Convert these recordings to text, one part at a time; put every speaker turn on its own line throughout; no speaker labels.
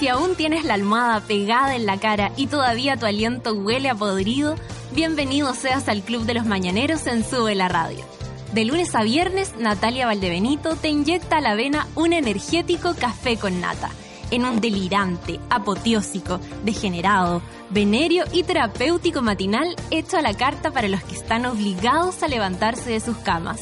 Si aún tienes la almohada pegada en la cara y todavía tu aliento huele a podrido, bienvenido seas al Club de los Mañaneros en Sube la Radio. De lunes a viernes, Natalia Valdebenito te inyecta a la vena un energético café con nata, en un delirante, apoteósico, degenerado, venerio y terapéutico matinal hecho a la carta para los que están obligados a levantarse de sus camas.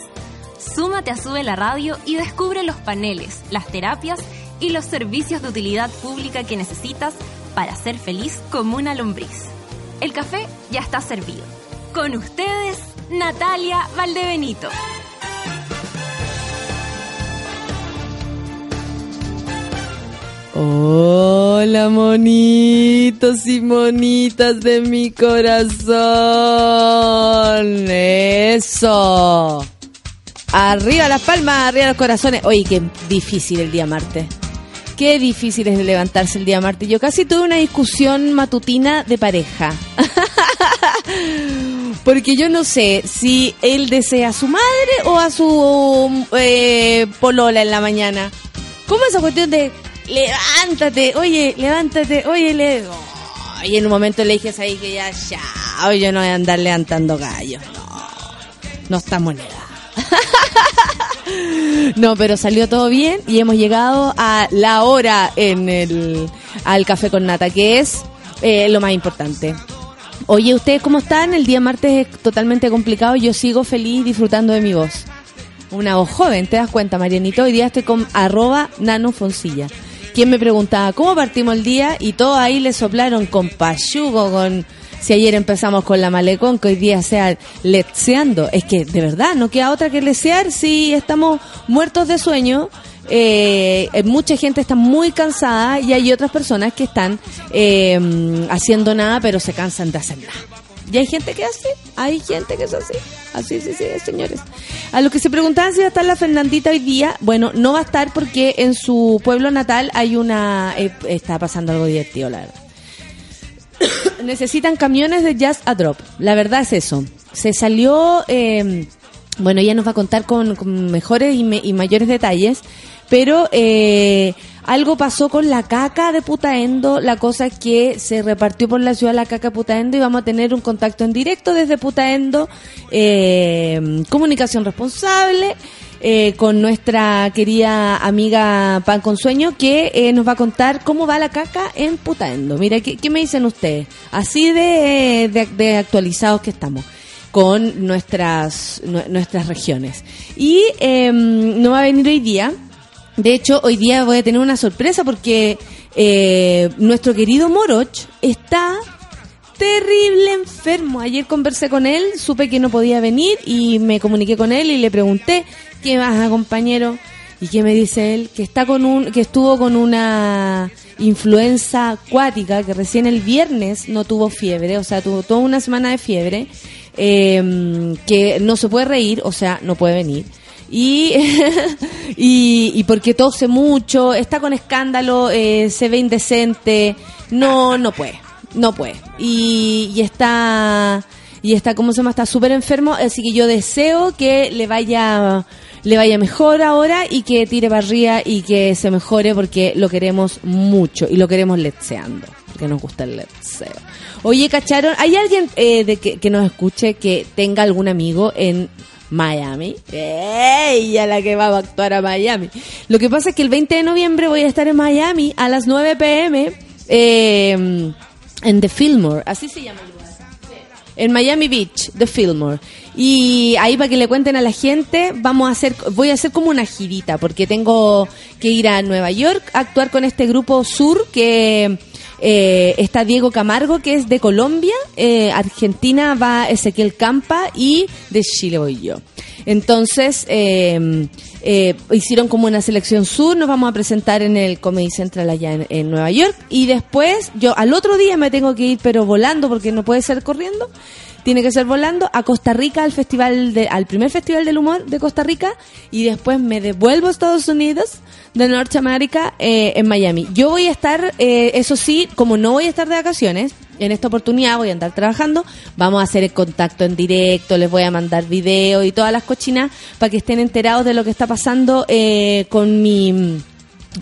Súmate a Sube la Radio y descubre los paneles, las terapias y los servicios de utilidad pública que necesitas para ser feliz como una lombriz. El café ya está servido. Con ustedes, Natalia Valdebenito.
Hola monitos y monitas de mi corazón. Eso. Arriba las palmas, arriba los corazones. Oye, qué difícil el día martes. Qué difícil es levantarse el día martes. Yo casi tuve una discusión matutina de pareja. Porque yo no sé si él desea a su madre o a su eh, polola en la mañana. ¿Cómo esa cuestión de levántate, oye, levántate, oye, le... y en un momento le dije ahí que ya, ya, yo no voy a andar levantando gallos. No, no estamos en edad. no, pero salió todo bien y hemos llegado a la hora en el al café con nata, que es eh, lo más importante. Oye, ¿ustedes cómo están? El día martes es totalmente complicado. Yo sigo feliz disfrutando de mi voz. Una voz joven, ¿te das cuenta, Marianito? Hoy día estoy con arroba nanofoncilla. ¿Quién me preguntaba cómo partimos el día? Y todos ahí le soplaron con payugo, con... Si ayer empezamos con la malecón, que hoy día sea letseando. Es que, de verdad, no queda otra que lesear si estamos muertos de sueño. Eh, mucha gente está muy cansada y hay otras personas que están eh, haciendo nada, pero se cansan de hacer nada. Y hay gente que hace, hay gente que es así. Así, sí, sí, señores. A lo que se preguntaban si va a estar la Fernandita hoy día, bueno, no va a estar porque en su pueblo natal hay una... eh, está pasando algo divertido, la verdad. Necesitan camiones de Jazz a Drop. La verdad es eso. Se salió... eh, bueno, ella nos va a contar con, con mejores y, me- y mayores detalles, pero eh, algo pasó con la caca de Putaendo. La cosa es que se repartió por la ciudad la caca de Putaendo y vamos a tener un contacto en directo desde Putaendo, eh, comunicación responsable. Eh, con nuestra querida amiga Pan con Sueño que eh, nos va a contar cómo va la caca en Putaendo. Mira, ¿qué, qué me dicen ustedes? Así de, de- de actualizados que estamos con nuestras, nue- nuestras regiones. Y eh, no va a venir hoy día. De hecho, hoy día voy a tener una sorpresa porque eh, nuestro querido Moroch está terrible enfermo. Ayer conversé con él, supe que no podía venir y me comuniqué con él y le pregunté, ¿qué más, compañero? ¿Y qué me dice él? Que está con un, que estuvo con una influenza acuática, que recién el viernes no tuvo fiebre, o sea, tuvo toda una semana de fiebre, eh, que no se puede reír, o sea, no puede venir. Y, y, y porque tose mucho, está con escándalo, eh, se ve indecente, no, no puede, no puede. Y, está, y está, ¿cómo se llama? Está súper enfermo, así que yo deseo que le vaya, le vaya mejor ahora y que tire barría y que se mejore porque lo queremos mucho y lo queremos letseando, porque nos gusta el letseo. Oye, ¿cacharon? ¿Hay alguien eh, de que, que nos escuche que tenga algún amigo en Miami. Ella la que va a actuar a Miami. Lo que pasa es que el 20 de noviembre voy a estar en Miami a las 9 pm eh, en The Fillmore. Así se llama el lugar. En Miami Beach, The Fillmore. Y ahí para que le cuenten a la gente, vamos a hacer, voy a hacer como una girita, porque tengo que ir a Nueva York a actuar con este grupo Sur que eh, está Diego Camargo, que es de Colombia, eh, Argentina va Ezequiel Campa y de Chile voy yo. Entonces, eh, eh, hicieron como una selección sur, nos vamos a presentar en el Comedy Central allá en, Nueva York. Y después yo al otro día me tengo que ir pero volando porque no puede ser corriendo, tiene que ser volando a Costa Rica al festival de, al primer festival del humor de Costa Rica. Y después me devuelvo a Estados Unidos de Norteamérica eh, en Miami. Yo voy a estar, eh, eso sí, como no voy a estar de vacaciones, en esta oportunidad voy a andar trabajando, vamos a hacer el contacto en directo, les voy a mandar video y todas las cochinas para que estén enterados de lo que está pasando eh, con mi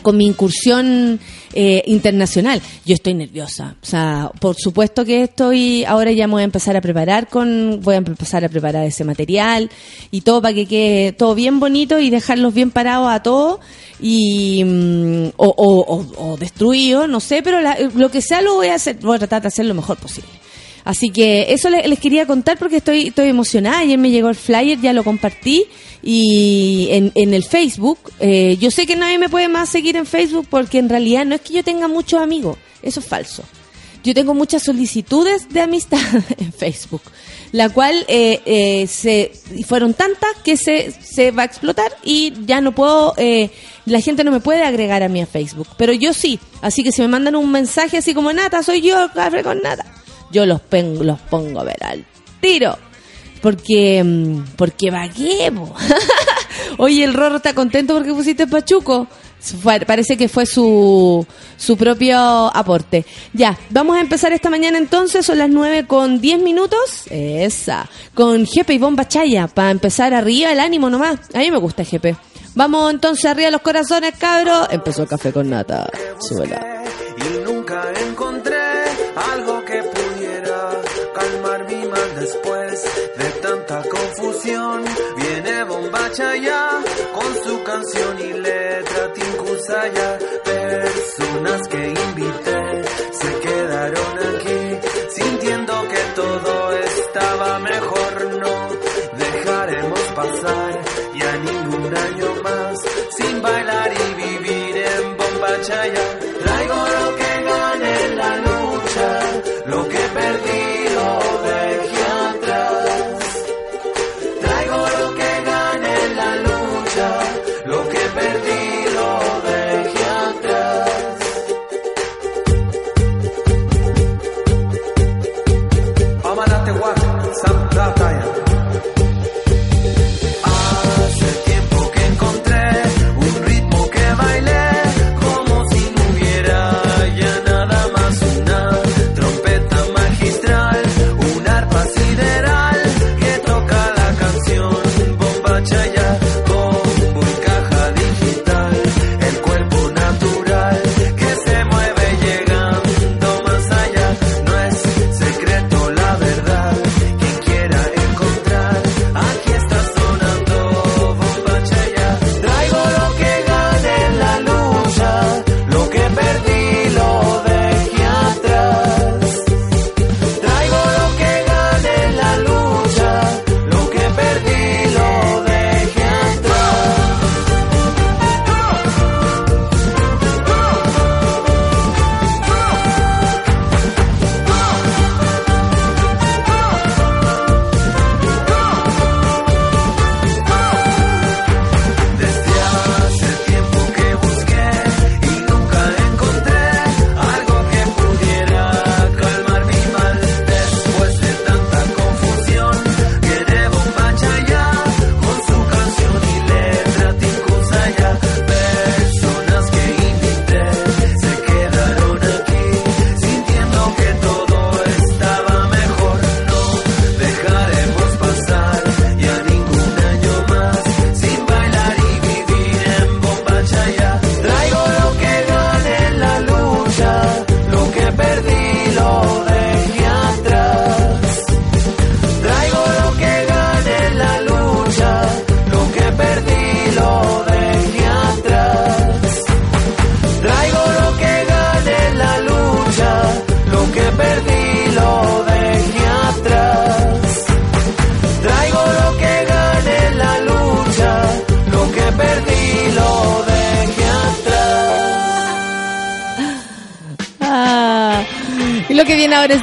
con mi incursión eh, internacional. Yo estoy nerviosa. O sea, por supuesto que estoy, ahora ya me voy a empezar a preparar con, voy a empezar a preparar ese material y todo para que quede todo bien bonito y dejarlos bien parados a todos y mm, o, o, o, destruido, no sé, pero lo que sea lo voy a hacer, voy a tratar de hacer lo mejor posible. Así que eso les, quería contar porque estoy, estoy emocionada. Ayer me llegó el flyer, ya lo compartí y en, en el Facebook. Eh, yo sé que nadie me puede más seguir en Facebook porque en realidad no es que yo tenga muchos amigos, eso es falso. Yo tengo muchas solicitudes de amistad en Facebook, la cual eh, eh, se fueron tantas que se, se va a explotar y ya no puedo, eh, la gente no me puede agregar a mí a Facebook, pero yo sí. Así que si me mandan un mensaje así como Nata, soy yo, café con Nata, yo los, pongo a ver al tiro. Porque, mm, porque va qué, Oye, el Rorro está contento porque pusiste Pachuco. parece que fue su, su propio aporte. Ya, vamos a empezar esta mañana entonces, son las 9 con 10 minutos. Esa, con Jepe y Bomba Chaya, para empezar arriba el ánimo nomás. A mí me gusta Jepe. Vamos entonces arriba los corazones, cabros. Empezó el café con nata. Suela.
Y nunca encontré algo Viene Bomba Chaya con su canción y letra Tinkusaya. Personas que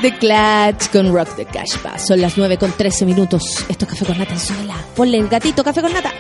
The Clutch con Rock the Cashba. Son las 9 con 13 minutos. Esto es Café con Nata en. Ponle el gatito Café con Nata.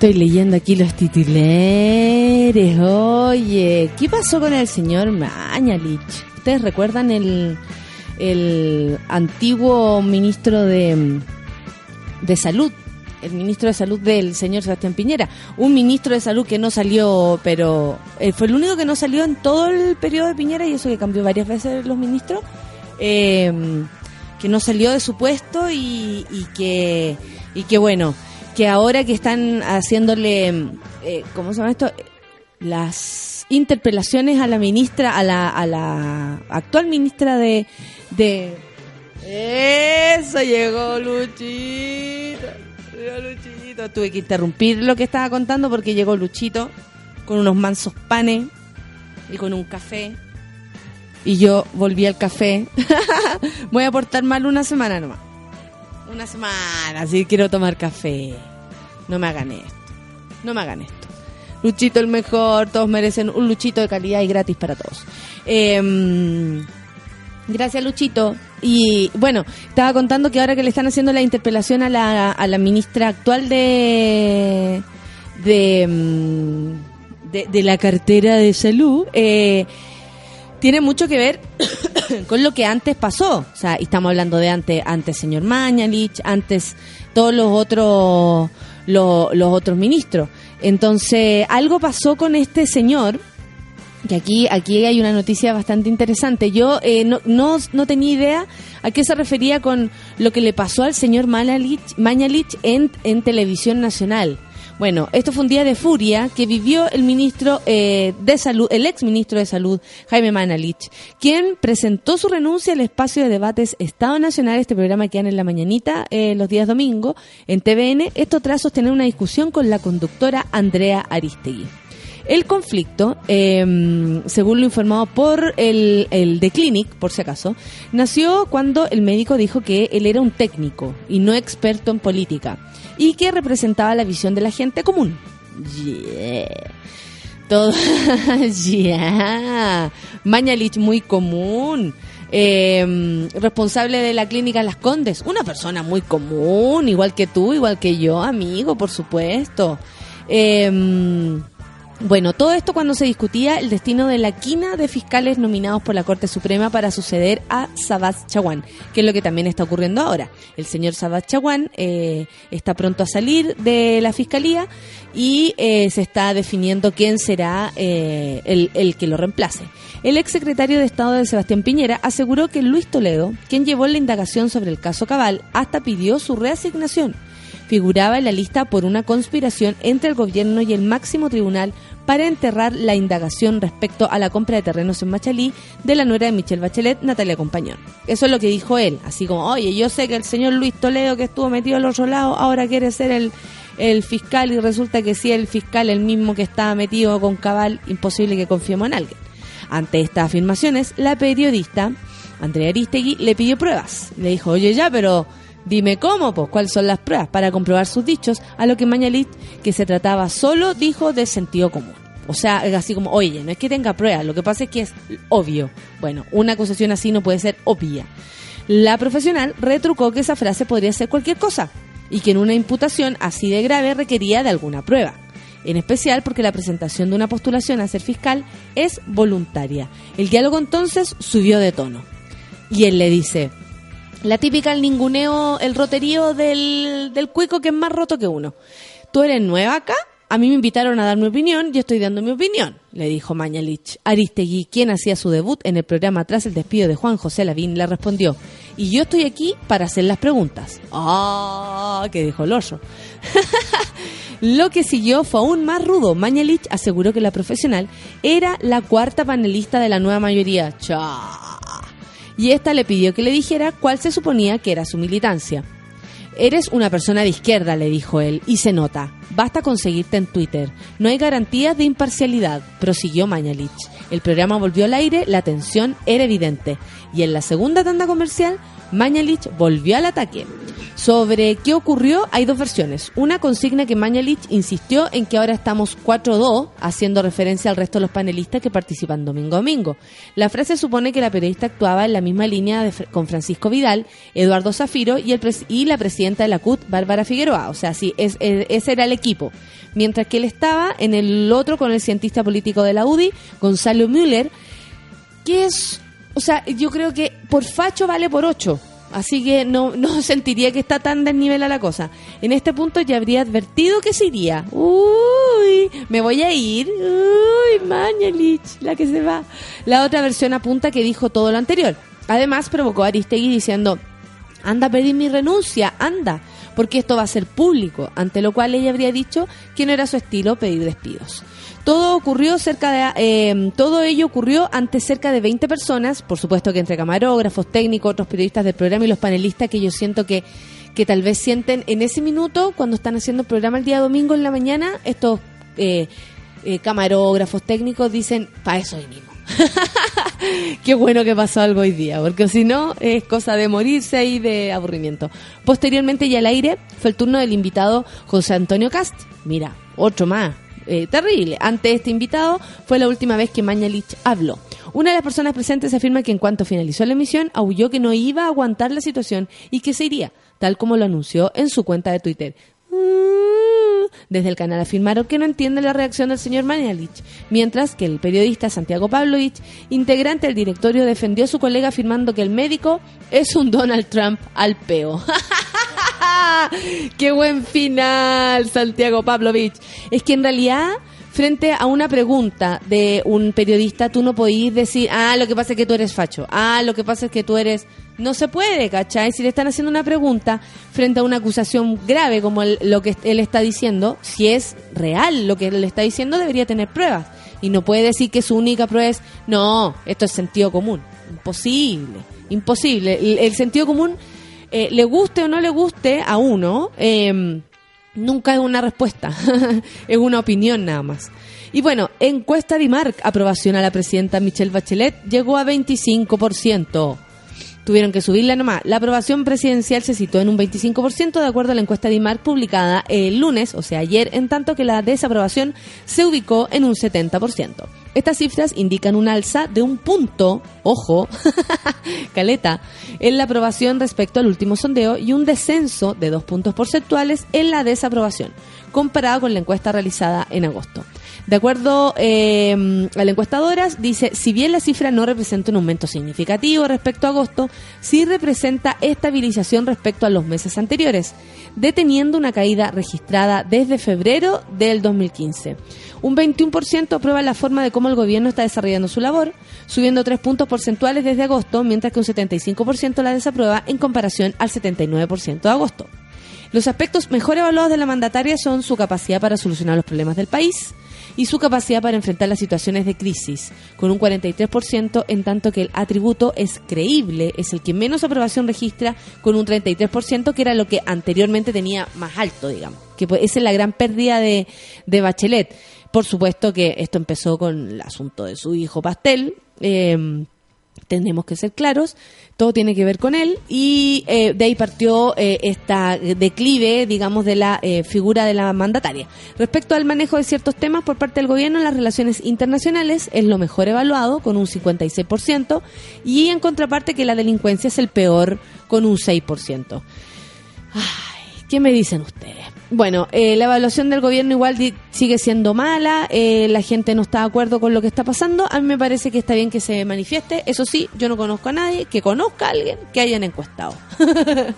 Estoy leyendo aquí los titulares. Oye, ¿qué pasó con el señor Mañalich? ¿Ustedes recuerdan el, el antiguo ministro de, de Salud? El ministro de Salud del señor Sebastián Piñera. Un ministro de Salud que no salió, pero eh, fue el único que no salió en todo el periodo de Piñera y eso que cambió varias veces los ministros. Eh, que no salió de su puesto y, y que y que bueno que ahora que están haciéndole eh, cómo se llama esto las interpelaciones a la ministra a la a la actual ministra de de eso llegó Luchito llegó Luchito tuve que interrumpir lo que estaba contando porque llegó Luchito con unos mansos panes y con un café y yo volví al café. Voy a portar mal una semana nomás. Una semana, si quiero tomar café. No me hagan esto. No me hagan esto. Luchito el mejor, todos merecen un luchito de calidad y gratis para todos. Em, gracias Luchito. Y bueno, estaba contando que ahora que le están haciendo la interpelación a la, a la ministra actual de de, mm, de, la cartera de salud, eh, tiene mucho que ver con lo que antes pasó. O sea, estamos hablando de antes, antes señor Mañalich, antes todos los otros, lo- los otros ministros. Entonces, algo pasó con este señor, que aquí, aquí hay una noticia bastante interesante. Yo eh, no, no, no tenía idea a qué se refería con lo que le pasó al señor Mañalich, en, en televisión nacional. Bueno, esto fue un día de furia que vivió el ministro eh, de salud, el ex ministro de salud, Jaime Mañalich, quien presentó su renuncia al espacio de debates Estado Nacional, este programa que dan en la mañanita eh, los días domingo en TVN, esto tras sostener una discusión con la conductora Andrea Aristegui. El conflicto, eh, según lo informado por el, el The Clinic, por si acaso, nació cuando el médico dijo que él era un técnico y no experto en política y que representaba la visión de la gente común. Yeah. Todo, ya. Mañalich muy común. Eh, responsable de la clínica Las Condes. Una persona muy común, igual que tú, igual que yo, amigo, por supuesto. Eh, bueno, todo esto cuando se discutía el destino de la quina de fiscales nominados por la Corte Suprema para suceder a Sabaz Chaguán, que es lo que también está ocurriendo ahora. El señor Sabaz Chaguán eh, está pronto a salir de la fiscalía y eh, se está definiendo quién será eh, el, el que lo reemplace. El exsecretario de Estado de Sebastián Piñera aseguró que Luis Toledo, quien llevó la indagación sobre el caso Cabal, hasta pidió su reasignación. Figuraba en la lista por una conspiración entre el gobierno y el máximo tribunal para enterrar la indagación respecto a la compra de terrenos en Machalí de la nuera de Michelle Bachelet, Natalia Compañón. Eso es lo que dijo él, así como, oye, yo sé que el señor Luis Toledo que estuvo metido al otro lado ahora quiere ser el, el fiscal y resulta que si el fiscal el mismo que estaba metido con cabal, imposible que confiemos en alguien. Ante estas afirmaciones, la periodista Andrea Aristegui le pidió pruebas. Le dijo, oye ya, pero dime cómo, pues cuáles son las pruebas para comprobar sus dichos, a lo que Mañalit, que se trataba solo, dijo de sentido común. O sea, así como, oye, no es que tenga pruebas, lo que pasa es que es obvio. Bueno, una acusación así no puede ser obvia. La profesional retrucó que esa frase podría ser cualquier cosa y que en una imputación así de grave requería de alguna prueba. En especial porque la presentación de una postulación a ser fiscal es voluntaria. El diálogo entonces subió de tono. Y él le dice, la típica el ninguneo, el roterío del, del cuico que es más roto que uno. ¿Tú eres nueva acá? A mí me invitaron a dar mi opinión y estoy dando mi opinión, le dijo Mañalich. Aristegui, quien hacía su debut en el programa tras el despido de Juan José Lavín, le respondió, y yo estoy aquí para hacer las preguntas. ¡Ah! que dijo el oso. Lo que siguió fue aún más rudo. Mañalich aseguró que la profesional era la cuarta panelista de la nueva mayoría. ¡Cha! Y esta le pidió que le dijera cuál se suponía que era su militancia. Eres una persona de izquierda, le dijo él, y se nota. Basta conseguirte en Twitter. No hay garantías de imparcialidad, prosiguió Mañalich. El programa volvió al aire, la tensión era evidente. Y en la segunda tanda comercial, Mañalich volvió al ataque. Sobre qué ocurrió hay dos versiones. Una consigna que Mañalich insistió en que ahora estamos 4-2, haciendo referencia al resto de los panelistas que participan domingo a domingo. La frase supone que la periodista actuaba en la misma línea con Francisco Vidal, Eduardo Zafiro y, el y la presidenta de la CUT, Bárbara Figueroa. O sea, sí, es, es- ese era el equipo. Mientras que él estaba en el otro con el cientista político de la UDI, Gonzalo Müller, que es, o sea, yo creo que por facho vale por ocho. Así que no, no sentiría que está tan desnivelada la cosa. En este punto ya habría advertido que se iría. Uy, me voy a ir. Uy, Mañalich, la que se va. La otra versión apunta que dijo todo lo anterior. Además provocó a Aristegui diciendo, anda a pedir mi renuncia, anda, porque esto va a ser público, ante lo cual ella habría dicho que no era su estilo pedir despidos. Todo ocurrió cerca de, eh, todo ello ocurrió ante cerca de 20 personas, por supuesto que entre camarógrafos, técnicos, otros periodistas del programa y los panelistas que yo siento que, que tal vez sienten en ese minuto, cuando están haciendo el programa el día domingo en la mañana, estos eh, eh, camarógrafos técnicos dicen, para eso vinimos. Qué bueno que pasó algo hoy día, porque si no es cosa de morirse y de aburrimiento. Posteriormente y al aire fue el turno del invitado José Antonio Cast. Mira, otro más. Eh, terrible. Ante este invitado fue la última vez que Mañalich habló. Una de las personas presentes afirma que en cuanto finalizó la emisión, aulló que no iba a aguantar la situación y que se iría, tal como lo anunció en su cuenta de Twitter. Desde el canal afirmaron que no entienden la reacción del señor Mañalich, mientras que el periodista Santiago Pavlovich, integrante del directorio, defendió a su colega afirmando que el médico es un Donald Trump al peo. ¡Qué buen final, Santiago Pavlovich! Es que en realidad, frente a una pregunta de un periodista, tú no podís decir, ah, lo que pasa es que tú eres facho, ah, lo que pasa es que tú eres... No se puede, ¿cachai? Si le están haciendo una pregunta frente a una acusación grave como lo que él está diciendo, si es real lo que él está diciendo, debería tener pruebas. Y no puede decir que su única prueba es, no, esto es sentido común. Imposible, imposible. El sentido común, eh, le guste o no le guste a uno, eh, nunca es una respuesta, es una opinión nada más. Y bueno, encuesta de Marc, aprobación a la presidenta Michelle Bachelet llegó a 25%. Tuvieron que subirla nomás. La aprobación presidencial se situó en un 25% de acuerdo a la encuesta de publicada el lunes, o sea, ayer, en tanto que la desaprobación se ubicó en un 70%. Estas cifras indican un alza de un punto, ojo, caleta, en la aprobación respecto al último sondeo y un descenso de dos puntos porcentuales en la desaprobación, comparado con la encuesta realizada en agosto. De acuerdo eh, a la encuestadora, dice, si bien la cifra no representa un aumento significativo respecto a agosto, sí representa estabilización respecto a los meses anteriores, deteniendo una caída registrada desde febrero del 2015. Un 21% aprueba la forma de cómo el gobierno está desarrollando su labor, subiendo tres puntos porcentuales desde agosto, mientras que un 75% la desaprueba en comparación al 79% de agosto. Los aspectos mejor evaluados de la mandataria son su capacidad para solucionar los problemas del país y su capacidad para enfrentar las situaciones de crisis, con un 43%, en tanto que el atributo es creíble, es el que menos aprobación registra, con un 33%, que era lo que anteriormente tenía más alto, digamos. Que pues, esa es la gran pérdida de, de Bachelet. Por supuesto que esto empezó con el asunto de su hijo Pastel. Eh, tenemos que ser claros, todo tiene que ver con él y eh, de ahí partió eh, esta declive, digamos, de la eh, figura de la mandataria. Respecto al manejo de ciertos temas por parte del gobierno las relaciones internacionales, es lo mejor evaluado con un 56% y en contraparte que la delincuencia es el peor con un 6%. Ay, ¿qué me dicen ustedes? Bueno, eh, la evaluación del gobierno igual sigue siendo mala, eh, la gente no está de acuerdo con lo que está pasando, a mí me parece que está bien que se manifieste, eso sí, yo no conozco a nadie que conozca a alguien que hayan encuestado.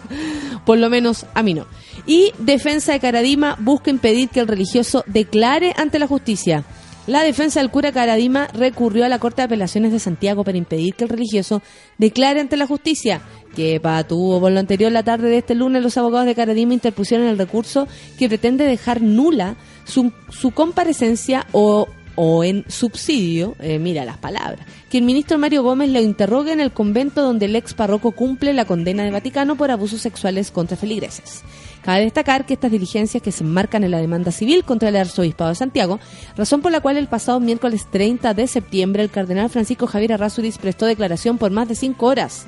Por lo menos a mí no. Y Defensa de Caradima busca impedir que el religioso declare ante la justicia. La defensa del cura Caradima recurrió a la Corte de Apelaciones de Santiago para impedir que el religioso declare ante la justicia. Que tuvo por lo anterior, la tarde de este lunes, los abogados de Caradima interpusieron el recurso que pretende dejar nula su, su comparecencia o, o en subsidio, eh, mira las palabras, que el ministro Mario Gómez lo interrogue en el convento donde el ex párroco cumple la condena de Vaticano por abusos sexuales contra feligreses. Cabe destacar que estas diligencias que se enmarcan en la demanda civil contra el arzobispado de Santiago, razón por la cual el pasado miércoles 30 de septiembre el cardenal Francisco Javier Arrázuriz prestó declaración por más de cinco horas.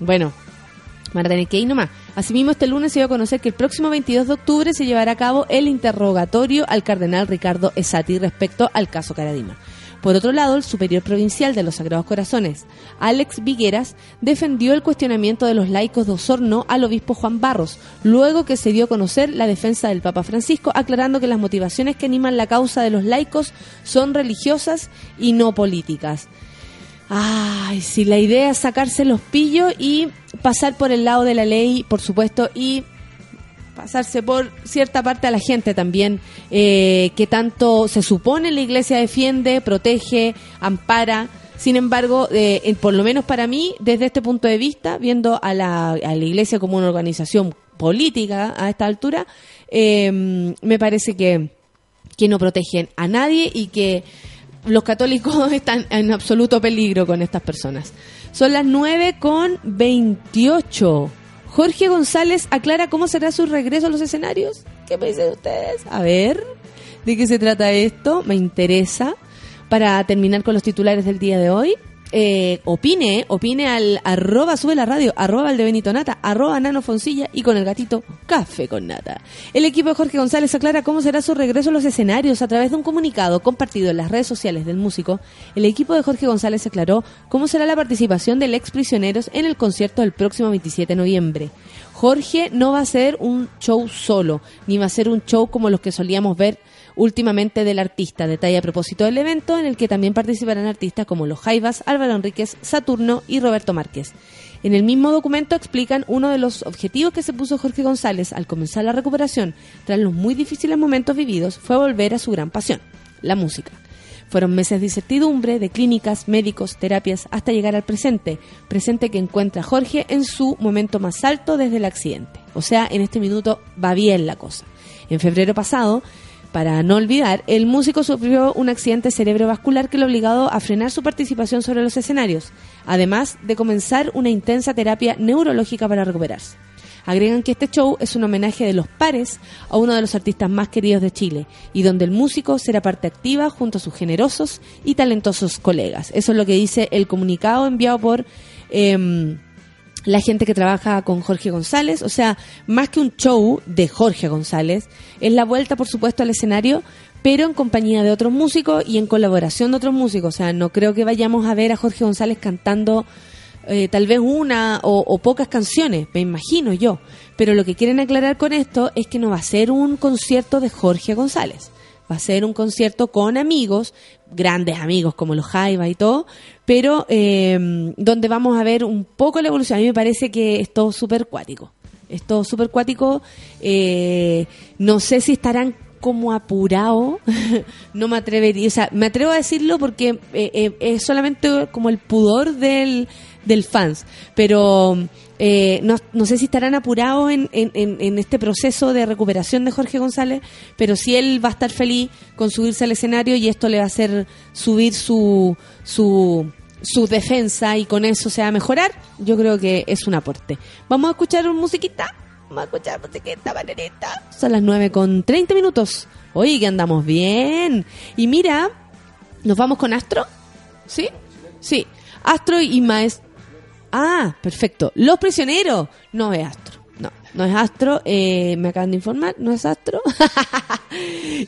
Bueno, van a nomás. Asimismo, este lunes se dio a conocer que el próximo 22 de octubre se llevará a cabo el interrogatorio al cardenal Ricardo Esati respecto al caso Caradima. Por otro lado, el superior provincial de los Sagrados Corazones, Alex Vigueras, defendió el cuestionamiento de los laicos de Osorno al obispo Juan Barros, luego que se dio a conocer la defensa del Papa Francisco, aclarando que las motivaciones que animan la causa de los laicos son religiosas y no políticas. Ay, si la idea es sacarse los pillos y pasar por el lado de la ley, por supuesto, y pasarse por cierta parte a la gente también, eh, que tanto se supone la iglesia defiende, protege, ampara. Sin embargo, eh, por lo menos para mí, desde este punto de vista, viendo a la, a la iglesia como una organización política a esta altura, eh, me parece que, que no protegen a nadie y que los católicos están en absoluto peligro con estas personas. Son las 9 con 28. Jorge González aclara cómo será su regreso a los escenarios. ¿Qué me dicen ustedes? A ver, ¿de qué se trata esto? Me interesa. Para terminar con los titulares del día de hoy, eh, opine, opine al arroba sube la radio, arroba Valdebenito Nata, arroba Nano Foncilla y con el gatito Café con Nata. El equipo de Jorge González aclara cómo será su regreso a los escenarios a través de un comunicado compartido en las redes sociales del músico. El equipo de Jorge González aclaró cómo será la participación del ex prisioneros en el concierto del próximo 27 de noviembre. Jorge no va a ser un show solo, ni va a ser un show como los que solíamos ver últimamente del artista. Detalle a propósito del evento en el que también participarán artistas como Los Jaivas, Álvaro Enríquez, Saturno y Roberto Márquez. En el mismo documento explican uno de los objetivos que se puso Jorge González al comenzar la recuperación tras los muy difíciles momentos vividos fue volver a su gran pasión, la música. Fueron meses de incertidumbre, de clínicas, médicos, terapias, hasta llegar al presente. Presente que encuentra Jorge en su momento más alto desde el accidente. O sea, en este minuto va bien la cosa. En febrero pasado, para no olvidar, el músico sufrió un accidente cerebrovascular que lo obligado a frenar su participación sobre los escenarios, además de comenzar una intensa terapia neurológica para recuperarse. Agregan que este show es un homenaje de los pares a uno de los artistas más queridos de Chile y donde el músico será parte activa junto a sus generosos y talentosos colegas. Eso es lo que dice el comunicado enviado por em, la gente que trabaja con Jorge González. O sea, más que un show de Jorge González, es la vuelta, por supuesto, al escenario, pero en compañía de otros músicos y en colaboración de otros músicos. O sea, no creo que vayamos a ver a Jorge González cantando eh, tal vez una o, o pocas canciones, me imagino yo. Pero lo que quieren aclarar con esto es que no va a ser un concierto de Jorge González. Va a ser un concierto con amigos, grandes amigos como los Jaiba y todo, pero eh, donde vamos a ver un poco la evolución. A mí me parece que es todo súper cuático. Es todo súper cuático. Eh, no sé si estarán como apurado, no me atrevería, o sea, me atrevo a decirlo porque eh, eh, es solamente como el pudor del, del fans, pero Eh, no, no sé si estarán apurados en, en, en- este proceso de recuperación de Jorge González, pero sí él va a estar feliz con subirse al escenario y esto le va a hacer subir su, su, su defensa y con eso se va a mejorar. Yo creo que es un aporte. Vamos a escuchar un musiquita. Vamos a escuchar musiquita, bananita. Son las 9 con 30 minutos. Oye, que andamos bien. Y mira, nos vamos con Astro. ¿Sí? Sí. Astro y Maestro. Ah, perfecto. Los prisioneros. No es Astro. No, no es Astro. Eh, me acaban de informar. No es Astro.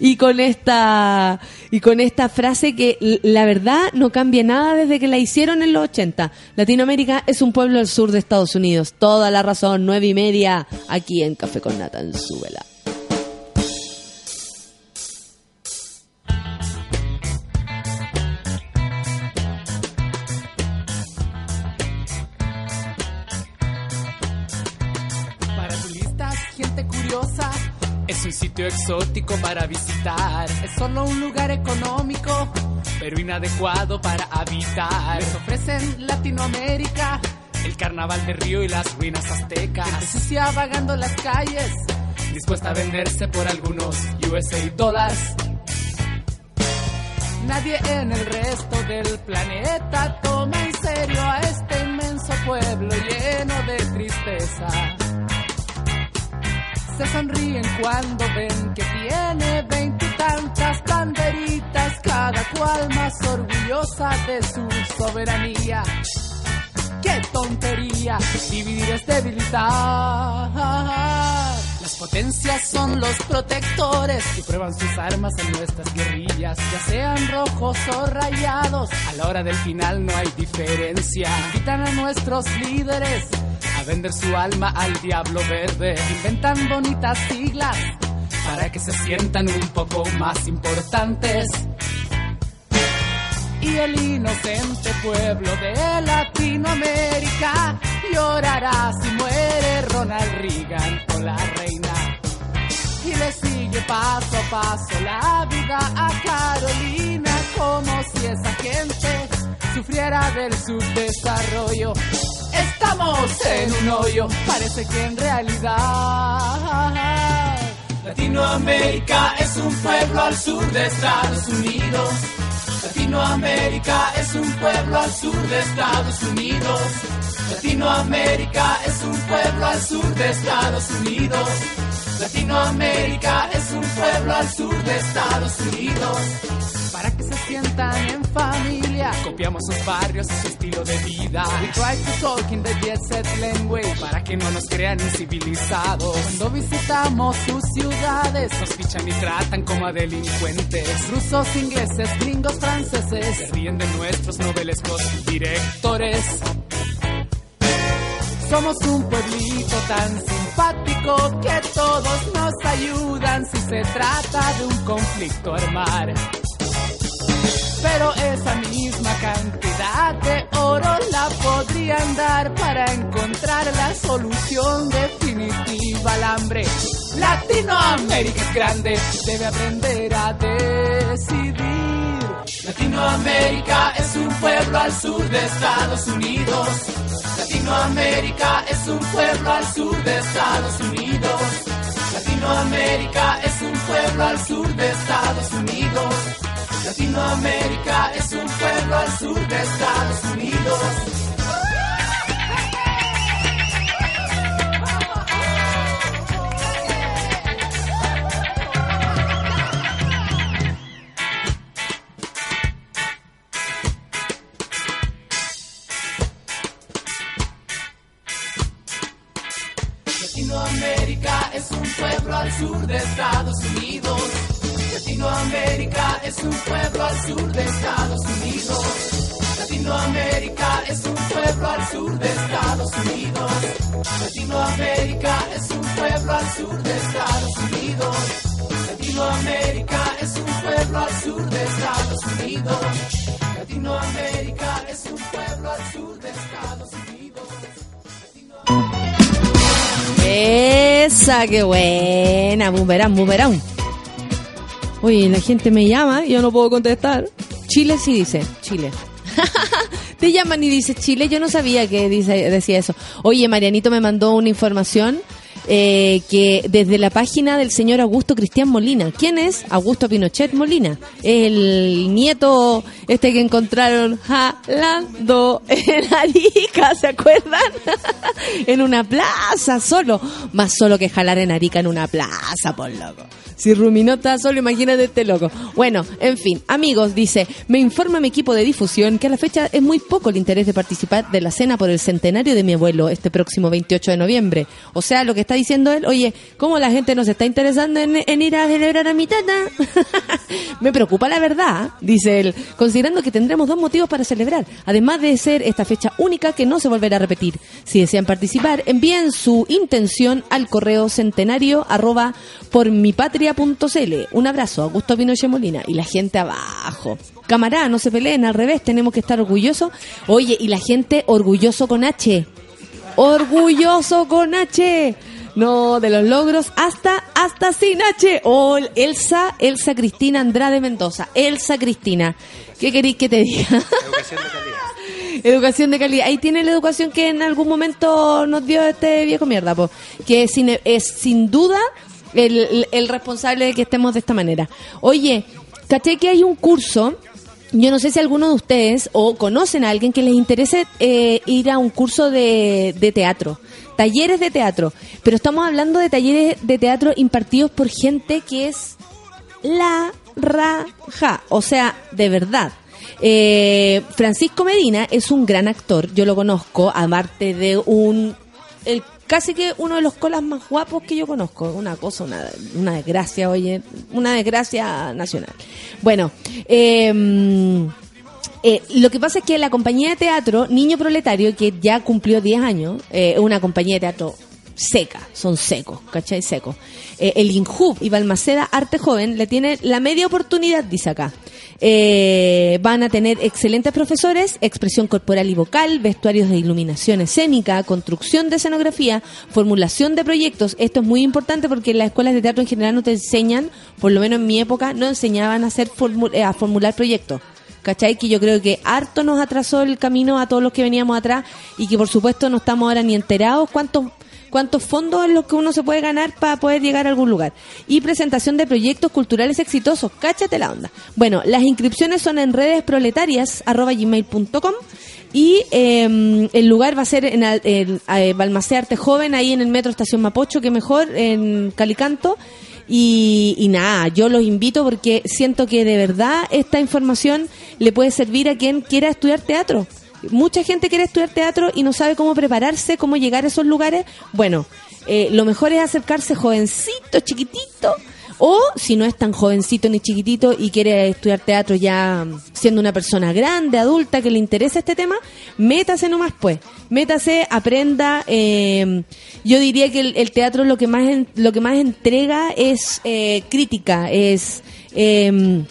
y con esta y con esta frase que la verdad no cambia nada desde que la hicieron en los 80. Latinoamérica es un pueblo al sur de Estados Unidos. Toda la razón. Nueve y media aquí en Café con Nata en Súbela.
Es un sitio exótico para visitar. Es solo un lugar económico, pero inadecuado para habitar. Les ofrecen Latinoamérica, el carnaval de Río y las ruinas aztecas. Gente sucia vagando las calles, dispuesta a venderse por algunos USA dólares. Nadie en el resto del planeta toma en serio a este inmenso pueblo lleno de tristeza. Se sonríen cuando ven que tiene veintitantas banderitas, cada cual más orgullosa de su soberanía. ¡Qué tontería! Dividir es debilitar. Las potencias son los protectores que prueban sus armas en nuestras guerrillas, ya sean rojos o rayados. A la hora del final no hay diferencia. Invitan a nuestros líderes vender su alma al diablo verde. Inventan bonitas siglas para que se sientan un poco más importantes y el inocente pueblo de Latinoamérica llorará si muere Ronald Reagan o la reina. Y le sigue paso a paso la vida a Carolina como si esa gente sufriera del subdesarrollo. Estamos en un hoyo, parece que en realidad Latinoamérica es un pueblo al sur de Estados Unidos. Latinoamérica es un pueblo al sur de Estados Unidos. Latinoamérica es un pueblo al sur de Estados Unidos. Latinoamérica es un pueblo al sur de Estados Unidos. Para que se sientan en familia, copiamos sus barrios y su estilo de vida. We try to talk in the jet set language para que no nos crean incivilizados. Cuando visitamos sus ciudades, nos fichan y tratan como a delincuentes. Rusos, ingleses, gringos, franceses, se ríen de nuestros novelescos directores. Somos un pueblito tan simpático que todos nos ayudan si se trata de un conflicto armar. Pero esa misma cantidad de oro la podrían dar para encontrar la solución definitiva al hambre. Latinoamérica es grande, debe aprender a decidir. Latinoamérica es un pueblo al sur de Estados Unidos. Latinoamérica es un pueblo al sur de Estados Unidos. Latinoamérica es un pueblo al sur de Estados Unidos. Latinoamérica es un pueblo al sur de Estados Unidos.
Esa, qué buena. Boomerang, boomerang. Oye, la gente me llama y yo no puedo contestar. Chile sí dice. Chile. Te llaman y dices Chile, yo no sabía que dice, decía eso. Oye, Marianito me mandó una información eh, que desde la página del señor Augusto Cristian Molina. ¿Quién es? Augusto Pinochet Molina. El nieto este que encontraron jalando en Arica, ¿se acuerdan? en una plaza, solo. Más solo que jalar en Arica en una plaza, por loco. Si Ruminó está solo, imagínate este loco. Bueno, en fin, amigos, dice, me informa mi equipo de difusión que a la fecha es muy poco el interés de participar de la cena por el centenario de mi abuelo este próximo 28 de noviembre. O sea, lo que está diciendo él, oye, ¿cómo la gente nos está interesando en, ir a celebrar a mi tata? me preocupa la verdad, dice él, considerando que tendremos dos motivos para celebrar, además de ser esta fecha única que no se volverá a repetir. Si desean participar, envíen su intención al correo centenario arroba por patria.cl. Un abrazo, Augusto Pinochet Molina. Y la gente abajo. Camarada, no se peleen, al revés, tenemos que estar orgullosos. Oye, y la gente orgulloso con H. Orgulloso con H. No, de los logros hasta, hasta sin H. Oh, Elsa, Elsa Cristina Andrade Mendoza. Elsa Cristina. ¿Qué queréis que te diga?
Educación de calidad.
Educación de calidad. Ahí tiene la educación que en algún momento nos dio este viejo mierda, po. que sin- es sin duda el, el- el responsable de que estemos de esta manera. Oye, caché que hay un curso, yo no sé si alguno de ustedes o conocen a alguien que les interese eh, ir a un curso de, de teatro, talleres de teatro, pero estamos hablando de talleres de teatro impartidos por gente que es la raja, o sea, de verdad. Eh, Francisco Medina es un gran actor, yo lo conozco, aparte de un el, casi que uno de los colas más guapos que yo conozco, una cosa, una, una desgracia, oye, una desgracia nacional. Bueno, eh, eh, lo que pasa es que la compañía de teatro Niño Proletario, que ya cumplió 10 años, eh, es una compañía de teatro seca, son secos, ¿cachai? Secos. Eh, el INJUB y Balmaceda Arte Joven le tiene la media oportunidad, dice acá. Eh, van a tener excelentes profesores, expresión corporal y vocal, vestuarios de iluminación escénica, construcción de escenografía, formulación de proyectos. Esto es muy importante porque las escuelas de teatro en general no te enseñan, por lo menos en mi época, no enseñaban a hacer formu- eh, a formular proyectos. ¿Cachai? Que yo creo que harto nos atrasó el camino a todos los que veníamos atrás y que por supuesto no estamos ahora ni enterados cuántos cuántos fondos en los que uno se puede ganar para poder llegar a algún lugar. Y presentación de proyectos culturales exitosos. Cáchate la onda. Bueno, las inscripciones son en redes proletarias arroba gmail.com y eh, el lugar va a ser en, al- en, eh, Balmaceda Arte Joven, ahí en el Metro Estación Mapocho, que mejor, en Calicanto. Y, y nada, yo los invito porque siento que de verdad esta información le puede servir a quien quiera estudiar teatro. Mucha gente quiere estudiar teatro y no sabe cómo prepararse, cómo llegar a esos lugares. Bueno, eh, lo mejor es acercarse jovencito, chiquitito, o si no es tan jovencito ni chiquitito y quiere estudiar teatro ya siendo una persona grande, adulta, que le interesa este tema, métase nomás pues. Métase, aprenda. eh, yo diría que el, el teatro lo que más en- lo que más entrega es eh, crítica, es eh,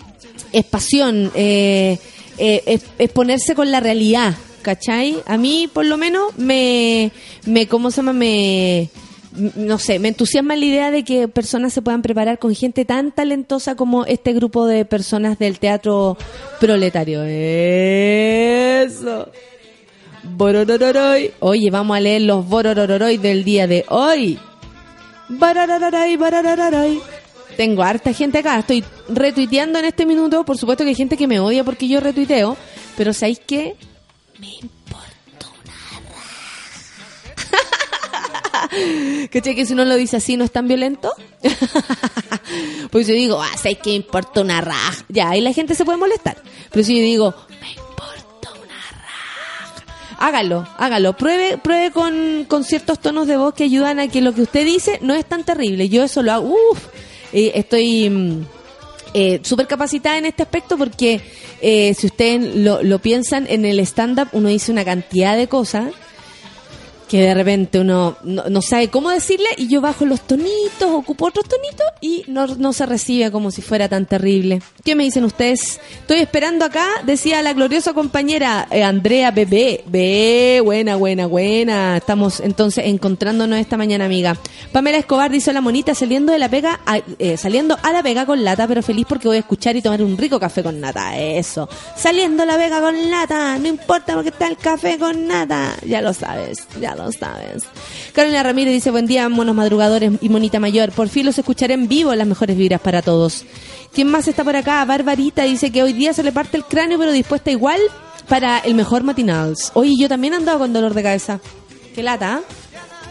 es pasión, eh, eh, es, ponerse con la realidad, ¿cachai? A mí, por lo menos, me, me ¿cómo se llama? Me, no sé, me entusiasma la idea de que personas se puedan preparar con gente tan talentosa como este grupo de personas del teatro proletario. Eso. Bororororoy. Oye, vamos a leer los bororororoy del día de hoy. Bararararay, bararararay. Tengo harta gente acá, estoy retuiteando en este minuto. Por supuesto que hay gente que me odia porque yo retuiteo, pero ¿sabéis qué? Me ¿Cachai que si uno lo dice así no es tan violento? pues yo digo, ah, ¿sabéis qué me importa una raja? Ya, ahí la gente se puede molestar. Pero si yo digo, me importa una raja. Hágalo, hágalo. Pruebe, pruebe con, con ciertos tonos de voz que ayudan a que lo que usted dice no es tan terrible. Yo eso lo hago. Uf, eh, estoy mm, eh, súper capacitada en este aspecto porque eh, si ustedes lo, lo piensan en el stand-up, uno dice una cantidad de cosas que de repente uno no, sabe cómo decirle y yo bajo los tonitos, ocupo otros tonitos y no, no se recibe como si fuera tan terrible. ¿Qué me dicen ustedes? Estoy esperando acá, decía la gloriosa compañera eh, Andrea Bebé. Be, buena, buena, buena. Estamos entonces encontrándonos esta mañana, amiga. Pamela Escobar dice la monita saliendo de la pega, eh, saliendo a la pega con lata, pero feliz porque voy a escuchar y tomar un rico café con nata. Eso. Saliendo a la pega con lata, no importa porque está el café con nata. Ya lo sabes, ya lo sabes. Carolina Ramírez dice, buen día, monos madrugadores y monita mayor. Por fin los escucharé en vivo, las mejores vibras para todos. ¿Quién más está por acá? Barbarita dice que hoy día se le parte el cráneo, pero dispuesta igual para el mejor matinals. Oye, yo también andaba con dolor de cabeza. Qué lata, ¿ah?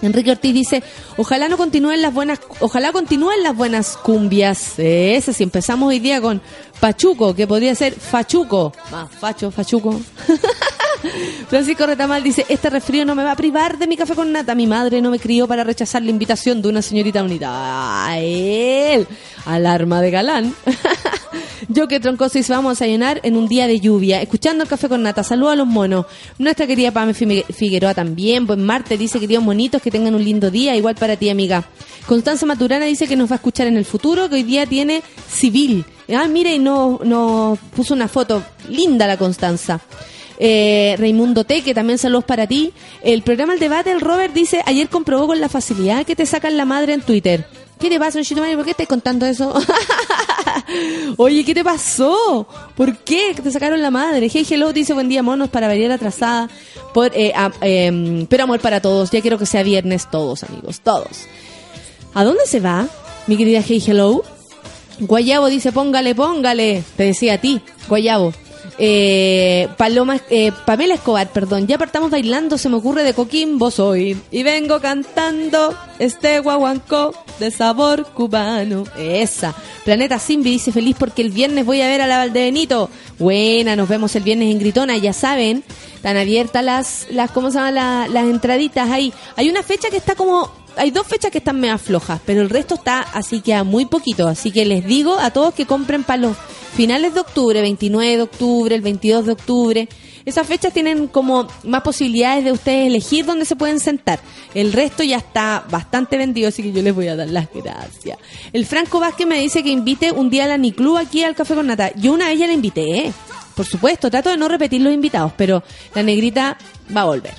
Enrique Ortiz dice, ojalá no continúen las buenas, ojalá continúen las buenas cumbias. Ese, si empezamos hoy día con Pachuco, que podría ser Fachuco. Más, Facho, Fachuco. Francisco Retamal dice, este resfrío no me va a privar de mi café con nata. Mi madre no me crió para rechazar la invitación de una señorita bonita. A él. Alarma de galán. Yo que troncoso y vamos a desayunar en un día de lluvia, escuchando el café con nata. Saludos a los monos. Nuestra querida Pame Figueroa también. Buen martes, dice queridos monitos que tengan un lindo día. Igual para ti, amiga. Constanza Maturana dice que nos va a escuchar en el futuro, que hoy día tiene civil. Ah, mira, y nos no puso una foto. Linda la Constanza. Eh, Raimundo T, que también saludos para ti. El programa El Debate, el Robert dice, ayer comprobó con la facilidad que te sacan la madre en Twitter. ¿Qué te pasa, Don ¿Por qué estás contando eso? Oye, ¿qué te pasó? ¿Por qué te sacaron la madre? Hey, hello, dice buen día, monos, para variar atrasada. Por, eh, ah, em, pero amor para todos. Ya quiero que sea viernes todos, amigos, todos. ¿A dónde se va, mi querida Hey, hello? Guayabo dice, póngale, póngale. Te decía a ti, Guayabo. Eh, Paloma, eh, Pamela Escobar, perdón, ya partamos bailando, se me ocurre de Coquimbo soy. Y vengo cantando este guaguancó de sabor cubano. Esa. Planeta Simbi dice feliz porque el viernes voy a ver a la Valdebenito. Buena, nos vemos el viernes en Gritona, ya saben. Están abiertas las, ¿cómo se llaman? La- las entraditas ahí. Hay una fecha que está como hay dos fechas que están medio flojas, pero el resto está así que a muy poquito. Así que les digo a todos que compren para los finales de octubre, 29 de octubre, el 22 de octubre. Esas fechas tienen como más posibilidades de ustedes elegir dónde se pueden sentar. El resto ya está bastante vendido, así que yo les voy a dar las gracias. El Franco Vázquez me dice que invite un día a la Niclú aquí al Café con Nata. Yo una vez ya la invité, ¿eh? Por supuesto, trato de no repetir los invitados, pero la negrita va a volver.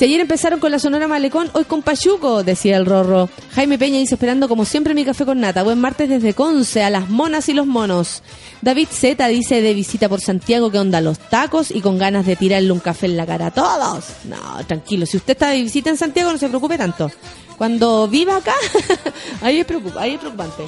Si ayer empezaron con la Sonora Malecón, hoy con Pachuco, decía el Rorro. Jaime Peña dice, esperando como siempre mi café con nata. Buen martes desde Conce, a las monas y los monos. David Z dice, de visita por Santiago, que onda los tacos y con ganas de tirarle un café en la cara a todos. No, tranquilo, si usted está de visita en Santiago, no se preocupe tanto. Cuando viva acá, ahí es, preocupante.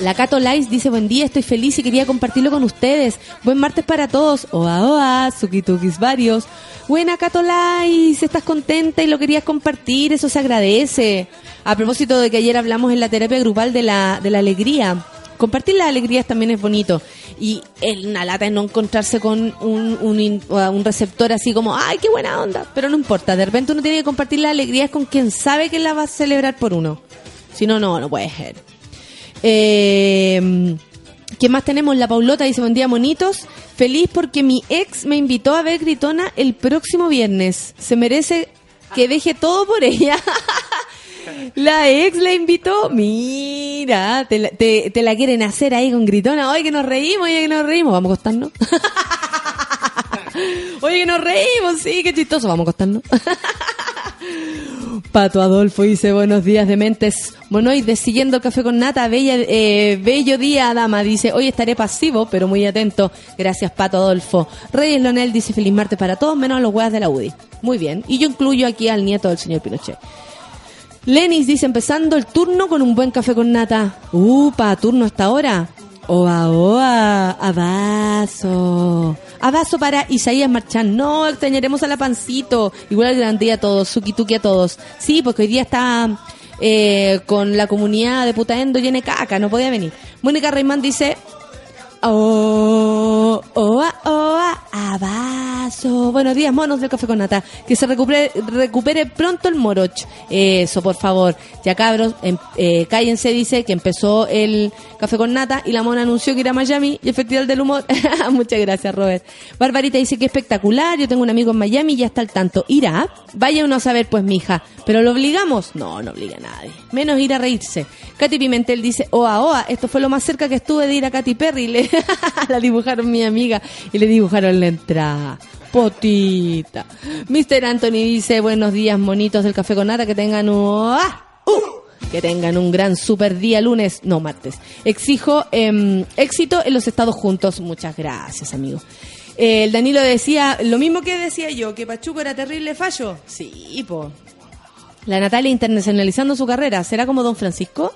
La Cato Lice dice, buen día, estoy feliz y quería compartirlo con ustedes. Buen martes para todos. Oa, oa, sukitukis varios. Buena Cato Lice, estás contenta y lo querías compartir, eso se agradece. A propósito de que ayer hablamos en la terapia grupal de la, de la alegría. Compartir las alegrías también es bonito. Y una lata es no encontrarse con un, o un receptor así como, ay, qué buena onda. Pero no importa, de repente uno tiene que compartir las alegrías con quien sabe que la va a celebrar por uno. Si no, no, no puede ser. Eh, ¿Qué más tenemos? La Paulota dice, buen día, monitos. Feliz porque mi ex me invitó a ver Gritona el próximo viernes. Se merece que deje todo por ella. La ex la invitó. Mira, te la, te, te la quieren hacer ahí con Gritona. Oye, que nos reímos, oye, que nos reímos. Vamos a acostarnos. Oye, que nos reímos, sí, qué chistoso. Vamos a acostarnos. Pato Adolfo dice buenos días de mentes monoides siguiendo café con nata bella eh, bello día dama dice hoy estaré pasivo pero muy atento gracias Pato Adolfo. Reyes Lonel dice feliz martes para todos menos los huevas de la UDI muy bien. Y yo incluyo aquí al nieto del señor Pinochet. Lenis dice empezando el turno con un buen café con nata upa turno hasta ahora Oa, oa, abrazo. Abrazo para Isaías Marchán. No, extrañaremos a la pancito. Igual al gran día a todos, suki tuki a todos. Sí, porque hoy día está eh, con la comunidad de Putaendo llena caca, no podía venir. Mónica Reimán dice, oh, oa, oa, Eso, buenos días, monos del café con nata. Que se recupere, recupere pronto el moroch. Eso, por favor. Ya cabros, em- eh, cállense, dice que empezó el café con nata y la mona anunció que irá a Miami y el Festival del Humor. Muchas gracias, Robert. Barbarita dice que espectacular, yo tengo un amigo en Miami y ya está al tanto. ¿Irá? Vaya uno a saber, pues, mija. ¿Pero lo obligamos? No, no obliga a nadie. Menos ir a reírse. Katy Pimentel dice, oa, oa, esto fue lo más cerca que estuve de ir a Katy Perry. Le la dibujaron mi amiga y le dibujaron la entrada. Potita. Mr. Anthony dice, buenos días, monitos del café con nata, que tengan un... ¡Uh! Que tengan un gran super día lunes, no martes. Exijo em, éxito en los estados juntos. Muchas gracias, amigo. Eh, el Danilo decía lo mismo que decía yo, que Pachuco era terrible fallo. Sí, po. La Natalia internacionalizando su carrera, ¿será como Don Francisco?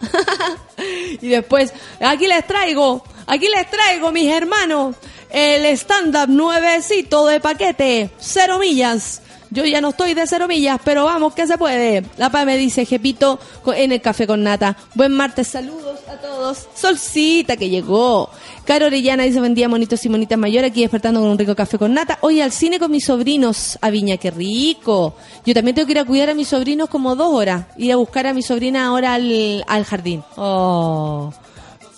y después, aquí les traigo, aquí les traigo, mis hermanos, el stand-up nuevecito de paquete, cero millas. Yo ya no estoy de cero millas, pero vamos que se puede. La PA me dice, Jepito, en el café con nata. Buen martes, saludos a todos. Solcita que llegó. Caro Orellana dice, buen día, monitos y monitas mayores, aquí despertando con un rico café con nata. Hoy al cine con mis sobrinos a Viña, qué rico. Yo también tengo que ir a cuidar a mis sobrinos como dos horas. Ir a buscar a mi sobrina ahora al, al jardín. Oh,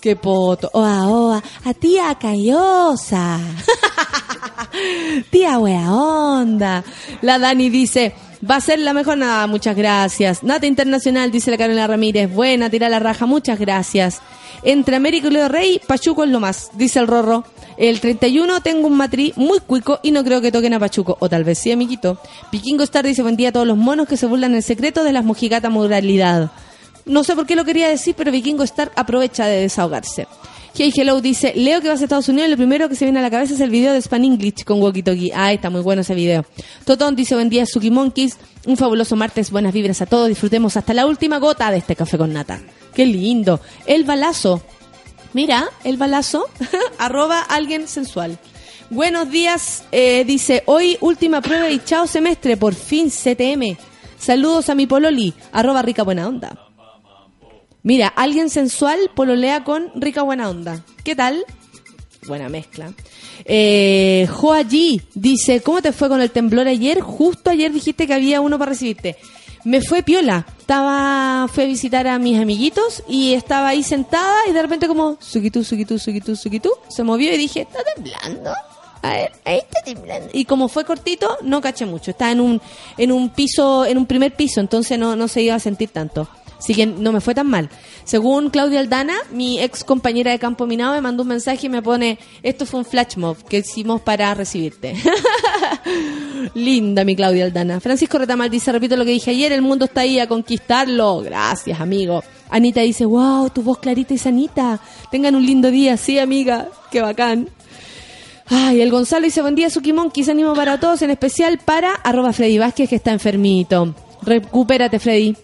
qué poto. Oa, oa, a tía Cayosa. Tía wea onda. La Dani dice, va a ser la mejor nada, muchas gracias. Nata Internacional, dice la Carolina Ramírez, buena, tira la raja, muchas gracias. Entre América y Leo Rey, Pachuco es lo más, dice el Rorro. El 31 tengo un matri muy cuico y no creo que toquen a Pachuco. O tal vez sí, amiguito. Vikingo Star dice, buen día a todos los monos que se burlan en secreto de las mojigatas moralidad. No sé por qué lo quería decir, pero Vikingo Star aprovecha de desahogarse. Hey Hello dice, Leo que vas a Estados Unidos, lo primero que se viene a la cabeza es el video de Span English con Walkie Talkie. Ah, está muy bueno ese video. Totón dice, buen día Suki Monkeys, un fabuloso martes, buenas vibras a todos, disfrutemos hasta la última gota de este café con nata. Qué lindo. El balazo. Mira, el balazo, arroba alguien sensual. Buenos días, eh, dice, hoy última prueba y chao semestre, por fin CTM. Saludos a mi pololi, arroba rica buena onda. Mira, alguien sensual pololea con rica buena onda. ¿Qué tal? Buena mezcla. Eh, Joa G dice, ¿cómo te fue con el temblor ayer? Justo ayer dijiste que había uno para recibirte. Me fue piola. Estaba, fui a visitar a mis amiguitos y estaba ahí sentada y de repente como, suquitú, suquitú, suquitú, suquitú, se movió y dije, ¿está temblando? A ver, ahí está temblando. Y como fue cortito, no caché mucho. Estaba en un, en un piso, en un primer piso, entonces no, no se iba a sentir tanto. Así que no me fue tan mal. Según Claudia Aldana, mi ex compañera de campo minado me mandó un mensaje y me pone, esto fue un flash mob que hicimos para recibirte. Linda mi Claudia Aldana. Francisco Retamal dice, repito lo que dije ayer, el mundo está ahí a conquistarlo. Gracias, amigo. Anita dice, wow, tu voz clarita y sanita. Tengan un lindo día, sí, amiga. Qué bacán. Ay, el Gonzalo dice, buen día, Suki Monkeys, ánimo para todos, en especial para arroba Freddy Vázquez, que está enfermito. Recupérate, Freddy.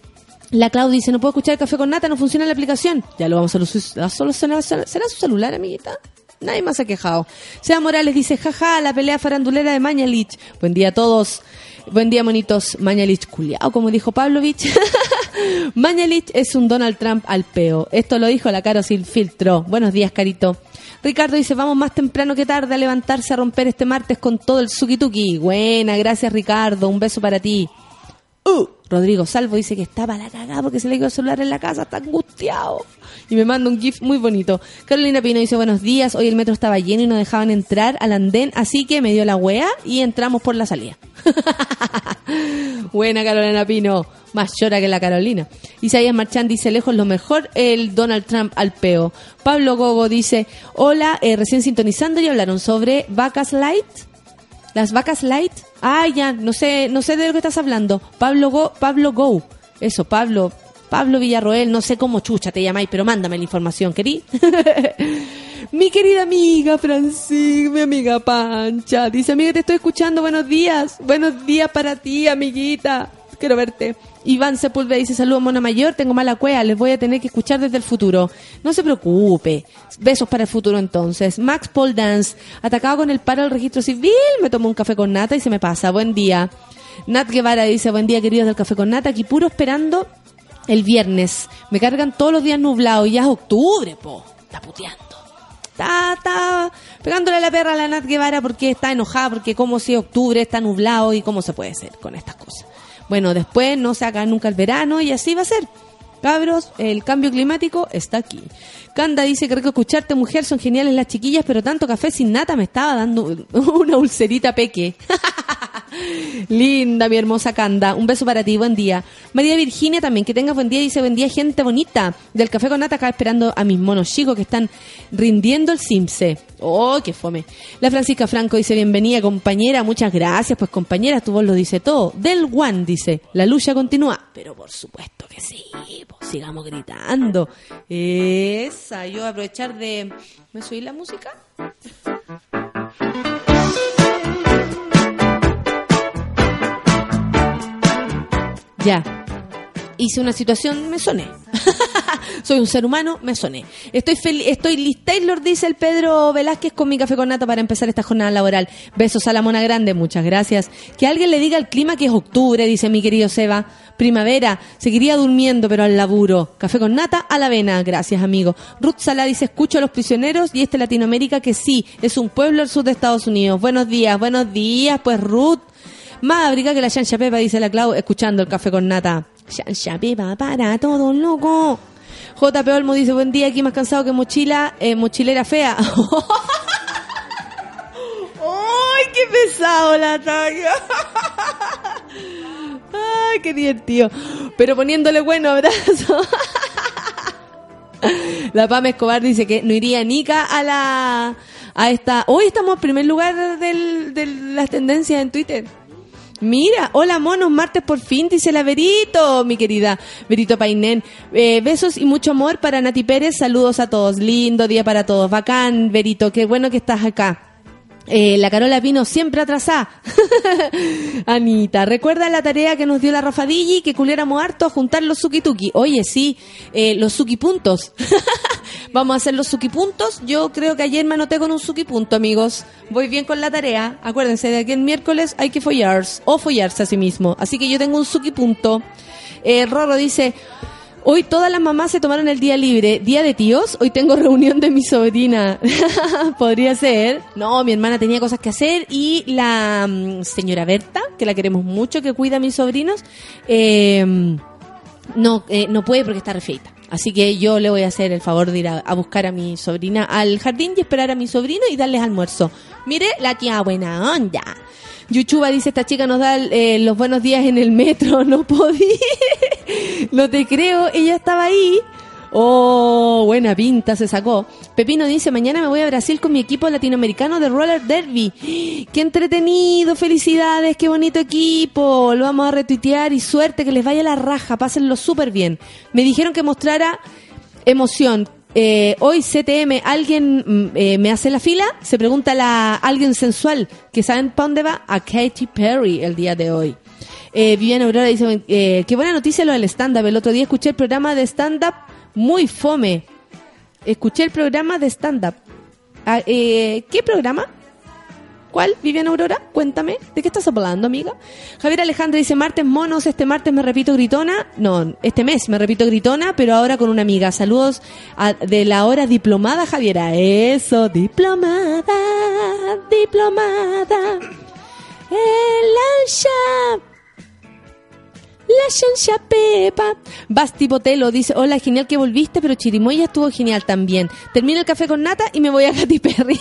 La Claudia dice, no puedo escuchar café con nata, no funciona la aplicación. Ya lo vamos a solu- a solucionar. ¿Será su celular, amiguita? Nadie más ha quejado. Sea Morales dice, jaja, la pelea farandulera de Mañalich. Buen día a todos. Buen día, monitos. Mañalich culiao, como dijo Pavlovich. Mañalich es un Donald Trump al peo. Esto lo dijo la Caro sin filtro. Buenos días, Carito. Ricardo dice, vamos más temprano que tarde a levantarse a romper este martes con todo el suki-tuki. Buena, gracias Ricardo. Un beso para ti. Uh, Rodrigo Salvo dice que estaba la cagada porque se le quedó el celular en la casa, está angustiado. Y me manda un GIF muy bonito. Carolina Pino dice, buenos días, hoy el metro estaba lleno y no dejaban entrar al andén, así que me dio la wea y entramos por la salida. Buena Carolina Pino, más llora que la Carolina. Isaías Marchán dice, lejos lo mejor, el Donald Trump al peo. Pablo Gogo dice, hola, eh, recién sintonizando y hablaron sobre vacas light. Las vacas light. Ah, ya, no sé, no sé de lo que estás hablando. Pablo Go, Pablo Go. Eso, Pablo, Pablo Villarroel, no sé cómo chucha te llamáis, pero mándame la información, querí. mi querida amiga Francis, mi amiga Pancha, dice, amiga, te estoy escuchando, buenos días. Buenos días para ti, amiguita. Quiero verte. Iván Sepúlveda dice, saludos Mona Mayor, tengo mala cueva, les voy a tener que escuchar desde el futuro. No se preocupe. Besos para el futuro entonces. Max Paul Dance, atacado con el paro del registro civil, me tomo un café con nata y se me pasa. Buen día. Nat Guevara dice, buen día queridos del café con nata, aquí puro esperando el viernes. Me cargan todos los días nublados y ya es octubre, po. Está puteando. Está, está pegándole la perra a la Nat Guevara porque está enojada, porque como si octubre está nublado y cómo se puede hacer con estas cosas. Bueno, después no se haga nunca el verano y así va a ser. Cabros, el cambio climático está aquí. Canda dice que rico escucharte, mujer, son geniales las chiquillas, pero tanto café sin nata me estaba dando una ulcerita peque. Linda, mi hermosa Canda. Un beso para ti, buen día. María Virginia también, que tengas buen día. Dice, buen día, gente bonita. Del café con nata acá esperando a mis monos chicos que están rindiendo el simse. Oh, qué fome. La Francisca Franco dice, bienvenida, compañera. Muchas gracias. Pues, compañera, tu voz lo dice todo. Del One dice, la lucha continúa. Pero por supuesto que sí. Pues, sigamos gritando. Esa, yo aprovechar de... ¿Me subí la música? Ya. Hice una situación, me soné. Soy un ser humano, me soné. Estoy feliz, estoy Liz Taylor, dice el Pedro Velázquez, con mi café con nata para empezar esta jornada laboral. Besos a la mona grande, muchas gracias. Que alguien le diga al clima que es octubre, dice mi querido Seba. Primavera, seguiría durmiendo, pero al laburo. Café con nata a la vena, gracias amigo. Ruth Sala dice, escucho a los prisioneros y este Latinoamérica que sí, es un pueblo al sur de Estados Unidos. Buenos días, buenos días, pues Ruth. Más abriga que la Shansha Pepa, dice la Clau, escuchando el café con nata. Shansha Pepa, para todo, loco. JP Olmo dice, buen día, aquí más cansado que mochila, eh, mochilera fea. ¡Ay, qué pesado la talla! ¡Ay, qué divertido! Pero poniéndole bueno abrazo. La Pame Escobar dice que no iría Nica a la a esta. Hoy estamos en primer lugar del- de las tendencias en Twitter. Mira, hola monos, martes por fin, dice la Verito, mi querida Verito Painén. Eh, besos y mucho amor para Nati Pérez, saludos a todos, lindo día para todos, bacán Verito, qué bueno que estás acá. Eh, la Carola Pino siempre atrasada. Anita, ¿recuerda la tarea que nos dio la Rafadilli? Que culiéramos harto a juntar los suki-tuki. Oye, sí, eh, los suki-puntos. Vamos a hacer los suki-puntos. Yo creo que ayer me anoté con un suki-punto, amigos. Voy bien con la tarea. Acuérdense de que el miércoles hay que follarse o follarse a sí mismo. Así que yo tengo un suki-punto. Eh, Rorro dice... Hoy todas las mamás se tomaron el día libre. ¿Día de tíos? Hoy tengo reunión de mi sobrina. Podría ser. No, mi hermana tenía cosas que hacer y la mm, señora Berta, que la queremos mucho, que cuida a mis sobrinos, eh, no, eh, no puede porque está refeita. Así que yo le voy a hacer el favor de ir a, a buscar a mi sobrina al jardín y esperar a mi sobrino y darles almuerzo. Mire, la tía buena onda. Yuchuba dice, esta chica nos da eh, los buenos días en el metro, no podía. no te creo, ella estaba ahí. Oh, buena pinta se sacó. Pepino dice, mañana me voy a Brasil con mi equipo latinoamericano de roller derby. Qué entretenido, felicidades, qué bonito equipo. Lo vamos a retuitear y suerte que les vaya la raja, pásenlo súper bien. Me dijeron que mostrara emoción. Eh, hoy CTM, ¿alguien mm, eh, me hace la fila? Se pregunta la alguien sensual, que saben para dónde va, a Katy Perry el día de hoy. Eh, Viviana Aurora dice, eh, qué buena noticia lo del stand-up. El otro día escuché el programa de stand-up muy fome. Escuché el programa de stand-up. Ah, eh, ¿Qué programa? ¿Cuál? Viviana Aurora, cuéntame. ¿De qué estás hablando, amiga? Javier Alejandra dice, martes monos, este martes me repito gritona. No, este mes me repito gritona, pero ahora con una amiga. Saludos de la hora diplomada, Javiera. Eso, diplomada, diplomada. El. La Shansha Pepa. Basti Botelo dice, hola, genial que volviste, pero Chirimoya estuvo genial también. Termino el café con nata y me voy a Katy Perry.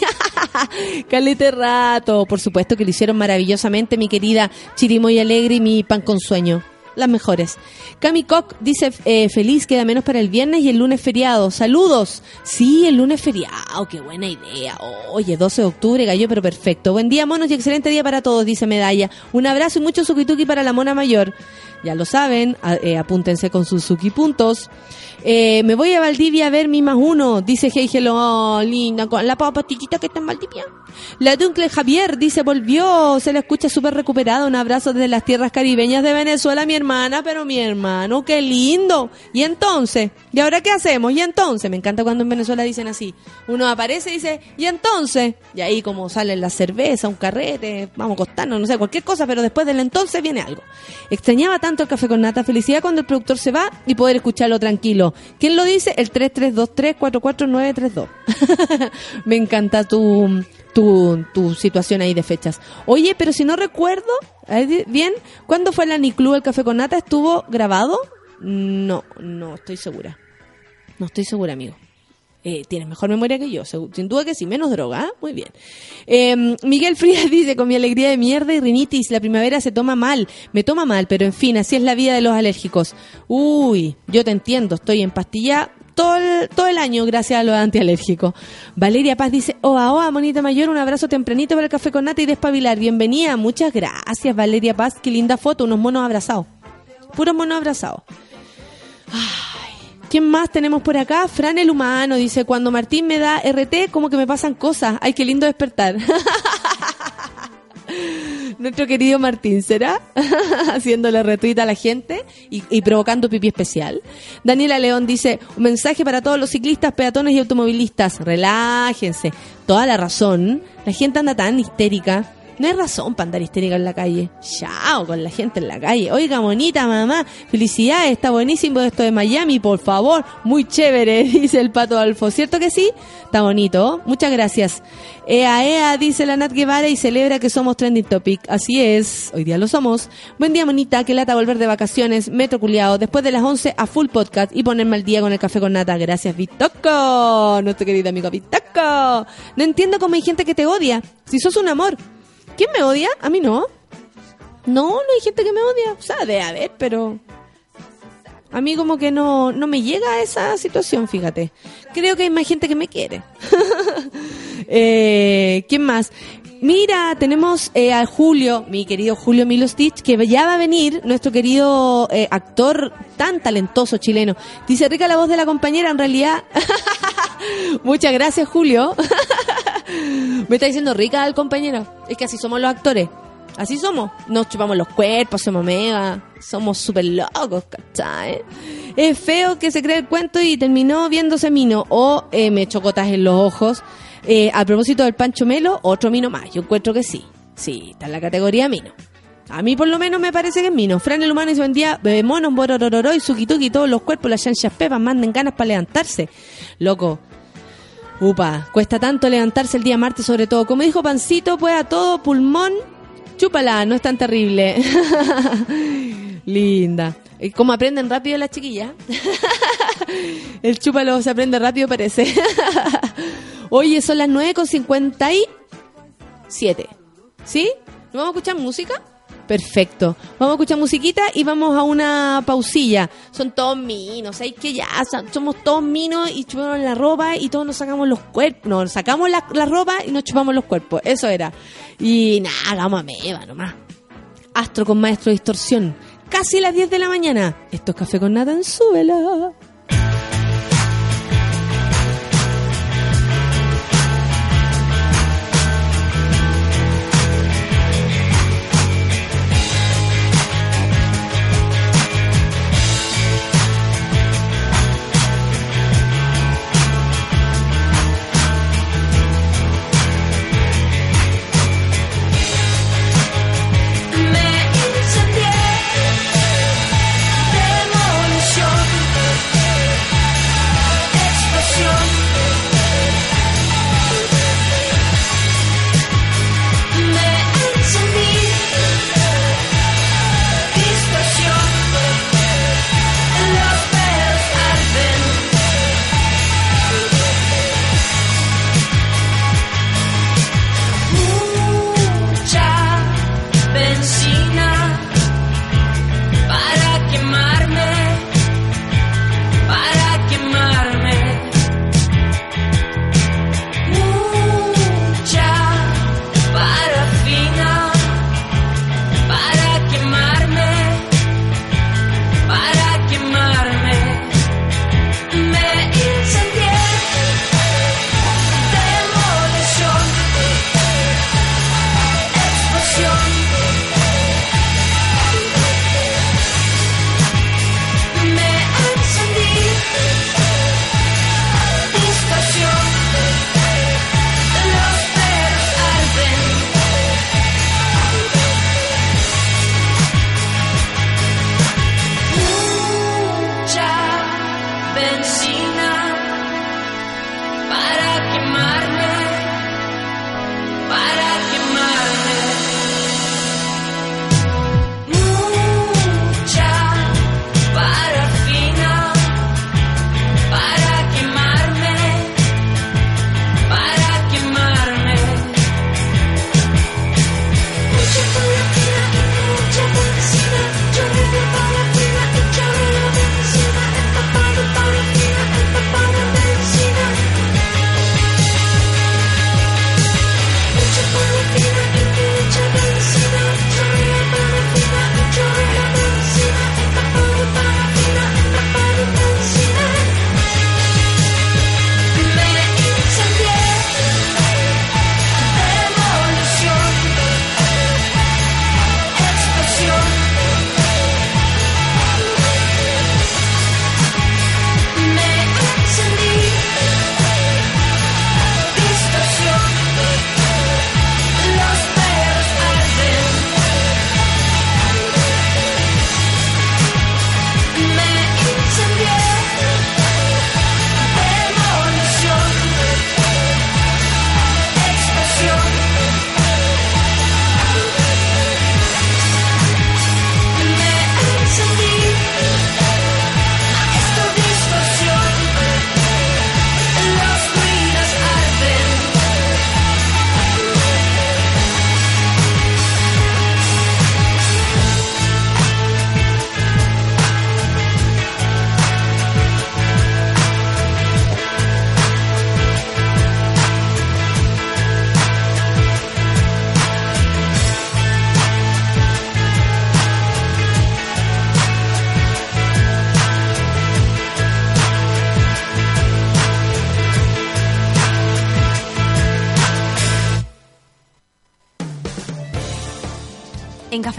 Calete rato. Por supuesto que lo hicieron maravillosamente, mi querida Chirimoya Alegre y mi pan con sueño. Las mejores. Cami Koch dice, eh, feliz, queda menos para el viernes y el lunes feriado. Saludos. Sí, el lunes feriado, qué buena idea. Oye, 12 de octubre, gallo, pero perfecto. Buen día, monos, y excelente día para todos, dice Medalla. Un abrazo y mucho suki para la mona mayor. Ya lo saben, eh, apúntense con sus suki puntos. Eh, me voy a Valdivia a ver mi más uno, dice Hey Hello, oh, linda, con la papa que está en Valdivia. La Duncle Javier dice, volvió, se la escucha súper recuperada. Un abrazo desde las tierras caribeñas de Venezuela, mi hermana, pero mi hermano, qué lindo. Y entonces, ¿y ahora qué hacemos? Y entonces, me encanta cuando en Venezuela dicen así. Uno aparece y dice, ¿y entonces? Y ahí como sale la cerveza, un carrete, vamos a acostarnos, no sé, cualquier cosa, pero después del entonces viene algo. Extrañaba tanto el café con nata, felicidad cuando el productor se va y poder escucharlo tranquilo. ¿Quién lo dice? El 3323-44932. me encanta tu tu, tu situación ahí de fechas. Oye, pero si no recuerdo bien, ¿cuándo fue el Aniclub el Café con Nata? ¿Estuvo grabado? No, no estoy segura. No estoy segura, amigo. Eh, tienes mejor memoria que yo, sin duda que sí, menos droga, ¿ah? muy bien. Eh, Miguel Frías dice, con mi alegría de mierda y rinitis, la primavera se toma mal, me toma mal, pero en fin, así es la vida de los alérgicos. Uy, yo te entiendo, estoy en pastilla todo el, todo el año gracias a los antialérgicos. Valeria Paz dice, oa, oa, monita mayor, un abrazo tempranito para el café con nata y despabilar. Bienvenida, muchas gracias Valeria Paz, qué linda foto, unos monos abrazados. Puros monos abrazados. Ay, ¿Quién más tenemos por acá? Fran el humano dice, cuando Martín me da RT, como que me pasan cosas. Ay, qué lindo despertar. Nuestro querido Martín, ¿será? Haciéndole retuita a la gente y, provocando pipí especial. Daniela León dice, un mensaje para todos los ciclistas, peatones y automovilistas. Relájense. Toda la razón. La gente anda tan histérica. No hay razón para andar histérica en la calle. Chao, con la gente en la calle. Oiga, bonita mamá, felicidades, está buenísimo esto de Miami, por favor. Muy chévere, dice el pato Alfo. ¿Cierto que sí? Está bonito. Muchas gracias. Ea, ea, dice la Nat Guevara y celebra que somos trending topic. Así es, hoy día lo somos. Buen día, monita, que lata volver de vacaciones, metro culiado, después de las 11 a full podcast y ponerme al día con el café con nata. Gracias, Vitoco, nuestro querido amigo Vitoco. No entiendo cómo hay gente que te odia, si sos un amor. ¿Quién me odia? A mí no. No, no hay gente que me odia. O sea, debe haber, pero a mí como que no, no me llega a esa situación, fíjate. Creo que hay más gente que me quiere. eh, ¿Quién más? Mira, tenemos eh, a Julio, mi querido Julio Milostich, que ya va a venir, nuestro querido eh, actor tan talentoso chileno. Dice, rica la voz de la compañera, en realidad... Muchas gracias, Julio. Me está diciendo rica el compañero. Es que así somos los actores. Así somos. Nos chupamos los cuerpos, somos mega. Somos súper locos, ¿cachai? Es feo que se cree el cuento y terminó viéndose mino. O eh, me chocotas en los ojos. Eh, a propósito del Pancho Melo, otro mino más. Yo encuentro que sí. Sí, está en la categoría mino. A mí por lo menos me parece que es mino. Fran el humano y su vendía bebé monos, bororororo y suquituki, todos los cuerpos, las chanchas pepas, manden ganas para levantarse. Loco, Upa, cuesta tanto levantarse el día martes, sobre todo. Como dijo Pancito, pues a todo pulmón, chúpala, no es tan terrible. Linda. ¿Cómo aprenden rápido las chiquillas? el chúpalo se aprende rápido, parece. Oye, son las 9.57. ¿Sí? ¿No vamos a escuchar música? Perfecto. Vamos a escuchar musiquita y vamos a una pausilla. Son todos minos, ¿sabes que ya? Somos todos minos y chupamos la ropa y todos nos sacamos los cuerpos. Nos sacamos la, ropa y nos chupamos los cuerpos. Eso era. Y nada, hagamos a meba nomás. Astro con maestro de distorsión. Casi las 10 de la mañana. Esto es café con nada en súbela.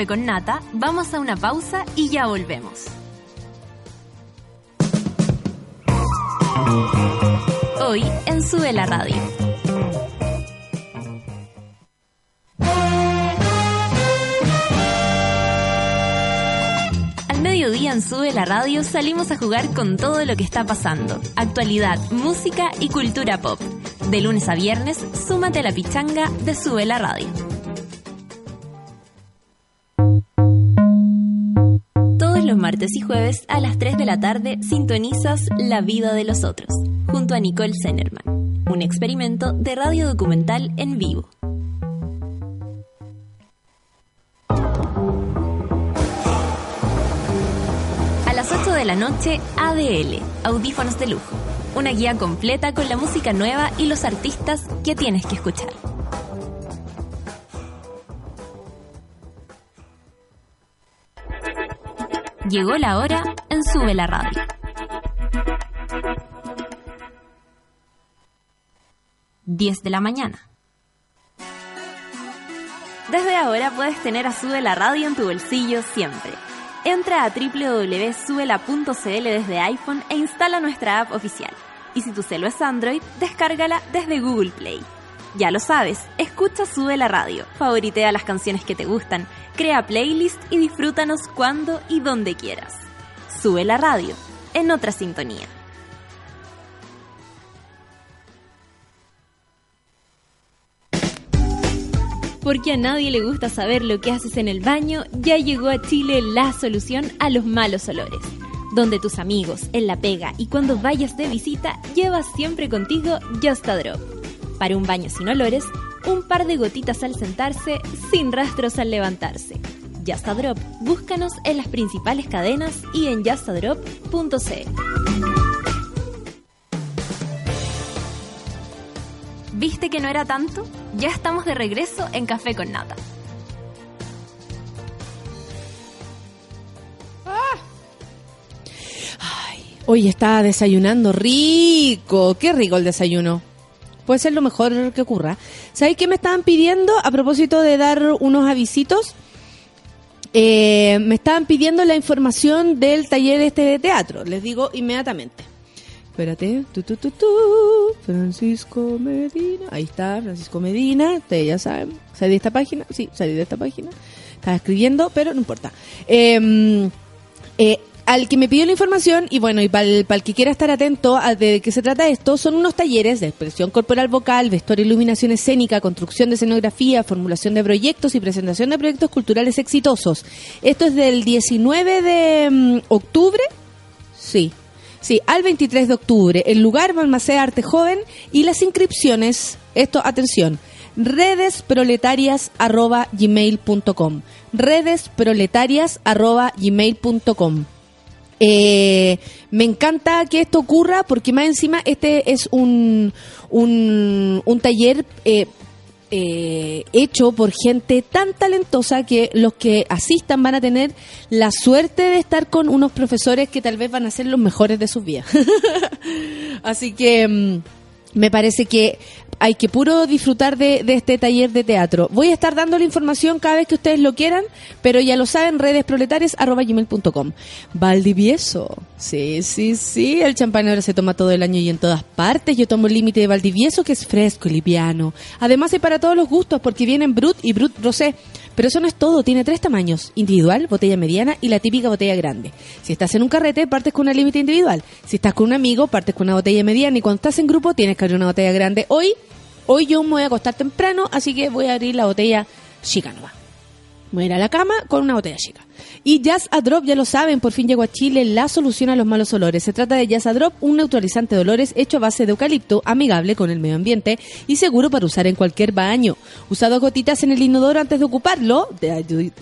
Con Nata vamos a una pausa y ya volvemos. Hoy en Sube la Radio. Al mediodía en Sube la Radio salimos a jugar con todo lo que está pasando. Actualidad, música y cultura pop. De lunes a viernes, súmate a la pichanga de Sube la Radio. Martes y jueves a las 3 de la tarde sintonizas La vida de los otros, junto a Nicole Zenerman, un experimento de radio documental en vivo. A las 8 de la noche, ADL, Audífonos de Lujo, una guía completa con la música nueva y los artistas que tienes que escuchar. Llegó la hora en Sube la Radio. Diez de la mañana. Desde ahora puedes tener a Sube la Radio en tu bolsillo siempre. Entra a www.subela.cl desde iPhone e instala nuestra app oficial. Y si tu celo es Android, descárgala desde Google Play. Ya lo sabes, escucha Sube la Radio, favoritea las canciones que te gustan, crea playlist y disfrútanos cuando y donde quieras. Sube la radio, en otra sintonía. Porque a nadie le gusta saber lo que haces en el baño, ya llegó a Chile la solución a los malos olores. Donde tus amigos, en la pega y cuando vayas de visita, llevas siempre contigo Just a Drop. Para un baño sin olores, un par de gotitas al sentarse, sin rastros al levantarse. Just a Drop, búscanos en las principales cadenas y en justadrop.cl. ¿Viste que no era tanto? Ya estamos de regreso en Café con Nata.
Hoy estaba desayunando rico. Qué rico el desayuno. Puede ser lo mejor que ocurra. ¿Sabéis qué me estaban pidiendo a propósito de dar unos avisitos? Eh, me estaban pidiendo la información del taller este de teatro. Les digo inmediatamente. Espérate. Francisco Medina. Ahí está, Francisco Medina. Ustedes ya saben. ¿Salí de esta página? Sí, salí de esta página. Estaba escribiendo, pero no importa. Eh, eh, al que me pidió la información, y bueno, y para el, que quiera estar atento a de qué se trata esto, son unos talleres de expresión corporal vocal, vestuario, iluminación escénica, construcción de escenografía, formulación de proyectos y presentación de proyectos culturales exitosos. Esto es del 19 de mm, octubre, sí, sí, al 23 de octubre. El lugar Balmaceda Arte Joven y las inscripciones, esto, atención, redesproletarias.gmail.com redesproletarias.gmail.com eh, me encanta que esto ocurra porque más encima este es un, un, un taller eh, eh, hecho por gente tan talentosa que los que asistan van a tener la suerte de estar con unos profesores que tal vez van a ser los mejores de sus vidas. Así que mm, me parece que hay que puro disfrutar de, este taller de teatro. Voy a estar dando la información cada vez que ustedes lo quieran, pero ya lo saben, redesproletarias.com. Valdivieso. Sí, sí, sí, el champán ahora se toma todo el año y en todas partes. Yo tomo el límite de Valdivieso, que es fresco y liviano. Además, hay para todos los gustos, porque vienen Brut y Brut Rosé. Pero eso no es todo, tiene tres tamaños, individual, botella mediana y la típica botella grande. Si estás en un carrete, partes con una límite individual. Si estás con un amigo, partes con una botella mediana y cuando estás en grupo, tienes que abrir una botella grande. Hoy, hoy yo me voy a acostar temprano, así que voy a abrir la botella chica nomás. Voy a ir a la cama con una botella chica. Y Jazz a Drop, ya lo saben, por fin llegó a Chile la solución a los malos olores. Se trata de Jazz a Drop, un neutralizante de olores hecho a base de eucalipto, amigable con el medio ambiente y seguro para usar en cualquier baño. Usa dos gotitas en el inodoro antes de ocuparlo,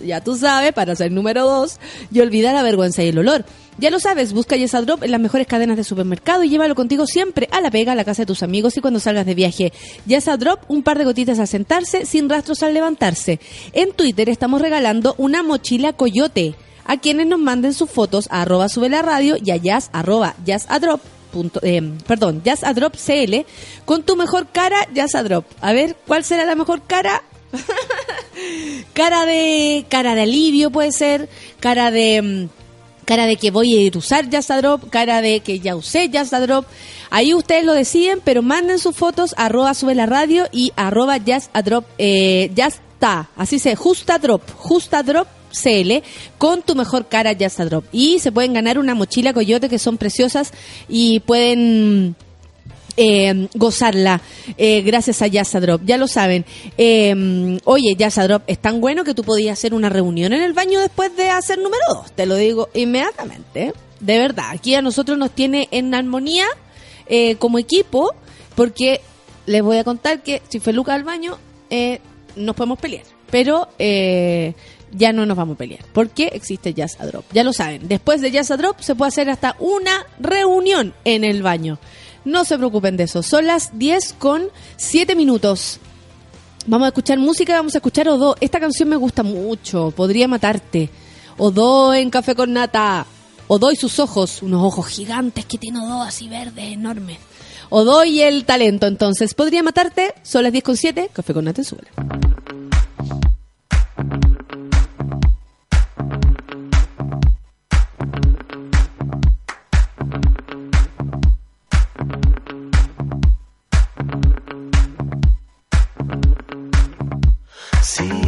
ya tú sabes, para ser número dos, y olvidar la vergüenza y el olor. Ya lo sabes, busca Yes a Drop en las mejores cadenas de supermercado y llévalo contigo siempre a la pega, a la casa de tus amigos y cuando salgas de viaje. Yes a Drop, un par de gotitas al sentarse, sin rastros al levantarse. En Twitter estamos regalando una mochila coyote a quienes nos manden sus fotos a arroba sube la radio y a jazz, arroba jazz a. Punto, eh, perdón, Jazz a Drop CL con tu mejor cara Jazz a Drop. A ver, ¿cuál será la mejor cara? cara de cara de alivio puede ser, cara de mm, cara de que voy a usar Jazz a Drop, cara de que ya usé Jazz a Drop. Ahí ustedes lo deciden, pero manden sus fotos arroba sube la radio y arroba Jazz a Drop, eh, Jazz está, así se, Justa Drop, Justa Drop CL con tu mejor cara Jazz a Drop. Y se pueden ganar una mochila Coyote que son preciosas y pueden eh, gozarla eh, gracias a Jazz a Drop. Ya lo saben. Eh, oye, Jazz a Drop es tan bueno que tú podías hacer una reunión en el baño después de hacer número 2. Te lo digo inmediatamente. De verdad, aquí a nosotros nos tiene en armonía eh, como equipo porque les voy a contar que si fue Luca al baño eh, nos podemos pelear. Pero eh, ya no nos vamos a pelear. Porque existe Jazz a Drop. Ya lo saben. Después de Jazz a Drop se puede hacer hasta una reunión en el baño. No se preocupen de eso. Son las 10 con 7 minutos. Vamos a escuchar música, vamos a escuchar Odo. Esta canción me gusta mucho. Podría matarte. Odo en Café con Nata. Odo y sus ojos. Unos ojos gigantes que tiene Odo así verdes, enormes. Odo y el talento. Entonces, podría matarte. Son las 10 con 7. Café con Nata en Súbela.
Sí,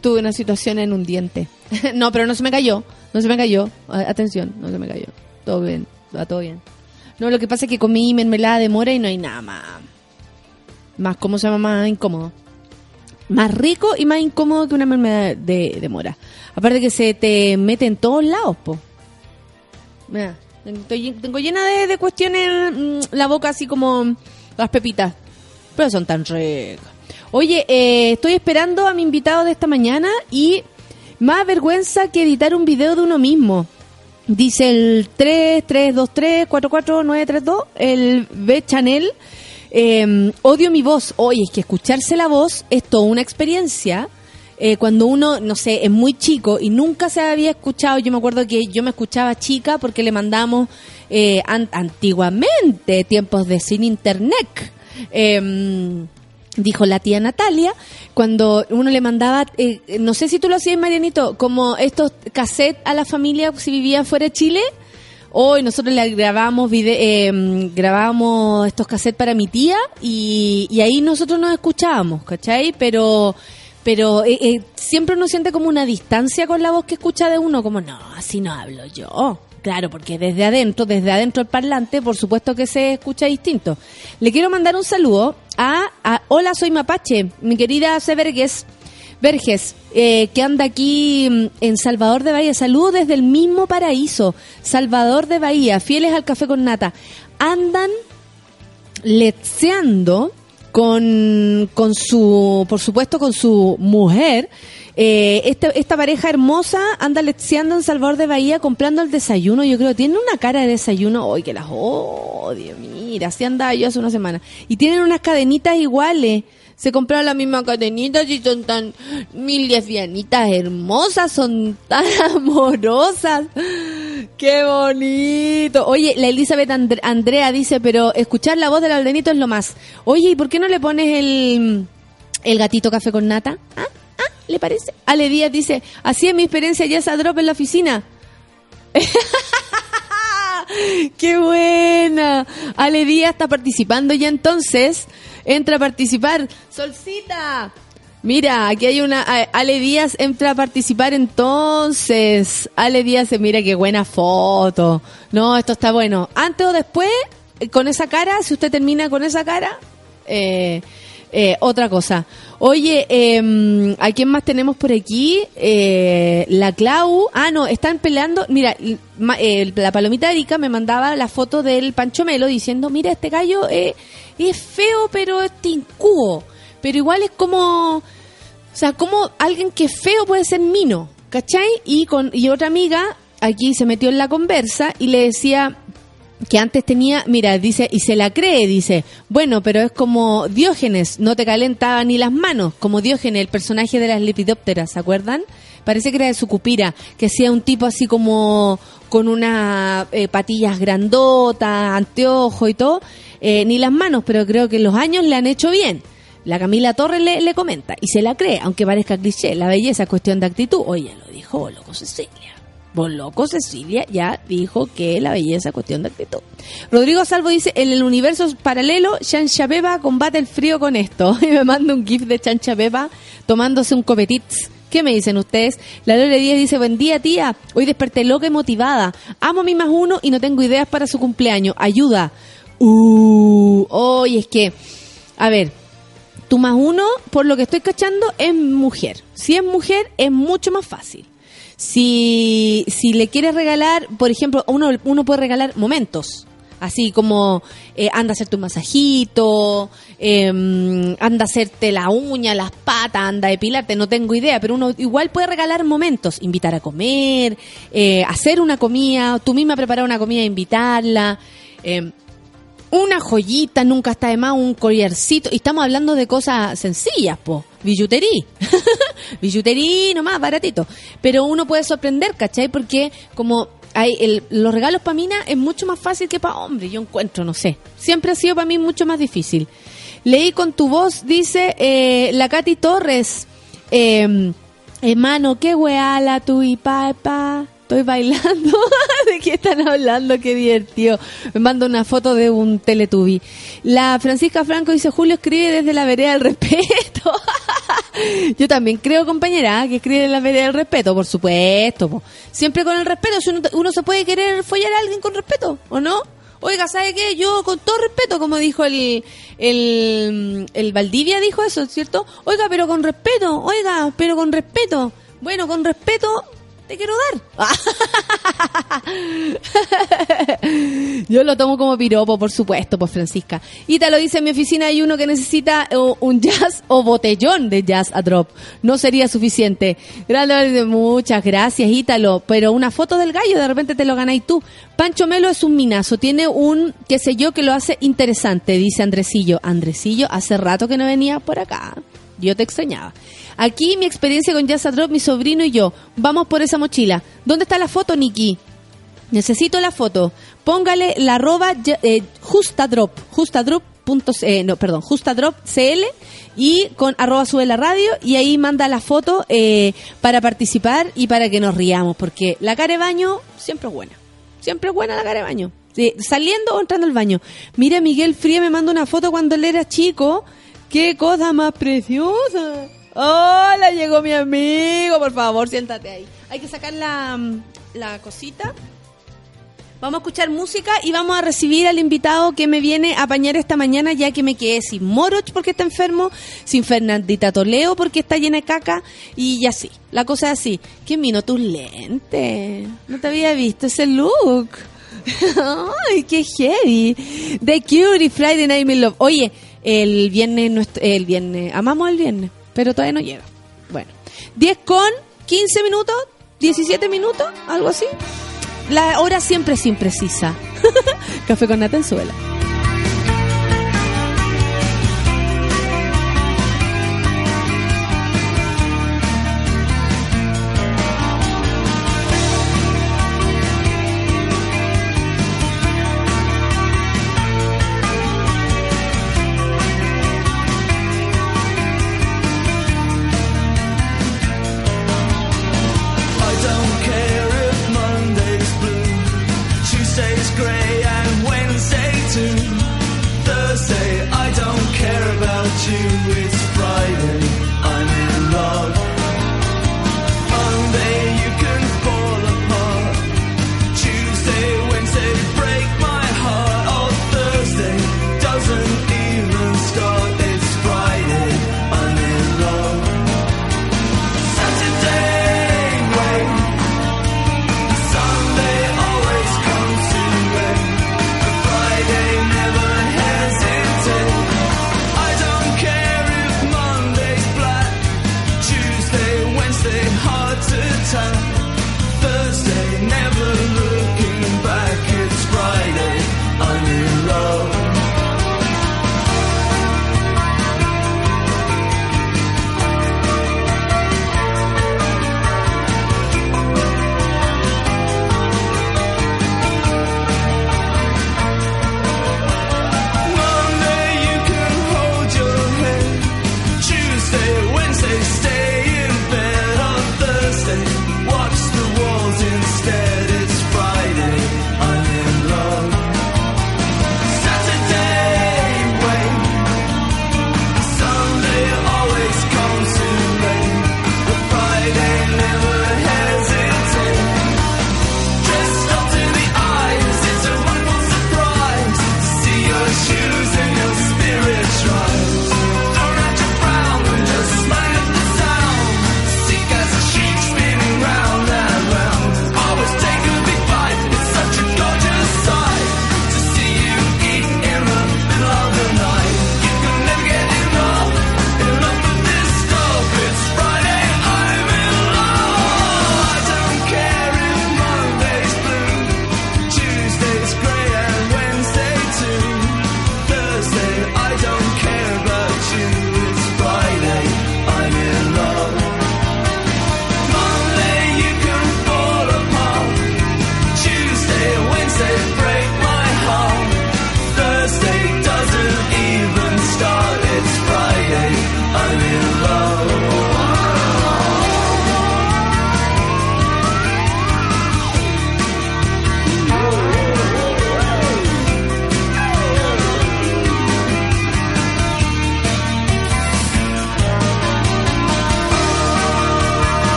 Tuve una, situación en un diente. no, pero no se me cayó. No se me cayó. Atención, no se me cayó. Todo bien, va todo bien. No, lo que pasa es que comí mermelada de mora y no hay nada más. Más, ¿cómo se llama? Más incómodo. Más rico y más incómodo que una mermelada de, de mora. Aparte que se te mete en todos lados, po. Mira, estoy- tengo llena de, de cuestiones mm, la boca así como las pepitas. Pero son tan ricas. Oye, eh, estoy esperando a mi invitado de esta mañana y más vergüenza que editar un video de uno mismo. Dice el 3323-44932, el B Chanel. eh, odio mi voz. Oye, es que escucharse la voz es toda una experiencia. Eh, cuando uno, no sé, es muy chico y nunca se había escuchado, yo me acuerdo que yo me escuchaba chica porque le mandamos eh, an- antiguamente, tiempos de sin internet. Dijo la tía Natalia, cuando uno le mandaba, eh, no sé si tú lo hacías, Marianito, como estos cassettes a la familia si vivía fuera de Chile. Hoy nosotros le grabamos vide- eh, grabábamos estos cassettes para mi tía y, y ahí nosotros nos escuchábamos, ¿cachai? Pero pero eh, eh, siempre uno siente como una distancia con la voz que escucha de uno, como no, así no hablo yo. Claro, porque desde adentro, desde adentro del parlante, por supuesto que se escucha distinto. Le quiero mandar un saludo a, a Hola, soy Mapache, mi querida Severgues. Verges, eh, que anda aquí mm, en Salvador de Bahía. Saludos desde el mismo paraíso. Salvador de Bahía, fieles al café con nata. Andan letseando con, con su, por supuesto, con su mujer. Eh, esta, esta pareja hermosa anda letseando en Salvador de Bahía comprando el desayuno. Yo creo, tienen una cara de desayuno. ¡Ay, que las odio! Mira, así andaba yo hace una semana. Y tienen unas cadenitas iguales. Se compraron la misma cadenita y son tan mil lesbianitas hermosas, son tan amorosas. ¡Qué bonito! Oye, la Elizabeth And- Andrea dice, pero escuchar la voz del aldenito es lo más. Oye, ¿y por qué no le pones el, el gatito café con nata? ¿Ah? ¿Ah? ¿Le parece? Ale Díaz dice, así es mi experiencia ya esa drop en la oficina. ¡Qué buena! Ale Díaz está participando ya entonces. Entra a participar. Solcita. Mira, aquí hay una... Ale Díaz entra a participar entonces. Ale Díaz, mira qué buena foto. No, esto está bueno. Antes o después, con esa cara, si usted termina con esa cara, eh, eh, otra cosa. Oye, eh, ¿a quién más tenemos por aquí? Eh, la Clau. Ah, no, están peleando. Mira, ma- eh, la palomita Erika me mandaba la foto del Pancho Melo diciendo, mira, este gallo eh, es feo, pero es tincuo. Pero igual es como... O sea, como alguien que es feo puede ser mino, ¿cachai? Y, con, y otra amiga aquí se metió en la conversa y le decía que antes tenía, mira, dice, y se la cree, dice, bueno, pero es como Diógenes, no te calentaba ni las manos, como Diógenes, el personaje de las lepidópteras, ¿se acuerdan? Parece que era de su cupira, que sea un tipo así como con unas eh, patillas grandotas, anteojo y todo, eh, ni las manos, pero creo que los años le han hecho bien. La Camila Torres le, le comenta y se la cree, aunque parezca cliché, la belleza es cuestión de actitud. Oye, lo dijo loco Cecilia. Vos loco Cecilia ya dijo que la belleza es cuestión de actitud. Rodrigo Salvo dice, en el universo paralelo, Chancha Pepa combate el frío con esto. Y me manda un gif de Chancha Pepa tomándose un copetitz. ¿Qué me dicen ustedes? La Lore Díaz dice, buen día tía, hoy desperté loca y motivada. Amo a mi más uno y no tengo ideas para su cumpleaños. Ayuda. Uh, hoy es que, a ver, tu más uno, por lo que estoy cachando, es mujer. Si es mujer, es mucho más fácil. Si, si le quieres regalar, por ejemplo, uno, uno puede regalar momentos. Así como eh, anda a hacerte un masajito, eh, anda a hacerte la uña, las patas, anda a depilarte, no tengo idea, pero uno igual puede regalar momentos, invitar a comer, eh, hacer una comida, tú misma preparar una comida e invitarla. Una joyita, nunca está de más, un collarcito. Y estamos hablando de cosas sencillas, po. Billutería. Billutería nomás, baratito. Pero uno puede sorprender, ¿cachai? Porque como hay el- los regalos para mina es mucho más fácil que para hombre. Yo encuentro, no sé. Siempre ha sido para mí mucho más difícil. Leí con tu voz, dice eh, la Katy Torres. Eh, hermano, qué weá la tu y papá. Estoy bailando. ¿De qué están hablando? Qué divertido. Me manda una foto de un Teletubby. La Francisca Franco dice, Julio escribe desde la vereda del respeto. Yo también creo, compañera, que escribe en la vereda del respeto, por supuesto. Siempre con el respeto. Uno, uno se puede querer follar a alguien con respeto, ¿o no? Oiga, ¿sabe qué? Yo con todo respeto, como dijo el, el, el Valdivia, dijo eso, ¿cierto? Oiga, pero con respeto, oiga, pero con respeto. Bueno, con respeto te quiero dar. Yo lo tomo como piropo, por supuesto, pues Francisca. Ita lo dice, en mi oficina hay uno que necesita un jazz o botellón de jazz a drop. No sería suficiente. Grande, muchas gracias, Ítalo. Pero una foto del gallo, de repente te lo ganáis tú. Pancho Melo es un minazo, tiene un, qué sé yo, que lo hace interesante, dice Andresillo. Andresillo, hace rato que no venía por acá. Yo te extrañaba. Aquí mi experiencia con Jazz Drop, mi sobrino y yo. Vamos por esa mochila. ¿Dónde está la foto, Nikki? Necesito la foto. Póngale la arroba eh, justadrop, justadrop. eh, no, perdón, justadrop CL y con arroba sube la radio y ahí manda la foto eh, para participar y para que nos riamos, porque la cara de baño siempre es buena. Siempre es buena la cara de baño. Saliendo o entrando al baño. Mira, Miguel Fría me manda una foto cuando él era chico. ¡Qué cosa más preciosa! ¡Hola! Llegó mi amigo. Por favor, siéntate ahí. Hay que sacar la, mm, la cosita. Vamos a escuchar música y vamos a recibir al invitado que me viene a apañar esta mañana ya que me quedé sin Moroch porque está enfermo, sin Fernandita Toleo porque está llena de caca y así. La cosa es así. ¿Quién vino tus lentes? No te había visto ese look. Ay, qué heavy. The y Friday Night in Love. Oye, el viernes, el viernes, amamos el viernes, pero todavía no llega. Bueno, 10 con 15 minutos, 17 minutos, algo así. La hora siempre es imprecisa. Café con nata.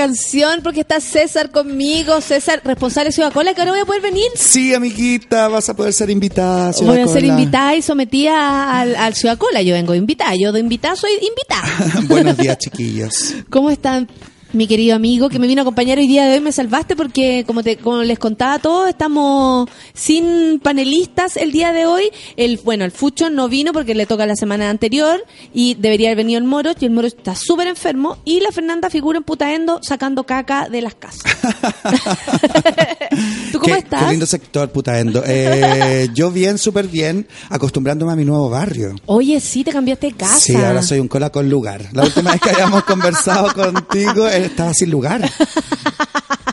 Canción porque está César conmigo, César, responsable de Ciudad Cola, que ahora voy a poder venir.
Sí, amiguita, vas a poder ser invitada. Ciudad
Voy a ser invitada y sometida al, al Ciudad Cola. Yo vengo invitada, yo de invitada soy invitada.
Buenos días, chiquillos.
¿Cómo están? Mi querido amigo que me vino a acompañar hoy día de hoy, me salvaste porque como te como les contaba a todos, estamos sin panelistas el día de hoy. El bueno, el Fucho no vino porque le toca la semana anterior y debería haber venido el Moro y el Moro está súper enfermo y la Fernanda figura en Putaendo sacando caca de las casas. ¿Tú cómo
qué,
estás?
Qué lindo sector, putaendo. Eh, yo bien, súper bien, acostumbrándome a mi nuevo barrio.
Oye, sí, te cambiaste de casa.
Sí, ahora soy un cola con lugar. La última vez que habíamos conversado contigo estaba sin lugar.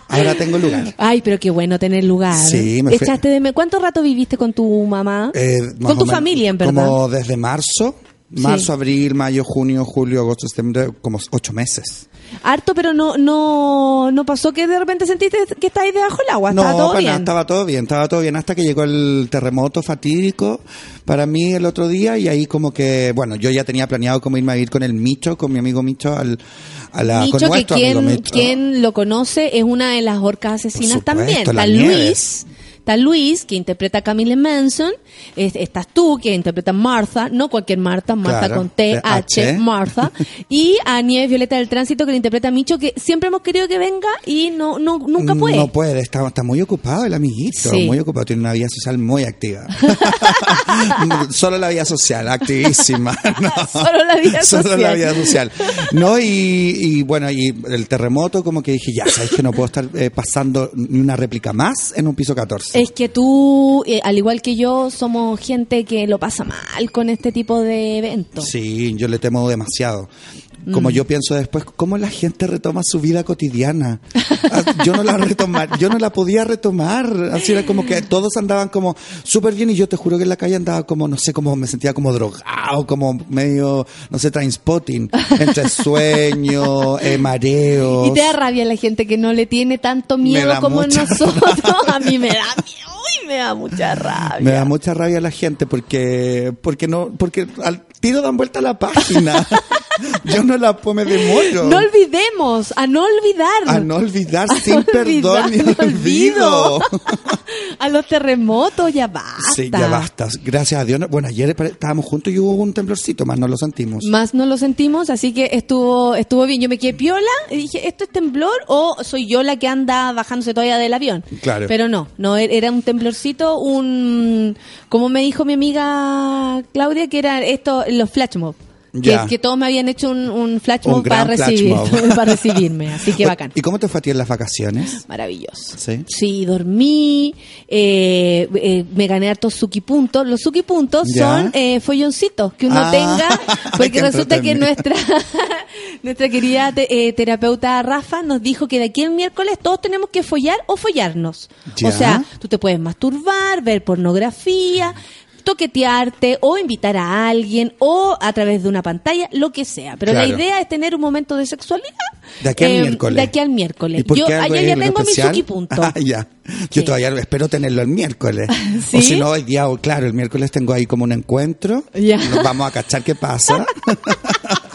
Ahora tengo lugar.
Ay, pero qué bueno tener lugar.
Sí, me
Echaste de ¿Cuánto rato viviste con tu mamá?
Eh,
con tu
menos
familia, en verdad.
Como desde marzo. Marzo,
Sí.
abril, mayo, junio, julio, agosto, septiembre, como ocho meses.
Harto, pero no, no, no pasó que de repente sentiste que estáis debajo del agua. Estaba
no,
todo bien.
estaba todo bien, estaba todo bien hasta que llegó el terremoto fatídico para mí el otro día y ahí como que, bueno, yo ya tenía planeado como irme a ir con el Micho, con mi amigo Micho al, a la, con
que
amigo
quien, quien lo conoce es una de las orcas asesinas
supuesto,
también.
la.
Luis, está Luis, que interpreta a Camille Manson. Es- estás tú, que interpreta a Martha, no cualquier Martha, Martha
Claro,
con T, H,
H.
Martha. y a Nieves Violeta del Tránsito, que le interpreta a Micho, que siempre hemos querido que venga y no, no nunca puede.
No puede, está, está muy ocupado el amiguito,
Sí.
muy ocupado, tiene una vida social muy activa. Solo la vida social, activísima. No.
Solo la vida
Solo
social.
la vida social. No, y, y bueno, y el terremoto, como que dije, ya sabes que no puedo estar eh, pasando ni una réplica más en un piso 14.
Es que tú, eh, al igual que yo, somos gente que lo pasa mal con este tipo de eventos.
Sí, yo le temo demasiado.
Mm.
Como yo pienso después, ¿cómo la gente retoma su vida cotidiana? Ah, Yo no la retomar, yo no la podía retomar. Así era como que todos andaban como súper bien y yo te juro que en la calle andaba como, no sé, como me sentía como drogado, como medio, no sé, trainspotting, entre sueño, eh, mareo.
Y te da rabia la gente que no le tiene tanto miedo como nosotros. A mí me da miedo me da mucha rabia.
Me da mucha rabia la gente porque porque no porque al tiro dan vuelta a la página. Yo no la me demoro.
No olvidemos, a no olvidar.
A no olvidar
A
sin
no
perdón ni olvido.
olvido. a los terremotos, ya basta.
Sí, ya basta. Gracias a Dios. no- Bueno, ayer estábamos juntos y hubo un temblorcito, más no lo sentimos.
Más no lo sentimos, así que estuvo estuvo bien. Yo me quedé piola y dije, ¿esto es temblor o soy yo la que anda bajándose todavía del avión?
Claro.
Pero no, no e- era un temblorcito, un... Como me dijo mi amiga Claudia, que eran esto, los flash mob. Que,
Ya.
que todos me habían hecho un, un flash mob
Un
para, recibir,
mob.
para recibirme, así que bacán.
¿Y cómo te fue a ti en las vacaciones?
Maravilloso.
Sí.
Sí, dormí, eh, eh, me gané hartos suki puntos. Los suki puntos
Ya.
son eh, folloncitos que uno
Ah,
tenga, porque resulta que nuestra nuestra querida te- eh, terapeuta Rafa nos dijo que de aquí el miércoles todos tenemos que follar o follarnos.
Ya.
O sea, tú te puedes masturbar, ver pornografía, toquetearte o invitar a alguien o a través de una pantalla, lo que sea. Pero la idea es tener un momento de sexualidad.
De aquí al
eh,
miércoles.
De aquí al miércoles.
¿Y por
Yo ayer ya
en
tengo mi
especial?
punto.
Ah, ya. Yo todavía espero tenerlo el miércoles.
¿Sí?
O si no, hoy día, o claro, el miércoles tengo ahí como un encuentro.
Ya.
Nos vamos a cachar qué pasa.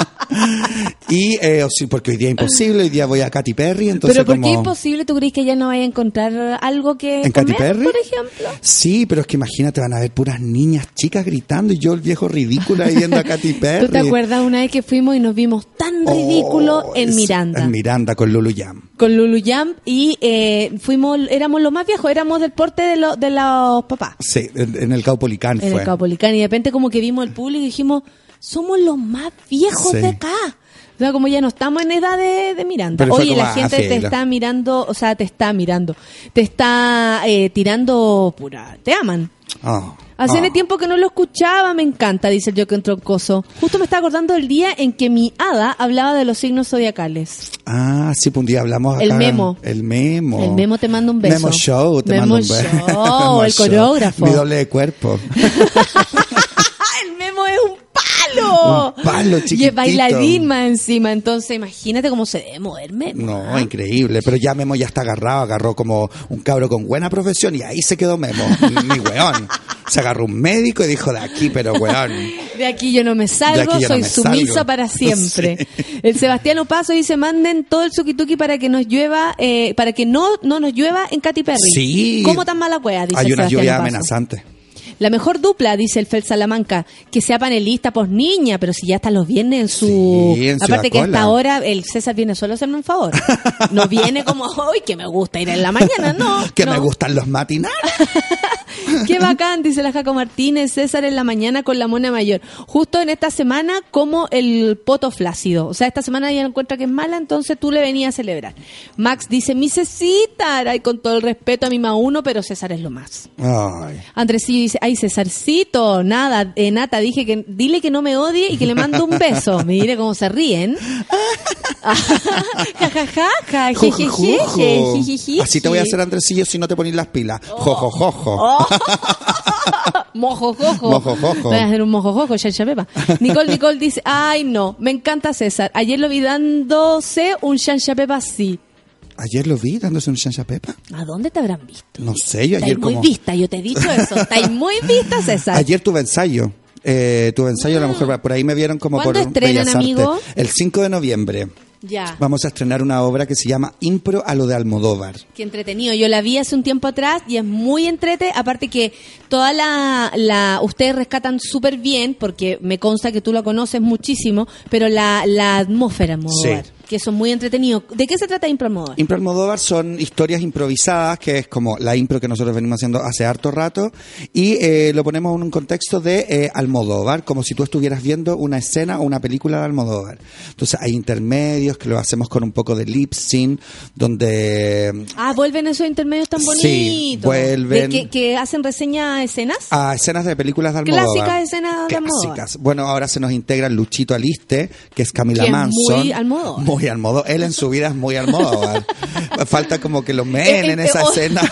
y, eh, porque hoy día es imposible, hoy día voy a Katy Perry, entonces
Pero ¿por qué imposible? ¿Tú crees que ya no vaya a encontrar algo que
¿En Katy Perry?
por ejemplo?
Sí, pero es que imagínate, van a ver puras niñas chicas gritando y yo el viejo ridículo ahí viendo a Katy Perry.
¿Tú te acuerdas una vez que fuimos y nos vimos tan ridículo
Oh,
en
es-
Miranda?
En Miranda con Lulu Jam.
con Lulu Jam y eh, fuimos, éramos los más viejos, éramos del porte de, lo- de los papás
Sí, en, en el Caupolicán
en
fue.
el Caupolicán y de repente como que vimos el público y dijimos, somos los más viejos
Sí.
de acá. O sea, como ya no estamos en edad de, de Miranda.
Pero
Oye, la gente te está mirando, o sea, te está mirando, te está eh, tirando pura, te aman.
Oh,
Hace
oh.
tiempo que no lo escuchaba, me encanta, dice el Joker Troncoso. Justo me está acordando del día en que mi hada hablaba de los signos zodiacales.
Ah, sí, pues un día hablamos acá.
El Memo.
El Memo.
El Memo te manda un beso.
Memo Show, te
Memo
mando un beso.
Show, el coreógrafo.
Mi doble de cuerpo.
¡Ah, el Memo es un palo!
Un palo
Y es
chiquitito.
bailarín más encima, entonces imagínate cómo se debe mover Memo.
No, increíble. Pero ya Memo ya está agarrado, agarró como un cabro con buena profesión y ahí se quedó Memo. Ni weón. Se agarró un médico y dijo de aquí, pero weón.
De aquí yo no me salgo,
yo no
soy
me
sumisa
salgo.
para siempre.
Sí.
El Sebastiano Paso dice, manden todo el suki para que nos llueva, eh, para que no, no nos llueva en Katy Perry.
Sí.
¿Cómo tan mala cueva? Dice
Hay una lluvia amenazante.
La mejor dupla, dice el Fel Salamanca, que sea panelista, pues niña, pero si ya están los viernes en su...
Sí, en
Aparte que
Ciudad
a esta
Cola.
hora el César viene solo a hacerme un favor. No viene como, hoy que me gusta ir en la mañana, no.
Que
no.
me gustan los matinales.
Qué bacán, dice la Jaco Martínez, César en la mañana con la mona mayor. Justo en esta semana como el poto flácido. O sea, esta semana ella encuentra que es mala, entonces tú le venías a celebrar. Max dice, mi Cecita, ay, con todo el respeto a mi ma uno, pero César es lo más. Andresillo dice, ay, Cesarcito, nada, eh, Nata, dije que, dile que no me odie y que le mando un beso. Mire cómo se ríen.
Así te voy a hacer, Andresillo, si no te pones las pilas.
Oh. Mojo jojo.
Mojo, jojo.
Voy a hacer un mojo jojo, Chancha Pepa. Nicole Nicole dice, ay no, me encanta César. Ayer lo vi dándose un Chancha Pepa así.
Ayer lo vi dándose un chancha pepa.
¿A dónde te habrán visto?
No sé, yo
Estáis
ayer
muy
como...
vista, yo te he dicho eso. Estáis muy vista, César.
Ayer tuve ensayo. Eh, tuve ensayo, a lo mejor por ahí me vieron como por
¿Cuándo estrenan,
Bellas Artes.
amigo?
El 5 de noviembre.
Ya.
Vamos a estrenar una obra que se llama Impro a lo de Almodóvar.
Qué entretenido. Yo la vi hace un tiempo atrás y es muy entrete. Aparte que toda la, la ustedes rescatan súper bien, porque me consta que tú la conoces muchísimo, pero la, la atmósfera Almodóvar,
Sí.
Que son muy entretenidos. ¿De qué se trata Impro Almodóvar?
Impro Almodóvar son historias improvisadas, que es como la impro que nosotros venimos haciendo hace harto rato, y eh, lo ponemos en un contexto de eh, Almodóvar, como si tú estuvieras viendo una escena o una película de Almodóvar. Entonces hay intermedios que lo hacemos con un poco de lip sync, donde
Ah, vuelven esos intermedios tan
Sí,
bonitos.
vuelven.
De que, que hacen reseña a escenas.
a escenas de películas de Almodóvar.
Clásicas escenas de Almodóvar.
Clásicas. Bueno, ahora se nos integra Luchito Aliste, que es Camila
Que es
Manson.
muy Almodóvar.
Muy Almodóvar. Él en su vida es muy Almodóvar. Falta como que lo meen
Eh,
en esa escena.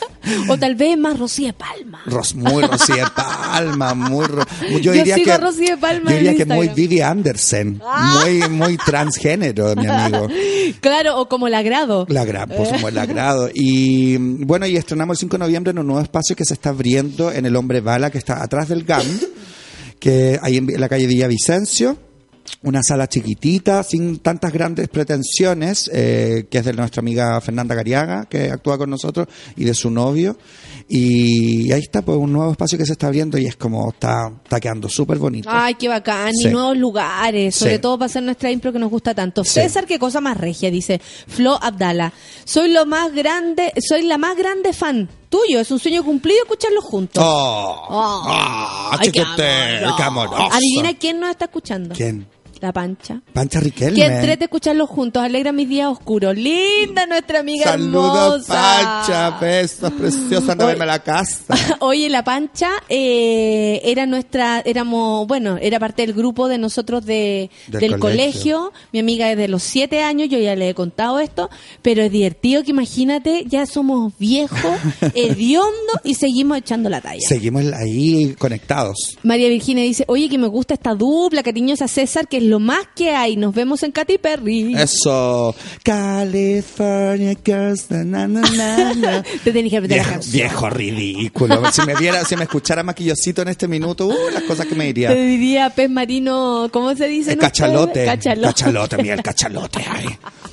o tal vez más Rocío de Palma.
Ros- muy de Palma, muy yo
Yo
diría
sigo
que
de Palma
yo diría que muy. Vivi Anderson,
Ah.
muy muy transgénero, mi amigo.
Claro, o como la grado.
La gra- por supuesto, el agrado. Y bueno, y estrenamos el 5 de noviembre en un nuevo espacio que se está abriendo en el Hombre Bala, que está atrás del GAM, que hay en la calle Villavicencio. Una sala chiquitita, sin tantas grandes pretensiones, eh, que es de nuestra amiga Fernanda Gariaga, que actúa con nosotros, y de su novio. Y ahí está, pues, un nuevo espacio que se está abriendo y es como, está, está quedando súper bonito.
Ay, qué bacán.
Sí.
Y nuevos lugares, sobre
Sí.
todo para hacer nuestra impro que nos gusta tanto.
Sí.
César, qué cosa más regia, dice Flo Abdala. Soy lo más grande, soy la más grande fan tuyo. Es un sueño cumplido escucharlos juntos.
¡Oh!
Oh.
¡Ah,
Ay, qué. Adivina quién nos está escuchando.
¿Quién?
La pancha.
Pancha Riquelme.
Que entrete escucharlos juntos, alegra mis días oscuros. Linda nuestra amiga
Saludos,
hermosa.
Pancha, besos, preciosa, anda a verme a la casa.
Oye, la Pancha eh, era nuestra, éramos, bueno, era parte del grupo de nosotros de,
Del
del,
colegio.
colegio. Mi amiga es de los siete años, yo ya le he contado esto, pero es divertido que imagínate, ya somos viejos, hediondo y seguimos echando la talla.
Seguimos ahí conectados.
María Virginia dice, oye, que me gusta esta dupla, cariñosa César, que es lo más que hay. Nos vemos en Katy Perry.
Eso. California Girls. na, na, na, na, na.
Te tenés que la
Viejo,
canción.
viejo ridículo. Si me viera, si me escuchara maquillosito en este minuto, uh, las cosas que me diría.
Te diría pez marino, ¿cómo se dice?
El cachalote.
Cachalote.
Cachalote, mira el cachalote ahí.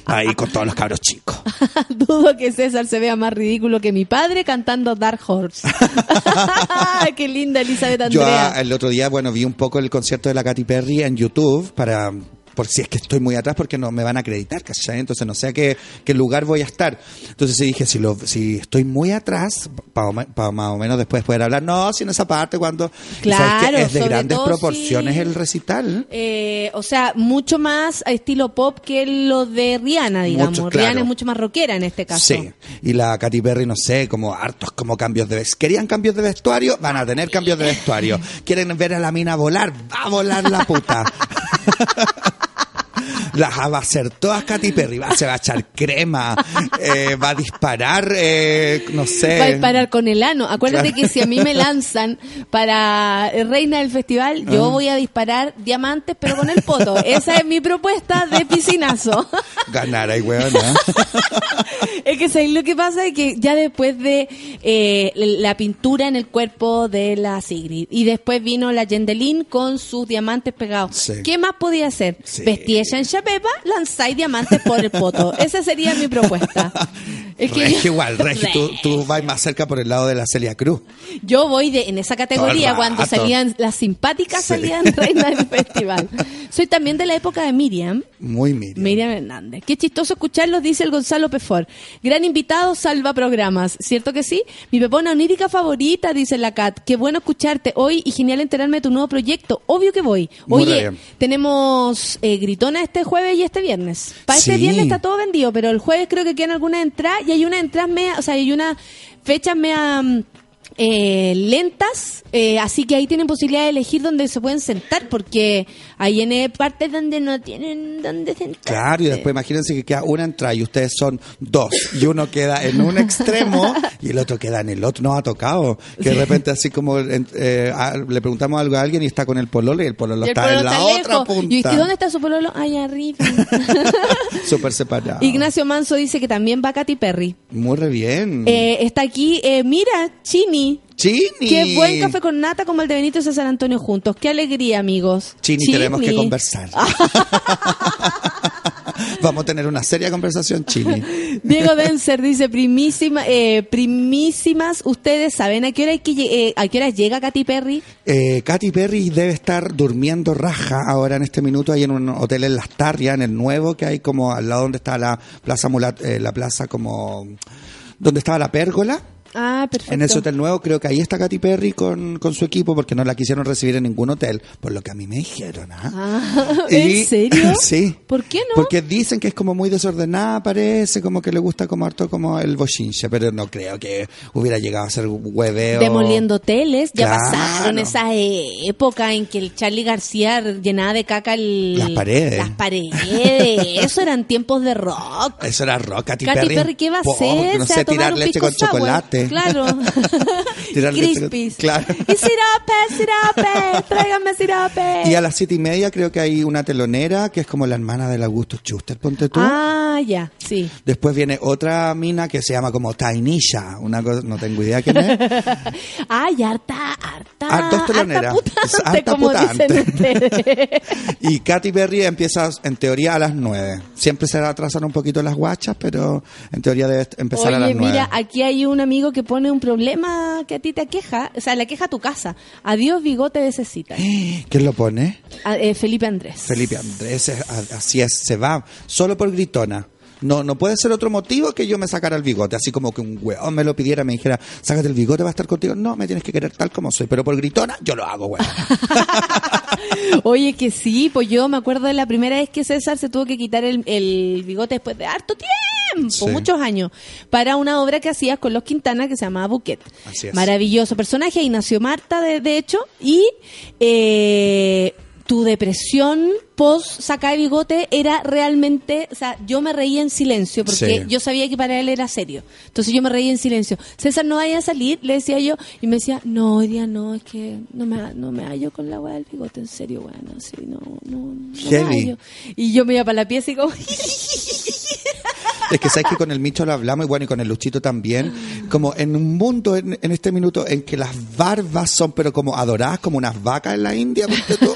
Ahí con todos los cabros chicos.
Dudo que César se vea más ridículo que mi padre cantando Dark Horse. Qué linda Elizabeth
Yo
Andrea.
ah, el otro día, bueno, vi un poco el concierto de la Katy Perry en YouTube para por si es que estoy muy atrás porque no me van a acreditar, ¿cachai? Entonces no sé a qué, qué lugar voy a estar. Entonces dije, si lo, si estoy muy atrás, para más o menos después poder hablar, no, si en esa parte cuando
Claro,
es de grandes
todo
proporciones el recital.
Eh, o sea, mucho más a estilo pop que lo de Rihanna, digamos.
Mucho, claro.
Rihanna es mucho más rockera en este caso.
Sí, y la Katy Perry, no sé, como hartos como cambios de vestuario. ¿Querían cambios de vestuario? Van a tener cambios de vestuario. ¿Quieren ver a la mina volar? Va a volar la puta. Las va a hacer todas Katy Perry. Va, se va a echar crema, eh, va a disparar, eh, no sé.
Va a disparar con el ano. Acuérdate
Claro.
que si a mí me lanzan para reina del festival, yo
Ah.
voy a disparar diamantes, pero con el poto. Esa es mi propuesta de piscinazo.
Ganar ahí, weona.
es que ¿sabes lo que pasa? Es que ya después de eh, la pintura en el cuerpo de la Sigrid y después vino la Yendelin con sus diamantes pegados.
Sí.
¿Qué más podía hacer?
Sí.
Vestí ella en Chapepa, lanzáis diamantes por el poto. Esa sería mi propuesta. Es que yo-
igual, Regi, tú, tú vas más cerca por el lado de la Celia Cruz.
Yo voy de, en esa categoría cuando salían las simpáticas
Sí.
salían reinas del festival. Soy también de la época de Miriam.
Muy Miriam.
Miriam Hernández. Qué chistoso escucharlos, dice el Gonzalo Pefor. Gran invitado, salva programas. ¿Cierto que sí? Mi pepona onírica favorita, dice la Cat. Qué bueno escucharte hoy y genial enterarme de tu nuevo proyecto. Obvio que voy. Oye, tenemos eh, gritona este jueves y este viernes. Para este viernes está todo vendido, pero el jueves creo que quedan algunas entradas y hay unas entradas mea, o sea, hay unas fechas mea mm, eh, lentas, eh, así que ahí tienen posibilidad de elegir dónde se pueden sentar, porque hay en partes donde no tienen dónde sentar.
Claro, y después imagínense que queda una entrada y ustedes son dos. Y uno queda en un extremo y el otro queda en el otro. No ha tocado. Que de repente así como eh, a- le preguntamos algo a alguien y está con el pololo y el pololo
Y el
está
pololo
en la
está
otra
lejos.
punta.
¿Y, y dónde está su pololo? Allá arriba.
Súper separado.
Ignacio Manso dice que también va Katy Perry.
Muy re bien.
Eh, está aquí, eh, mira, Chini.
Chini.
Qué buen café con nata como el de Benito y César Antonio juntos. Qué alegría, amigos.
Chini, tenemos que conversar. Vamos a tener una seria conversación, Chini.
Diego Denser dice, primísima, eh, primísimas, ustedes saben a qué hora hay que eh, a qué hora llega Katy Perry.
Eh, Katy Perry debe estar durmiendo raja ahora en este minuto ahí en un hotel en Las Tarrias, en el nuevo que hay como al lado donde está la plaza Mulat, eh, la plaza como donde estaba la pérgola.
Ah, perfecto.
En ese hotel nuevo creo que ahí está Katy Perry con, con su equipo porque no la quisieron recibir en ningún hotel, por lo que a mí me dijeron. ¿ah?
Ah,
Y-
¿En serio?
sí.
¿Por qué no?
Porque dicen que es como muy desordenada, parece, como que le gusta como harto como el bochinche, pero no creo que hubiera llegado a ser hueveo.
Demoliendo hoteles, ya
Claro.
pasaron esa época en que el Charlie García llenaba de caca el-
Las paredes.
Las paredes. Eso eran tiempos de rock.
Eso era rock, Katy,
Katy Perry, ¿qué va a hacer?
No sé, tirar leche con
sour. Claro. Crispies.
claro.
Y sirope, sirope, tráigame sirope.
Y a las siete y media creo que hay una telonera que es como la hermana del Augusto Schuster, ponte tú.
Ah, ya, sí.
Después viene otra mina que se llama como Tainisha, una cosa, no tengo idea quién es.
Ay, harta, harta.
Ah, dos teloneras.
Harta putante,
Harta
como
putante. Y Katy Perry empieza en teoría a las nueve. Siempre se atrasan un poquito las guachas, pero en teoría debe empezar a las nueve.
mira, aquí hay un amigo que pone un problema que a ti te aqueja, o sea, le aqueja a tu casa. Adiós, bigote de cecita.
¿Quién lo pone?
A- eh, Felipe Andrés.
Felipe Andrés, así es, se va solo por gritona. No, no puede ser otro motivo que yo me sacara el bigote, así como que un weón me lo pidiera, me dijera, sácate el bigote, va a estar contigo. No, me tienes que querer tal como soy, pero por gritona yo lo hago, weón.
Oye, que sí, pues yo me acuerdo de la primera vez que César se tuvo que quitar el, el bigote después de harto tiempo,
Sí.
muchos años, para una obra que hacías con los Quintana que se llamaba Buquet.
Así es.
Maravilloso personaje, ahí nació Marta, de, de hecho, y eh, tu depresión post sacar de bigote era realmente, o sea, yo me reía en silencio porque
Sí.
yo sabía que para él era serio. Entonces yo me reía en silencio. César, no vaya a salir, le decía yo, y me decía, no, hoy día no, es que no me, no me hallo con la weá del bigote, en serio, bueno, sí, no, no, no me
Heavy.
hallo. Y yo me iba para la pieza y como,
Es que sabes que con el Micho lo hablamos y bueno, y con el Luchito también. Como en un mundo, en, en este minuto, en que las barbas son, pero como adoradas, como unas vacas en la India, ¿viste tú?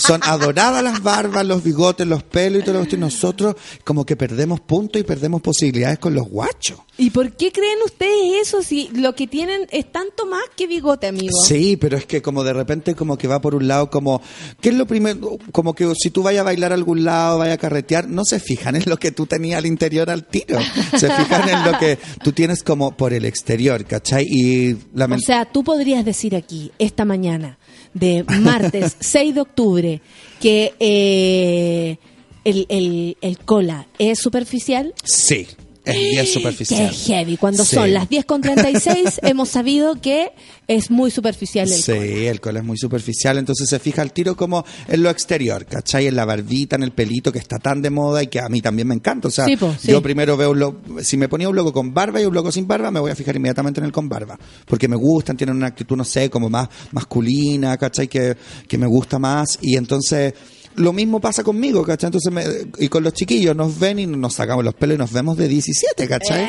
Son adoradas las barbas, los bigotes, los pelos y todo lo que nosotros como que perdemos puntos y perdemos posibilidades con los guachos.
¿y por qué creen ustedes eso si lo que tienen es tanto más que bigote, amigo?
Sí, pero es que como de repente como que va por un lado como, ¿qué es lo primero? Como que si tú vayas a bailar a algún lado, vayas a carretear, no se fijan en lo que tú tenías al interior al tiro, se fijan en lo que tú tienes como por el exterior, ¿cachai? Y la
O sea, tú podrías decir aquí, esta mañana, de martes 6 de octubre, que eh, el, el, el cola es superficial.
Sí, Es bien
Qué
superficial.
heavy. Cuando
Sí.
son las 10 con 36, hemos sabido que es muy superficial el
Sí, el col es muy superficial, entonces se fija el tiro como en lo exterior, ¿cachai? En la barbita, en el pelito que está tan de moda y que a mí también me encanta. O sea,
Sí, po, sí.
yo primero veo un logo, si me ponía un logo con barba y un logo sin barba, me voy a fijar inmediatamente en el con barba, porque me gustan, tienen una actitud, no sé, como más masculina, ¿cachai? Que, que me gusta más y entonces... Lo mismo pasa conmigo, ¿cachai? Entonces, me- y con los chiquillos nos ven y nos sacamos los pelos y nos vemos de 17, ¿cachai?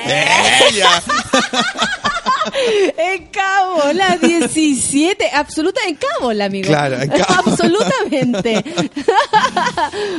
¡Ella!
En Cabo, la 17. Absoluta, en Cabo, la amigo.
Claro, en Cabo.
Absolutamente.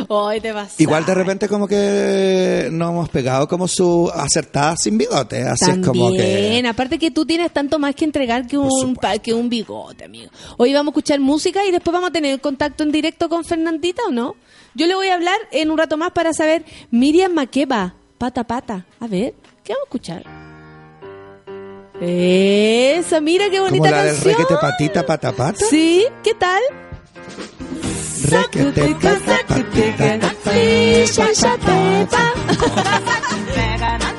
Hoy te vas.
Igual de repente como que nos hemos pegado como su acertada sin bigote. Así es como
También,
que...
aparte que tú tienes tanto más que entregar que un, que un bigote, amigo. Hoy vamos a escuchar música y después vamos a tener contacto en directo con Fernandita o no. Yo le voy a hablar en un rato más para saber Miriam Makeba, pata pata. A ver, ¿qué vamos a escuchar? Esa, mira qué
Como
bonita
la del
canción.
requete patita pata pata.
Sí, ¿qué tal?
Requete pata patita.
the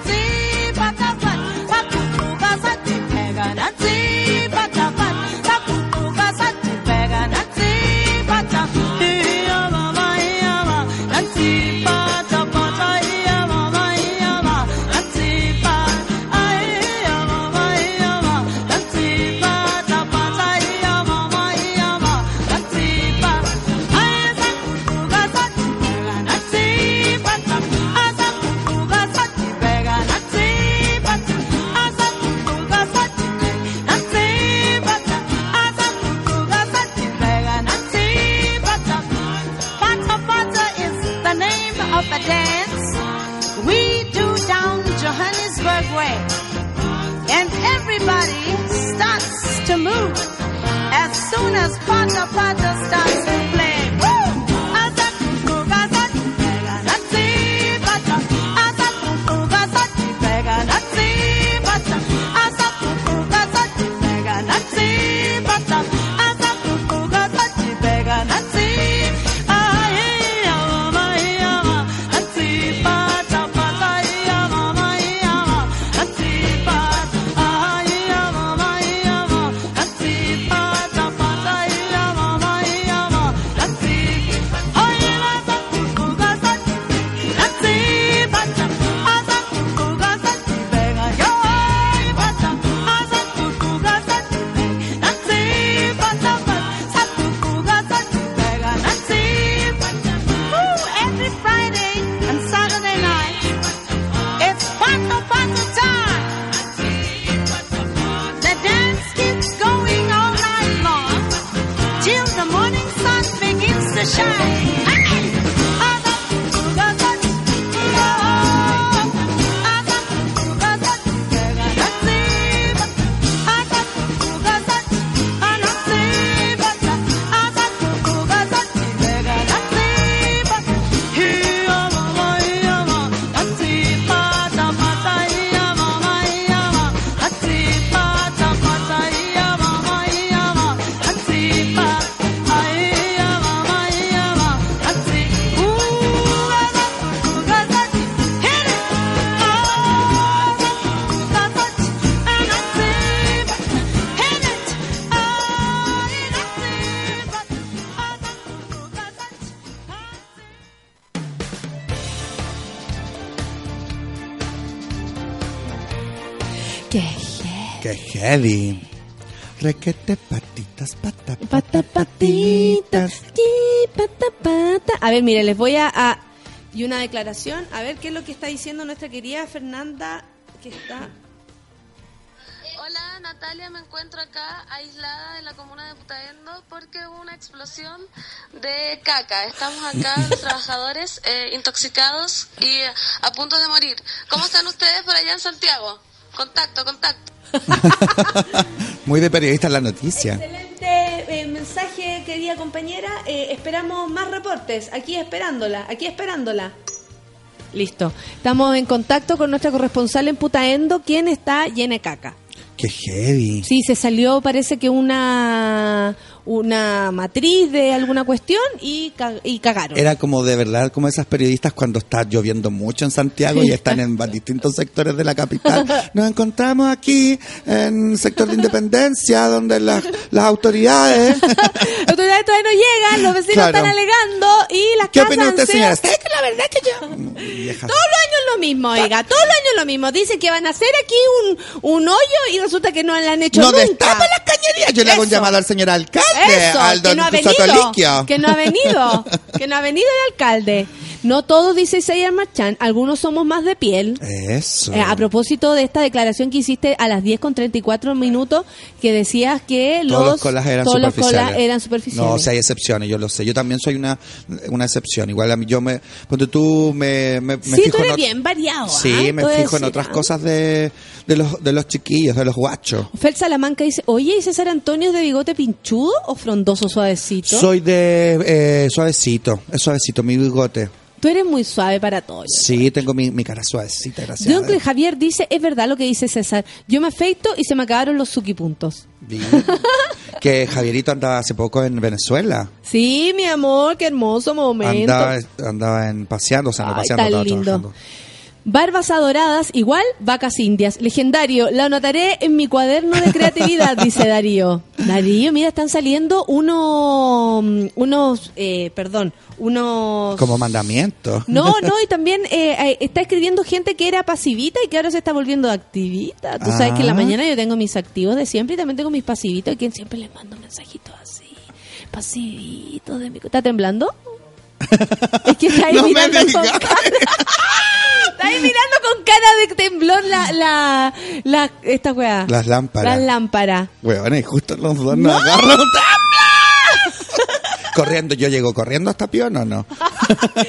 as soon as Pata Pata starts
Heavy.
Requete patitas pata
Pata patitas. Sí, pata pata. A ver, mire, les voy a, a- Y una declaración. A ver qué es lo que está diciendo nuestra querida Fernanda, que está...
Hola Natalia, me encuentro acá aislada en la comuna de Putaendo porque hubo una explosión de caca. Estamos acá los trabajadores eh, intoxicados y eh, a punto de morir. ¿Cómo están ustedes por allá en Santiago? Contacto, contacto.
Muy de periodista en la noticia.
Excelente eh, mensaje, querida compañera. Eh, esperamos más reportes. Aquí esperándola, aquí esperándola. Listo. Estamos en contacto con nuestra corresponsal en Putaendo, quien está llena de caca.
Qué heavy.
Sí, se salió, parece que una una matriz de alguna cuestión y, ca- y cagaron.
Era como de verdad, como esas periodistas cuando está lloviendo mucho en Santiago y están en distintos sectores de la capital. Nos encontramos aquí en el sector de Independencia, donde las, las autoridades...
Las autoridades todavía no llegan, los vecinos
Claro.
están alegando y las
¿Qué
casas
usted, señora?
Es que la verdad es que yo...
Viejas.
Todos los años lo mismo, oiga, todos los años lo mismo. Dicen que van a hacer aquí un, un hoyo y resulta que no lo han hecho
No
nunca.
destapa las cañerías. Yo le hago un llamado al señor alcalde,
Eso,
al
que no ha venido, que no ha venido, que no ha venido el alcalde. No todos, dice Isaías Marchán, algunos somos más de piel.
Eso.
Eh, a propósito de esta declaración que hiciste a las 10 con 34 minutos, que decías que los,
todos los colas eran
todos los
superficiales.
colas eran superficiales.
No, o sea, hay excepciones, yo lo sé. Yo también soy una, una excepción. Igual a mí, yo me, cuando tú me, me, me
sí,
fijo
tú
en
eres
ot-
bien variado.
Sí,
¿ah?
me fijo en otras
¿ah?
cosas de, de los, de los chiquillos, de los guachos.
Fel Salamanca dice, oye, ¿y César Antonio es de bigote pinchudo o frondoso suavecito?
Soy de eh, suavecito, es suavecito, mi bigote.
Tú eres muy suave para todo.
Sí, tengo mi, mi cara suavecita, gracias.
Don. Javier dice, es verdad lo que dice César. Yo me afeito y se me acabaron los puntos.
Vi que Javierito andaba hace poco en Venezuela.
Sí, mi amor, qué hermoso momento.
Andaba, andaba en paseando, o sea, no
Ay,
paseando,
tan lindo.
trabajando.
Barbas adoradas, igual vacas indias. Legendario, lo anotaré en mi cuaderno de creatividad, dice Darío. Darío, mira, están saliendo unos, unos, eh, perdón, unos...
Como mandamiento.
No, no, y también eh, eh, está escribiendo gente que era pasivita y que ahora se está volviendo activista. Tú sabes que en la
Ah.
mañana yo tengo mis activos de siempre y también tengo mis pasivitos, a quien siempre les mando mensajitos así. Pasivitos de mi... ¿Está temblando? es que está ahí
No me
mirando con cara... Está ahí mirando con cara de temblor la, la, la, esta weá.
Las lámparas.
Las lámparas.
Weón, y justo los dos nos agarran. corriendo, yo llego corriendo hasta Pion o no.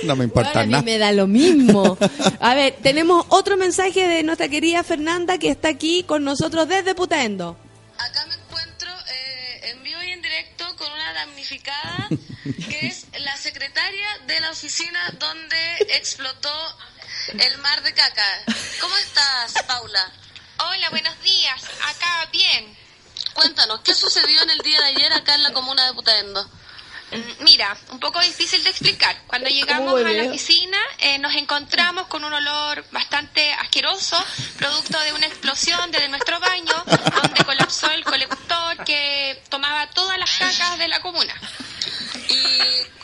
no me importa
Bueno, a mí
nada.
me da lo mismo. A ver, tenemos otro mensaje de nuestra querida Fernanda que está aquí con nosotros desde Putaendo.
Acá me encuentro eh, en vivo y en directo con una damnificada que es la secretaria de la oficina donde explotó el mar de caca. ¿Cómo estás, Paula?
Hola, buenos días. Acá bien.
Cuéntanos, ¿qué sucedió en el día de ayer acá en la comuna de Putaendo?
Mm, Mira, un poco difícil de explicar. Cuando llegamos
¿Cómo
a la oficina eh, nos encontramos con un olor bastante asqueroso, producto de una explosión desde nuestro baño, donde colapsó el colector que tomaba todas las cacas de la comuna.
¿Y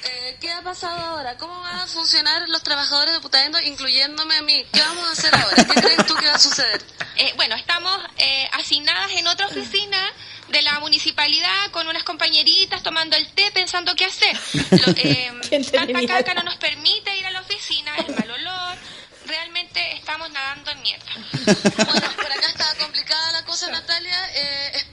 eh, qué ha pasado ahora? ¿Cómo van a funcionar los trabajadores de Putaendo, incluyéndome a mí? ¿Qué vamos a hacer ahora? ¿Qué crees tú que va a suceder?
Eh, bueno, estamos eh, asignadas en otra oficina de la municipalidad con unas compañeritas tomando el té pensando qué hacer. Lo- eh, tanta caca no nos permite ir a la oficina, el mal olor. Realmente estamos nadando en mierda.
Bueno, por acá está complicada la cosa, Natalia. Eh,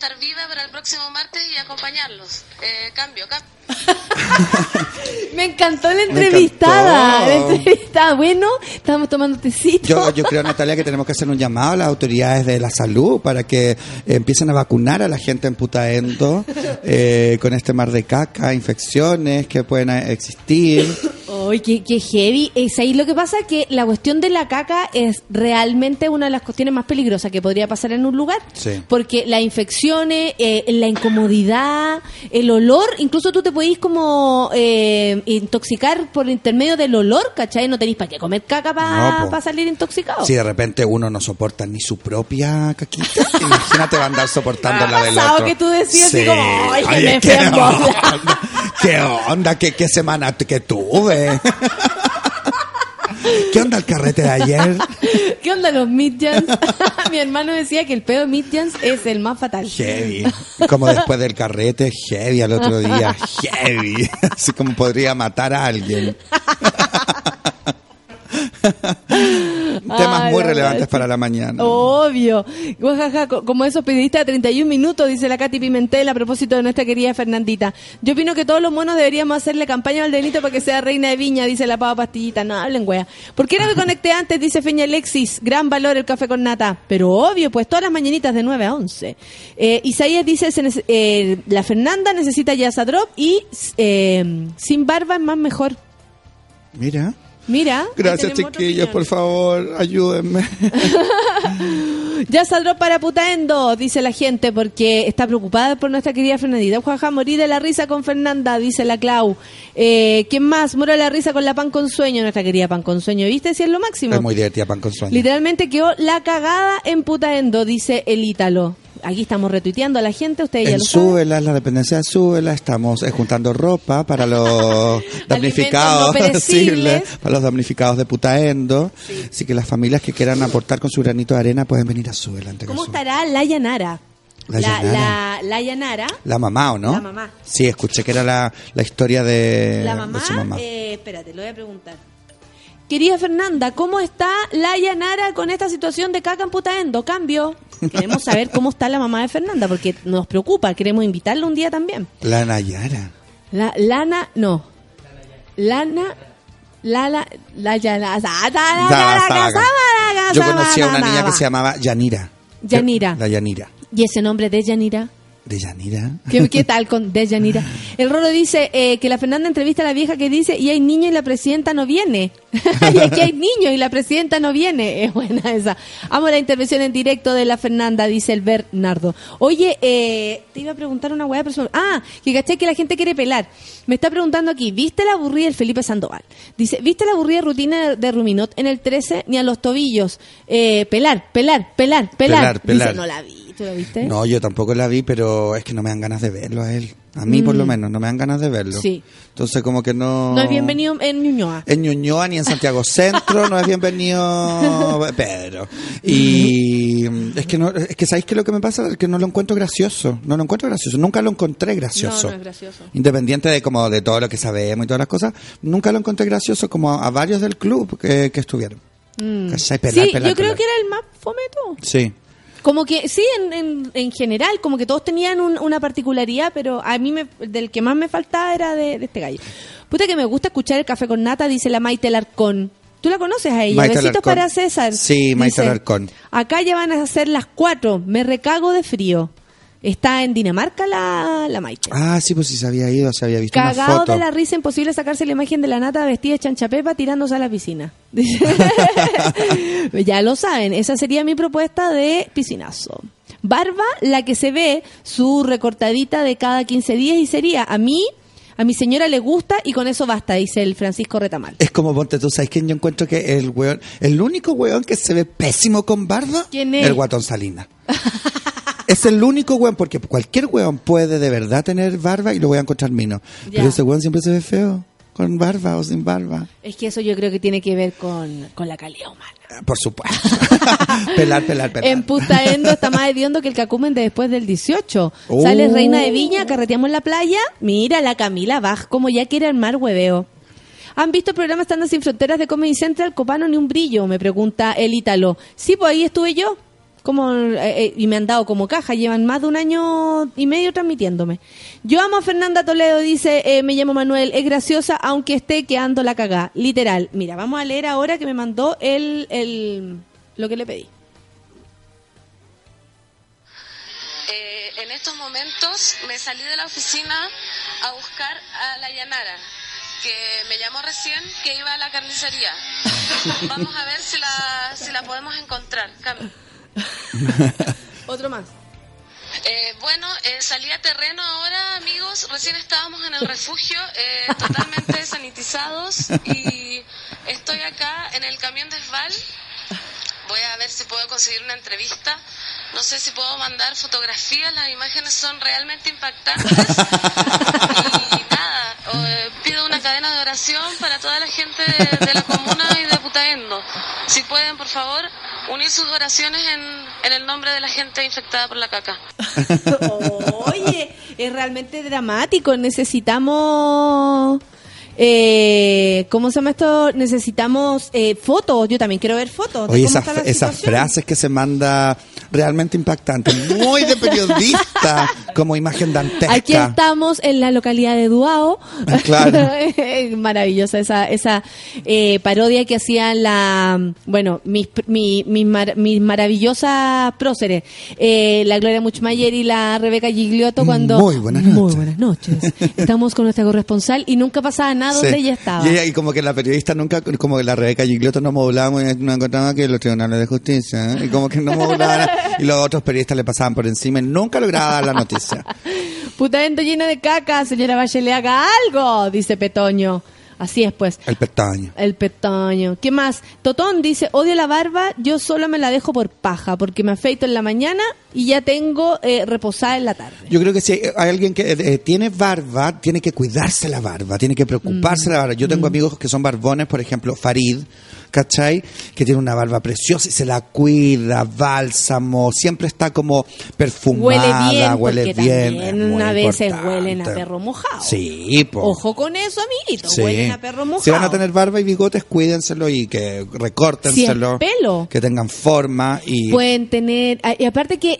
estar viva para el próximo martes y acompañarlos. Eh, cambio, cambio.
Me encantó la entrevistada. La
encantó.
entrevistada. Bueno, estábamos tomando tecito.
Yo, yo creo, Natalia, que tenemos que hacer un llamado a las autoridades de la salud para que empiecen a vacunar a la gente en Putaendo eh, con este mar de caca, infecciones que pueden existir.
Ay, qué, qué heavy. Es ahí lo que pasa que la cuestión de la caca es realmente una de las cuestiones más peligrosas que podría pasar en un lugar.
Sí.
Porque las infecciones, eh, la incomodidad, el olor, incluso tú te podís como eh, intoxicar por intermedio del olor, ¿cachai? No tenéis para qué comer caca para
No, po.
salir intoxicado.
Si de repente uno no soporta ni su propia caquita, imagínate va a andar soportando
¿Ha
la del otro.
que tú decías así como, "Ay,
Oye,
me
¿qué
fui en bola"?
onda? ¿Qué onda? ¿Qué, qué semana que tuve? ¿Qué onda el carrete de ayer?
¿Qué onda los midjans? Mi hermano decía que el pedo midjans es el más fatal.
Heavy. Como después del carrete, heavy al otro día. Heavy. Así como podría matar a alguien. Temas
Ay,
muy relevantes para la mañana.
Obvio. Guajaja, como esos periodistas de 31 minutos, dice la Katy Pimentel a propósito de nuestra querida Fernandita. Yo opino que todos los monos deberíamos hacerle campaña al delito para que sea reina de viña, dice la pava pastillita. No hablen, wea. ¿Por qué no me conecté antes? Dice Feña Alexis. Gran valor el café con nata. Pero obvio, pues todas las mañanitas de 9 a 11. Eh, Isaías dice, eh, la Fernanda necesita Yasa Drop y eh, sin barba es más mejor.
Mira.
Mira.
Gracias, chiquillos, por favor, ayúdenme.
Ya saldrá para Putaendo, dice la gente, porque está preocupada por nuestra querida Fernandita. Juanja, morí de la risa con Fernanda, dice la Clau. Eh, ¿Quién más? Muero de la risa con la pan con sueño, nuestra querida pan con sueño. ¿Viste si es lo máximo?
Es muy divertida pan con sueño.
Literalmente quedó la cagada en Putaendo, dice el Ítalo. Aquí estamos retuiteando a la gente, ustedes ya
En
lo saben.
La dependencia de Súbela, estamos eh, juntando ropa para los damnificados,
no
sí, para los damnificados de Putaendo. Así que las familias que quieran aportar con su granito de arena pueden venir a Súbela.
¿Cómo estará la Yanara?
La
la, la- la Yanara.
La mamá, ¿o no?
La mamá.
Sí, escuché que era la, la historia de,
La
de
mamá,
su mamá.
eh, espérate, lo voy a preguntar. Querida Fernanda, ¿cómo está la Yanara con esta situación de caca en Putaendo? Cambio. Queremos saber cómo está la mamá de Fernanda, porque nos preocupa. Queremos invitarla un día también.
La Nayara.
La, Lana, no. Lana, Lala, la Yanara.
Da- Saga. Yo conocí a una niña que se llamaba Yanira.
Yanira.
La Yanira.
¿Y ese nombre de Yanira?
¿De Yanira?
¿Qué, qué tal con de Yanira? El Rolo dice eh, que la Fernanda entrevista a la vieja que dice, y hay niño y la presidenta no viene. y aquí hay niño y la presidenta no viene. Es buena esa. Amo la intervención en directo de la Fernanda, dice el Bernardo. Oye, eh, te iba a preguntar una hueá personal. Ah, que caché que la gente quiere pelar. Me está preguntando aquí, ¿viste la aburrida el Felipe Sandoval? Dice, ¿viste la aburrida rutina de, de Ruminot en el 13? Ni a los tobillos. Eh, pelar, pelar, pelar, pelar.
Pelar, pelar.
Dice, no la vi. ¿Tú la viste?
No, yo tampoco la vi, pero es que no me dan ganas de verlo a él. A mí, por lo menos, no me dan ganas de verlo.
Mm. Sí.
Entonces, como que no...
No es bienvenido en Ñuñoa.
En Ñuñoa ni en Santiago Centro no es bienvenido Pedro. Y mm, es que no, es que sabéis que lo que me pasa es que no lo encuentro gracioso. No lo encuentro gracioso. Nunca lo encontré gracioso.
No, no es gracioso.
Independiente de como de todo lo que sabemos y todas las cosas, nunca lo encontré gracioso como a varios del club que, que estuvieron. ¿Cachai? Pelar,
Mm. sí,
pelar,
yo creo
pelar.
que era el más fometo.
Sí.
Como que, sí, en, en, en general, como que todos tenían un- una particularidad, pero a mí me, del que más me faltaba era de, de este gallo. Puta que me gusta escuchar el café con nata, dice la Maite Larcón. ¿Tú la conoces a ella?
Maite
Besitos
Alarcón.
para César.
Sí, Maite
Dice,
Alarcón.
Acá ya van a ser las cuatro, me recago de frío. Está en Dinamarca la, la Maite.
Ah, sí, pues sí se había ido, se había visto una
Cagado
foto.
de la risa, imposible sacarse la imagen de la nata vestida de chanchapepa tirándose a la piscina. Ya lo saben, esa sería mi propuesta de piscinazo. Barba, la que se ve, su recortadita de cada 15 días y sería, a mí, a mi señora le gusta y con eso basta, dice el Francisco Retamal.
Es como, ponte tú, ¿sabes quién yo encuentro que el weón, el único weón que se ve pésimo con barba?
¿Quién es?
El guatón Salina. es el único weón, porque cualquier weón puede de verdad tener barba y lo voy a encontrar mino.
Ya.
Pero ese weón siempre se ve feo, con barba o sin barba.
Es que eso yo creo que tiene que ver con, con la calidad humana.
Ah, Por supuesto. pelar, pelar, pelar.
En Putaendo está más hediondo que el cacumen de después del 18.
Oh.
Sale Reina de Viña, carreteamos en la playa. Mira la Camila Baj, como ya quiere armar hueveo. ¿Han visto el programa Estando Sin Fronteras de Comedy Central? Copano ni un brillo, me pregunta el Ítalo. Sí, pues ahí estuve yo. Como, eh, eh, y me han dado como caja, llevan más de un año y medio transmitiéndome. Yo amo a Fernanda Toledo, dice, eh, me llamo Manuel, es graciosa aunque esté quedando la cagá. Literal. Mira, vamos a leer ahora que me mandó el, el lo que le pedí.
Eh, en estos momentos me salí de la oficina a buscar a la Yanara, que me llamó recién que iba a la carnicería. Vamos a ver si la, si la podemos encontrar. Cami.
Otro más.
Eh, bueno, eh, salí a terreno ahora, amigos. Recién estábamos en el refugio, eh, totalmente sanitizados. Y estoy acá en el camión de Esval. Voy a ver si puedo conseguir una entrevista. No sé si puedo mandar fotografías, las imágenes son realmente impactantes. Y pido una cadena de oración para toda la gente de, la comuna y de Putaendo. Si pueden, por favor, unir sus oraciones en el nombre de la gente infectada por la caca.
Oye, es realmente dramático. Necesitamos. Eh, ¿Cómo se llama esto? Necesitamos eh, fotos. Yo también quiero ver fotos.
Oye, esas, frases que se manda realmente impactantes, muy de periodista. como imagen dantesca.
Aquí estamos en la localidad de Duao.
Claro.
Maravillosa esa, esa eh, parodia que hacían la, bueno, mis, mi- mis, mar- mis maravillosas próceres, eh, la Gloria Muchmayer y la Rebeca Gigliotto cuando...
Muy buenas
Muy
noches.
buenas noches. Estamos con nuestra corresponsal y nunca pasaba nada
Sí.
donde ella estaba.
Y, ella- y como que la periodista nunca, como que la Rebeca Gigliotto no modulaba, y no encontraba que los tribunales de justicia, ¿eh? y como que no modulaba, nada, y los otros periodistas le pasaban por encima y nunca lograba dar la noticia.
Putamento llena de caca, señora Bachelet, haga algo, dice Petoño. Así es, pues.
El pestaño.
El petaño. ¿Qué más? Totón dice, odio la barba, yo solo me la dejo por paja, porque me afeito en la mañana y ya tengo eh, reposada en la tarde.
Yo creo que si hay alguien que eh, tiene barba, tiene que cuidarse la barba, tiene que preocuparse
Mm.
la barba. Yo tengo amigos que son barbones, por ejemplo, Farid, ¿cachai? Que tiene una barba preciosa y se la cuida, bálsamo, siempre está como perfumada,
Huele bien,
huele
porque
bien.
también a veces
importante.
huelen a perro mojado.
Sí, po.
Ojo con eso, amiguito,
Sí.
huelen a perro mojado.
Si van a tener barba y bigotes, cuídenselo y que recórtenselo.
Si es pelo.
Que tengan forma y...
Pueden tener, ah, y aparte que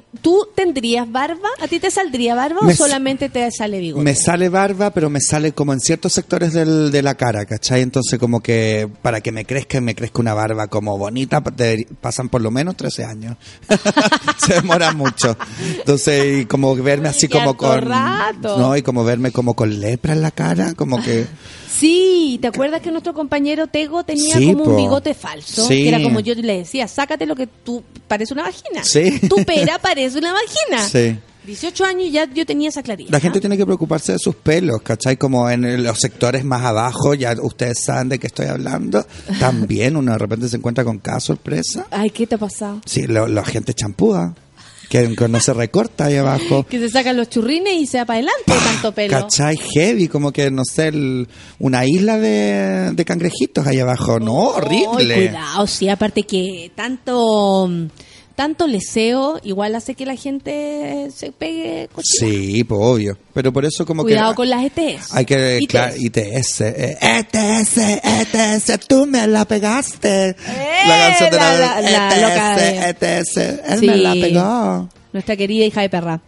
tú tendrías barba, ¿a ti te saldría barba
Me
o solamente te sale bigote?
Me sale barba, pero me sale como en ciertos sectores del- de la cara, ¿cachai? Entonces como que para que me crezca, me crezca una barba como bonita, te- pasan por lo menos 13 años. Se demora mucho. Entonces, y como verme así como con...
rato.
No, y como verme como con lepra en la cara, como que...
Sí, ¿te acuerdas que nuestro compañero Tego tenía
Sí,
como un bigote falso?
Sí.
Que era como yo le decía, sácate lo que tú parece una vagina.
Sí.
Tu pera parece una vagina.
Sí.
18 años y ya yo tenía esa claridad.
La gente tiene que preocuparse de sus pelos, ¿cachai? Como en los sectores más abajo, ya ustedes saben de qué estoy hablando. También uno de repente se encuentra con cada sorpresa.
Ay, ¿qué te ha pasado?
Sí, lo- la gente champúa, que, que no se recorta ahí abajo.
Que se sacan los churrines y se va para adelante tanto pelo.
¿Cachai? Heavy, como que, no sé, el- una isla de, de cangrejitos ahí abajo. No, horrible.
cuidado, sí, aparte que tanto tanto leseo igual hace que la gente se pegue cochina.
Sí, pues obvio. Pero por eso como
Cuidado
que...
con las ETS.
Hay que,
ITS.
claro, ITS, eh, ETS, ETS, tú me la pegaste. la canción de la,
Eh, la- la- de-
ETS, él
Sí.
me la pegó.
Nuestra querida hija de perra.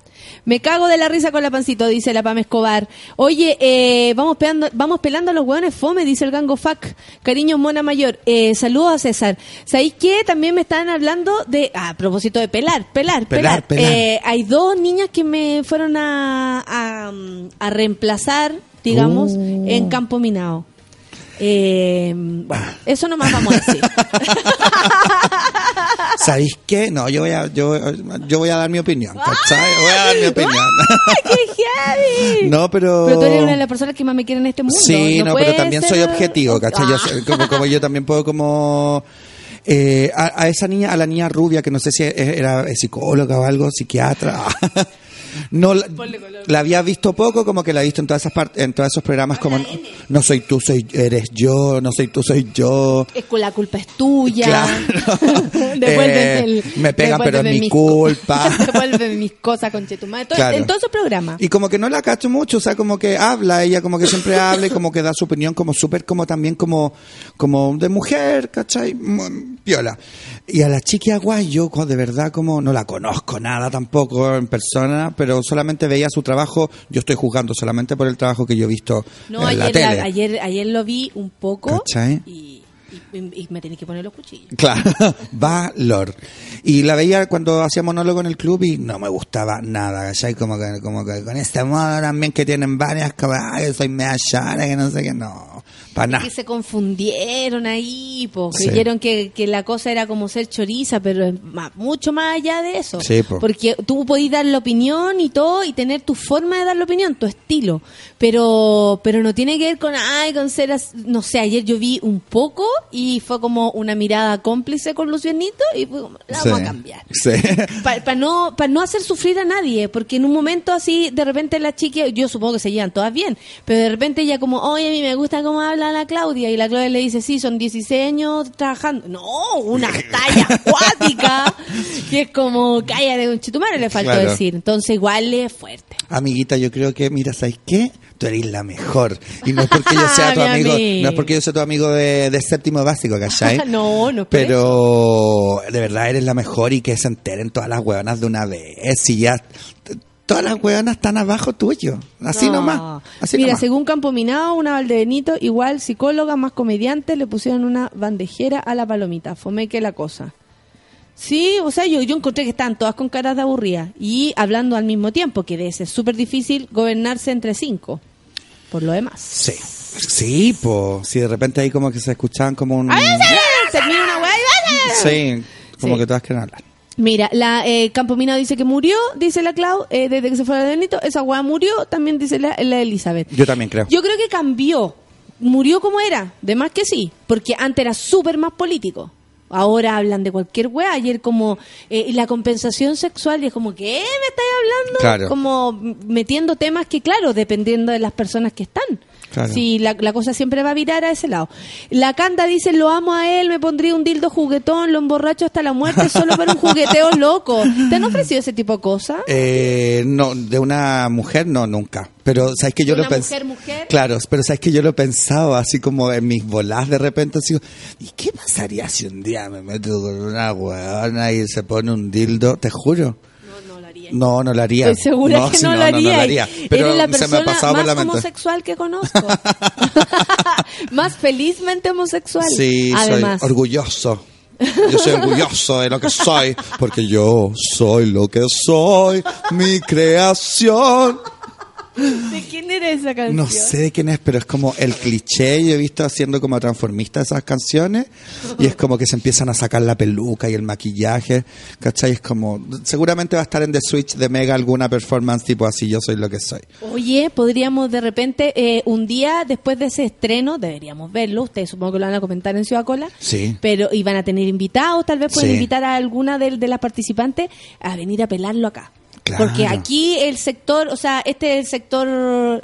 Me cago de la risa con la pancito, dice la Pam Escobar. Oye, eh, vamos, pelando, vamos pelando a los hueones fome, dice el gango Fac. Cariño, mona mayor. Eh, saludos a César. ¿Sabéis qué? También me están hablando de... ah, a propósito de pelar, pelar, pelar.
Pelar, pelar.
Eh, hay dos niñas que me fueron a, a, a reemplazar, digamos,
Uh.
en Campo Minado. Eh, bueno, eso nomás vamos a decir.
¿Sabéis qué? No, yo voy a, yo, yo voy a dar mi opinión, ¿cachai? Voy a dar mi opinión.
¡Qué heavy!
No, pero...
Pero tú eres una de las personas que más me quieren en este mundo.
Sí, no, pero también soy objetivo, ¿cachai? Yo
Ah.
como, como yo también puedo como... eh, a, a esa niña, a la niña rubia, que no sé si era psicóloga o algo, psiquiatra. No, la, la había visto poco, como que la he visto en todas esas partes, en todos esos programas como no soy tú, soy eres yo, no soy tú, soy yo.
Es que la culpa es tuya.
Claro. Eh,
el-
me pegan, pero es mi culpa.
Devuélveme mis cosas, conchetumadre. Todo-
Claro.
En todos esos programas.
Y como que no la cacho mucho, o sea, como que habla, ella como que siempre habla y como que da su opinión como súper como también como, como de mujer, ¿cachai? Mm, Piola. Y a la chiquia guay, yo co- de verdad como no la conozco nada tampoco en persona, pero solamente veía su trabajo, yo estoy juzgando solamente por el trabajo que yo he visto
No,
en
ayer, la-
tele.
ayer, ayer lo vi un poco
¿Cachai?
y, y- me tenés que poner los cuchillos.
Claro, valor. Y la veía cuando hacía monólogo en el club y no me gustaba nada, ¿cachai? Como que, como que con este modo también que tienen varias, como, ay, soy mea chara, que no sé qué, no, para nada.
Que se confundieron ahí, po.
Sí.
creyeron que, que la cosa era como ser choriza, pero es más- mucho más allá de eso.
Sí, po.
Porque tú podías dar la opinión y todo y tener tu forma de dar la opinión, tu estilo. Pero pero no tiene que ver con, ay, con ser, no sé, ayer yo vi un poco y fue como una mirada cómplice con Lucianito y fue como, la vamos
Sí.
a cambiar.
Sí.
Para no, para no hacer sufrir a nadie, porque en un momento así, de repente la chica, yo supongo que se llevan todas bien, pero de repente ella como, oye, a mí me gusta cómo habla la Claudia, y la Claudia le dice, sí, son 16 años trabajando. No, una talla acuática, que es como, cállate, un chitumare, le faltó
Claro.
decir. Entonces igual es fuerte.
Amiguita, yo creo que, mira, ¿sabes qué? Tú eres la mejor. Y no es porque yo sea tu
Mi
amigo, no es porque yo sea tu amigo de, de séptimo básico, ¿cachai?
no, no.
Pero de verdad eres la mejor y que se enteren todas las huevonas de una vez. Y ya todas las weonas están abajo tuyo. Así
No.
nomás. Así
Mira,
nomás.
según Campo Minado, una Valdebenito, igual psicóloga más comediante, le pusieron una bandejera a la palomita. Fome que la cosa. Sí, o sea, yo, yo encontré que estaban todas con caras de aburrida y hablando al mismo tiempo, que debe ser súper difícil gobernarse entre cinco. Por lo demás.
Sí. Sí, po. Si de repente ahí como que se escuchaban como un...
Termina una weá y.
Sí, como
Sí.
que todas quieren hablar.
Mira, la eh, Campo Minado dice que murió, dice la Clau, eh, desde que se fue la Benito. Esa weá murió, también dice la, la Elizabeth.
Yo también creo.
Yo creo que cambió. Murió como era. De más que sí. Porque antes era súper más político. Ahora hablan de cualquier weá. Ayer como eh, la compensación sexual y es como, ¿qué me estáis hablando?
Claro.
Como metiendo temas que, claro, dependiendo de las personas que están.
Claro.
Sí, la, la cosa siempre va a virar a ese lado. La Canda dice, lo amo a él, me pondría un dildo juguetón, lo emborracho hasta la muerte solo para un jugueteo loco. ¿Te han ofrecido ese tipo de cosas?
Eh, no, de una mujer no, nunca. Pero sabes que yo
¿De
lo pensé.
mujer?
Claro, pero sabes que yo lo he pensado así como en mis bolas de repente. Así, ¿Y qué pasaría si un día me meto con una huevona y se pone un dildo? Te juro. No, no lo haría.
Estoy segura
No,
que
si
no, lo haría.
Pero
Eres la
se me
persona
ha
más
la
homosexual que conozco. más felizmente homosexual.
Sí,
Además.
soy orgulloso. Yo soy orgulloso de lo que soy, porque yo soy lo que soy, mi creación.
¿De quién era esa canción?
No sé de quién es, pero es como el cliché. Yo he visto haciendo como transformista esas canciones y es como que se empiezan a sacar la peluca y el maquillaje. ¿Cachai? Es como, seguramente va a estar en The Switch de Mega alguna performance tipo así, yo soy lo que soy.
Oye, podríamos de repente, eh, un día después de ese estreno, deberíamos verlo. Ustedes supongo que lo van a comentar en Ciudad Cola.
Sí.
Pero iban a tener invitados, tal vez pueden
Sí.
invitar a alguna de, de las participantes a venir a pelarlo acá.
Claro.
Porque aquí el sector, o sea, este es el sector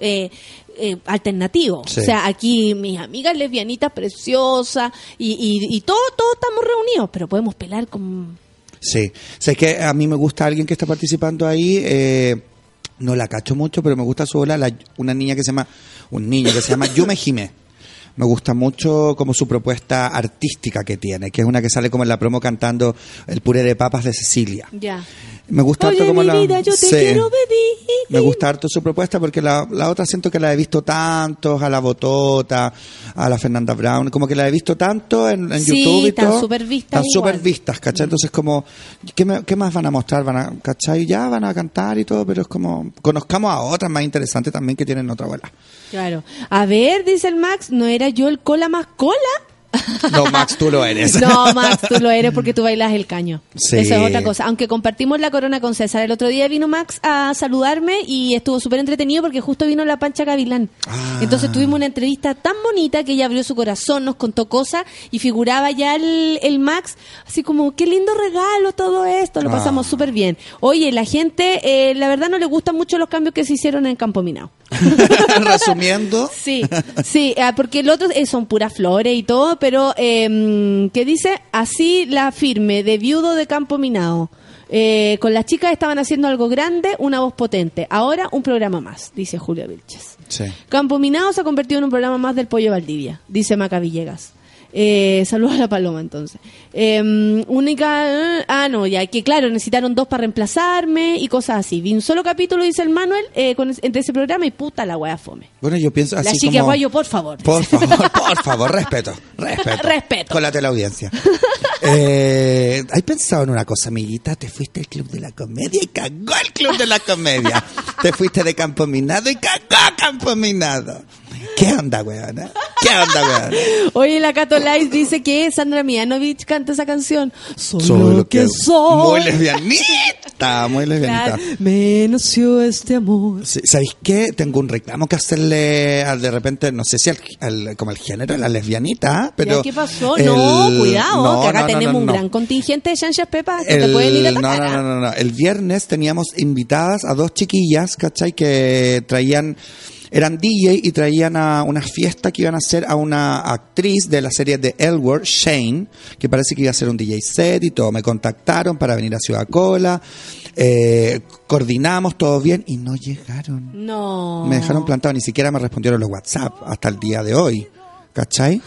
eh, eh, alternativo.
Sí.
O sea, aquí mis amigas lesbianitas preciosas y, y, y todos todos estamos reunidos, pero podemos pelar con...
Sí, sé que a mí me gusta alguien que está participando ahí, eh, no la cacho mucho, pero me gusta su hola, la- una niña que se llama, un niño que se llama Yume Jime. Me gusta mucho como su propuesta artística que tiene, que es una que sale como en la promo cantando el puré de papas de Cecilia.
Ya.
Me gusta
Oye,
harto como
mi
la...
vida, yo te
Sí.
quiero pedir.
Me gusta harto su propuesta porque la, la otra siento que la he visto tantos, a la Botota, a la Fernanda Brown, como que la he visto tanto en, en
Sí,
YouTube y
están
todo.
súper vistas
Están súper vistas, ¿cachai? Entonces como, ¿qué, me- qué más van a mostrar? Van a, ¿cachai? Ya van a cantar y todo, pero es como, conozcamos a otras más interesantes también que tienen otra bola.
Claro. A ver, dice el Max, ¿no era yo el cola más cola?
No, Max, tú lo eres.
No, Max, tú lo eres porque tú bailas el caño.
Sí.
Eso es otra cosa. Aunque compartimos la corona con César. El otro día vino Max a saludarme y estuvo súper entretenido porque justo vino la Pancha Gavilán.
Ah.
Entonces tuvimos una entrevista tan bonita que ella abrió su corazón, nos contó cosas y figuraba ya el, el Max así como, qué lindo regalo todo esto. Lo pasamos
Ah.
súper bien. Oye, la gente, eh, la verdad no le gustan mucho los cambios que se hicieron en Campo Minao.
Resumiendo,
Sí, sí, ah, porque el otro eh, son puras flores y todo, pero eh, que dice así la firme de viudo de Campo Minado. Eh, con las chicas estaban haciendo algo grande, una voz potente. Ahora un programa más, dice Julio Vilches.
sí.
Campo Minado se ha convertido en un programa más del Pollo Valdivia, dice Maca Villegas. Eh, saludos a la paloma entonces. Eh, única. ah, no, ya, que claro, necesitaron dos para reemplazarme y cosas así. Vi un solo capítulo, dice el Manuel, eh, con, entre ese programa y puta la wea fome.
Bueno, yo pienso así
la chica
como...
Aguayo, por favor.
Por favor, por favor, respeto, respeto.
Respeto.
Con la teleaudiencia. Eh, ¿Has pensado en una cosa, amiguita? Te fuiste al club de la comedia y cagó el club de la comedia. Te fuiste de Campo Minado y cagó Campo Minado. ¿Qué onda, weona? ¿Qué onda, weona?
Oye, la Cato Lice dice que Sandra Mianovich canta esa canción. Soy,
Soy
lo que soy.
Muy lesbianita, muy lesbianita.
Claro, Me nació este amor.
Sí, ¿Sabéis qué? Tengo un reclamo que hacerle al de repente, no sé si al, al- como el género, a la lesbianita, pero...
¿Qué pasó? no, cuidado,
no,
que acá
no, no,
tenemos un gran contingente de chanchas pepas que
El-
te pueden ir a
no,
atacar.
no, no, no, no. El viernes teníamos invitadas a dos chiquillas, ¿cachai? Que traían, eran DJ y traían a una fiesta que iban a hacer a una actriz de la serie de Elworth, Shane, que parece que iba a hacer un DJ set y todo. Me contactaron para venir a Ciudad Cola, eh, coordinamos todo bien y no llegaron.
No.
Me dejaron plantado, ni siquiera me respondieron los WhatsApp hasta el día de hoy, ¿cachai?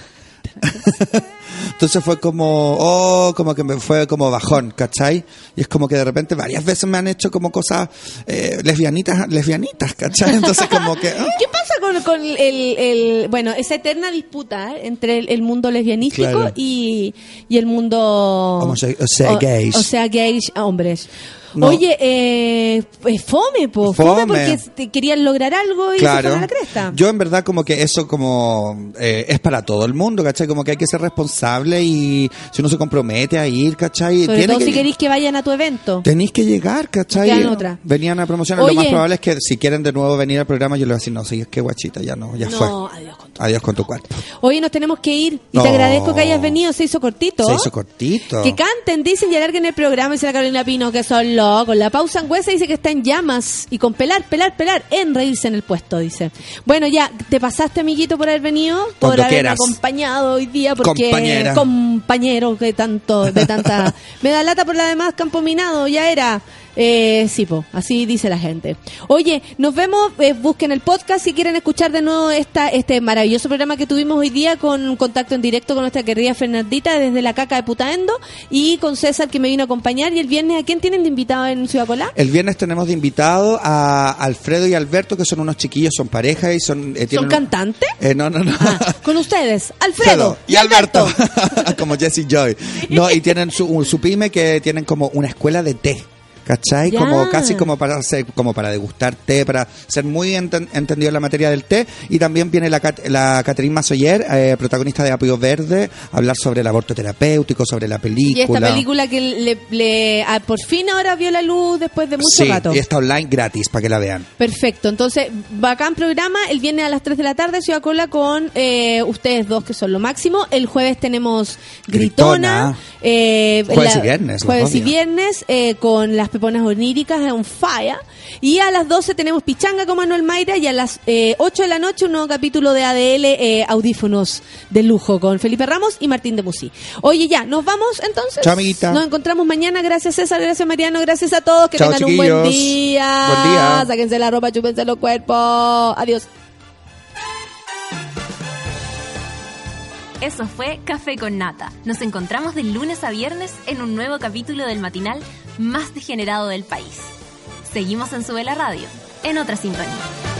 Entonces fue como, oh, como que me fue como bajón, ¿cachai? Y es como que de repente varias veces me han hecho como cosas eh, lesbianitas, lesbianitas, ¿cachai? Entonces como que... ah,
¿Qué pasa con, con el, el- bueno, esa eterna disputa entre el, el mundo lesbianístico
Claro.
y, y el mundo...
Homose- o sea, gays.
O sea, gays, hombres.
No.
Oye, eh, pues fome, po, fome,
Fome.
porque te querían lograr algo y se
Claro.
fueron a la cresta.
Yo en verdad como que eso como eh, es para todo el mundo, ¿cachai? Como que hay que ser responsable y si uno se compromete a ir, ¿cachai?
Sobre todo
que-
si queréis que vayan a tu evento.
Tenéis que llegar, ¿cachai?
Otra.
Venían a promocionar.
Oye.
Lo más probable es que si quieren de nuevo venir al programa, yo les voy a decir, no, sí, es que guachita, ya no, ya
No,
fue.
adiós con
Adiós con tu cuerpo.
Hoy nos tenemos que ir y
No.
te agradezco que hayas venido, se hizo cortito.
Se hizo cortito.
Que canten, dicen y alarguen el programa, dice la Carolina Pino, que son locos. La pausa angüesa dice que está en llamas y con pelar, pelar, pelar, en reírse en el puesto, dice. Bueno, ya, te pasaste, amiguito, por haber venido, por
Cuando
haberme
quieras.
acompañado hoy día, porque
Compañera.
compañero de tanto, de tanta. Me da lata por la demás campo minado, ya era. Eh, sí, po, así dice la gente. Oye, nos vemos, eh, busquen el podcast si quieren escuchar de nuevo esta, este maravilloso programa que tuvimos hoy día con contacto en directo con nuestra querida Fernandita desde la caca de Putaendo y con César que me vino a acompañar. Y el viernes, ¿a quién tienen de invitado en Ciudad Colá?
El viernes tenemos de invitado a Alfredo y Alberto, que son unos chiquillos, son pareja y son... eh,
¿Son
un-
cantantes?
Eh, no, no, no.
Con ustedes, Alfredo
y Alberto, como Jesse Joy. No, y tienen su, su pyme que tienen como una escuela de té. ¿Cachai?
Ya.
Como casi como para hacer, como para degustar té, para ser muy enten- entendido en la materia del té. Y también viene la, Cat- la Catherine Masoyer, eh, protagonista de Apio Verde, a hablar sobre el aborto terapéutico, sobre la película.
Y esta película que le, le- ah, por fin ahora vio la luz después de mucho
Sí,
rato.
y está online gratis para que la vean.
Perfecto, entonces, bacán programa. El viernes a las 3 de la tarde, Ciudad Cola, con eh, ustedes dos, que son lo máximo. El jueves tenemos Gritona.
Gritona.
eh,
Jueves y viernes,
Jueves y viernes eh, con las peponas oníricas un falla. Y a las 12 tenemos Pichanga con Manuel Mayra. Y a las eh, 8 de la noche, un nuevo capítulo de ADL eh, Audífonos de lujo con Felipe Ramos y Martín de Musí. Oye, ya, nos vamos entonces.
Chao, amiguita.
Nos encontramos mañana. Gracias, César. Gracias, Mariano. Gracias a todos. Que
Chao,
tengan un buen día.
Buen día.
Sáquense la ropa, chúpense los cuerpos. Adiós.
Eso fue Café con Nata. Nos encontramos de lunes a viernes en un nuevo capítulo del matinal más degenerado del país. Seguimos en Sube la Radio, en otra sintonía.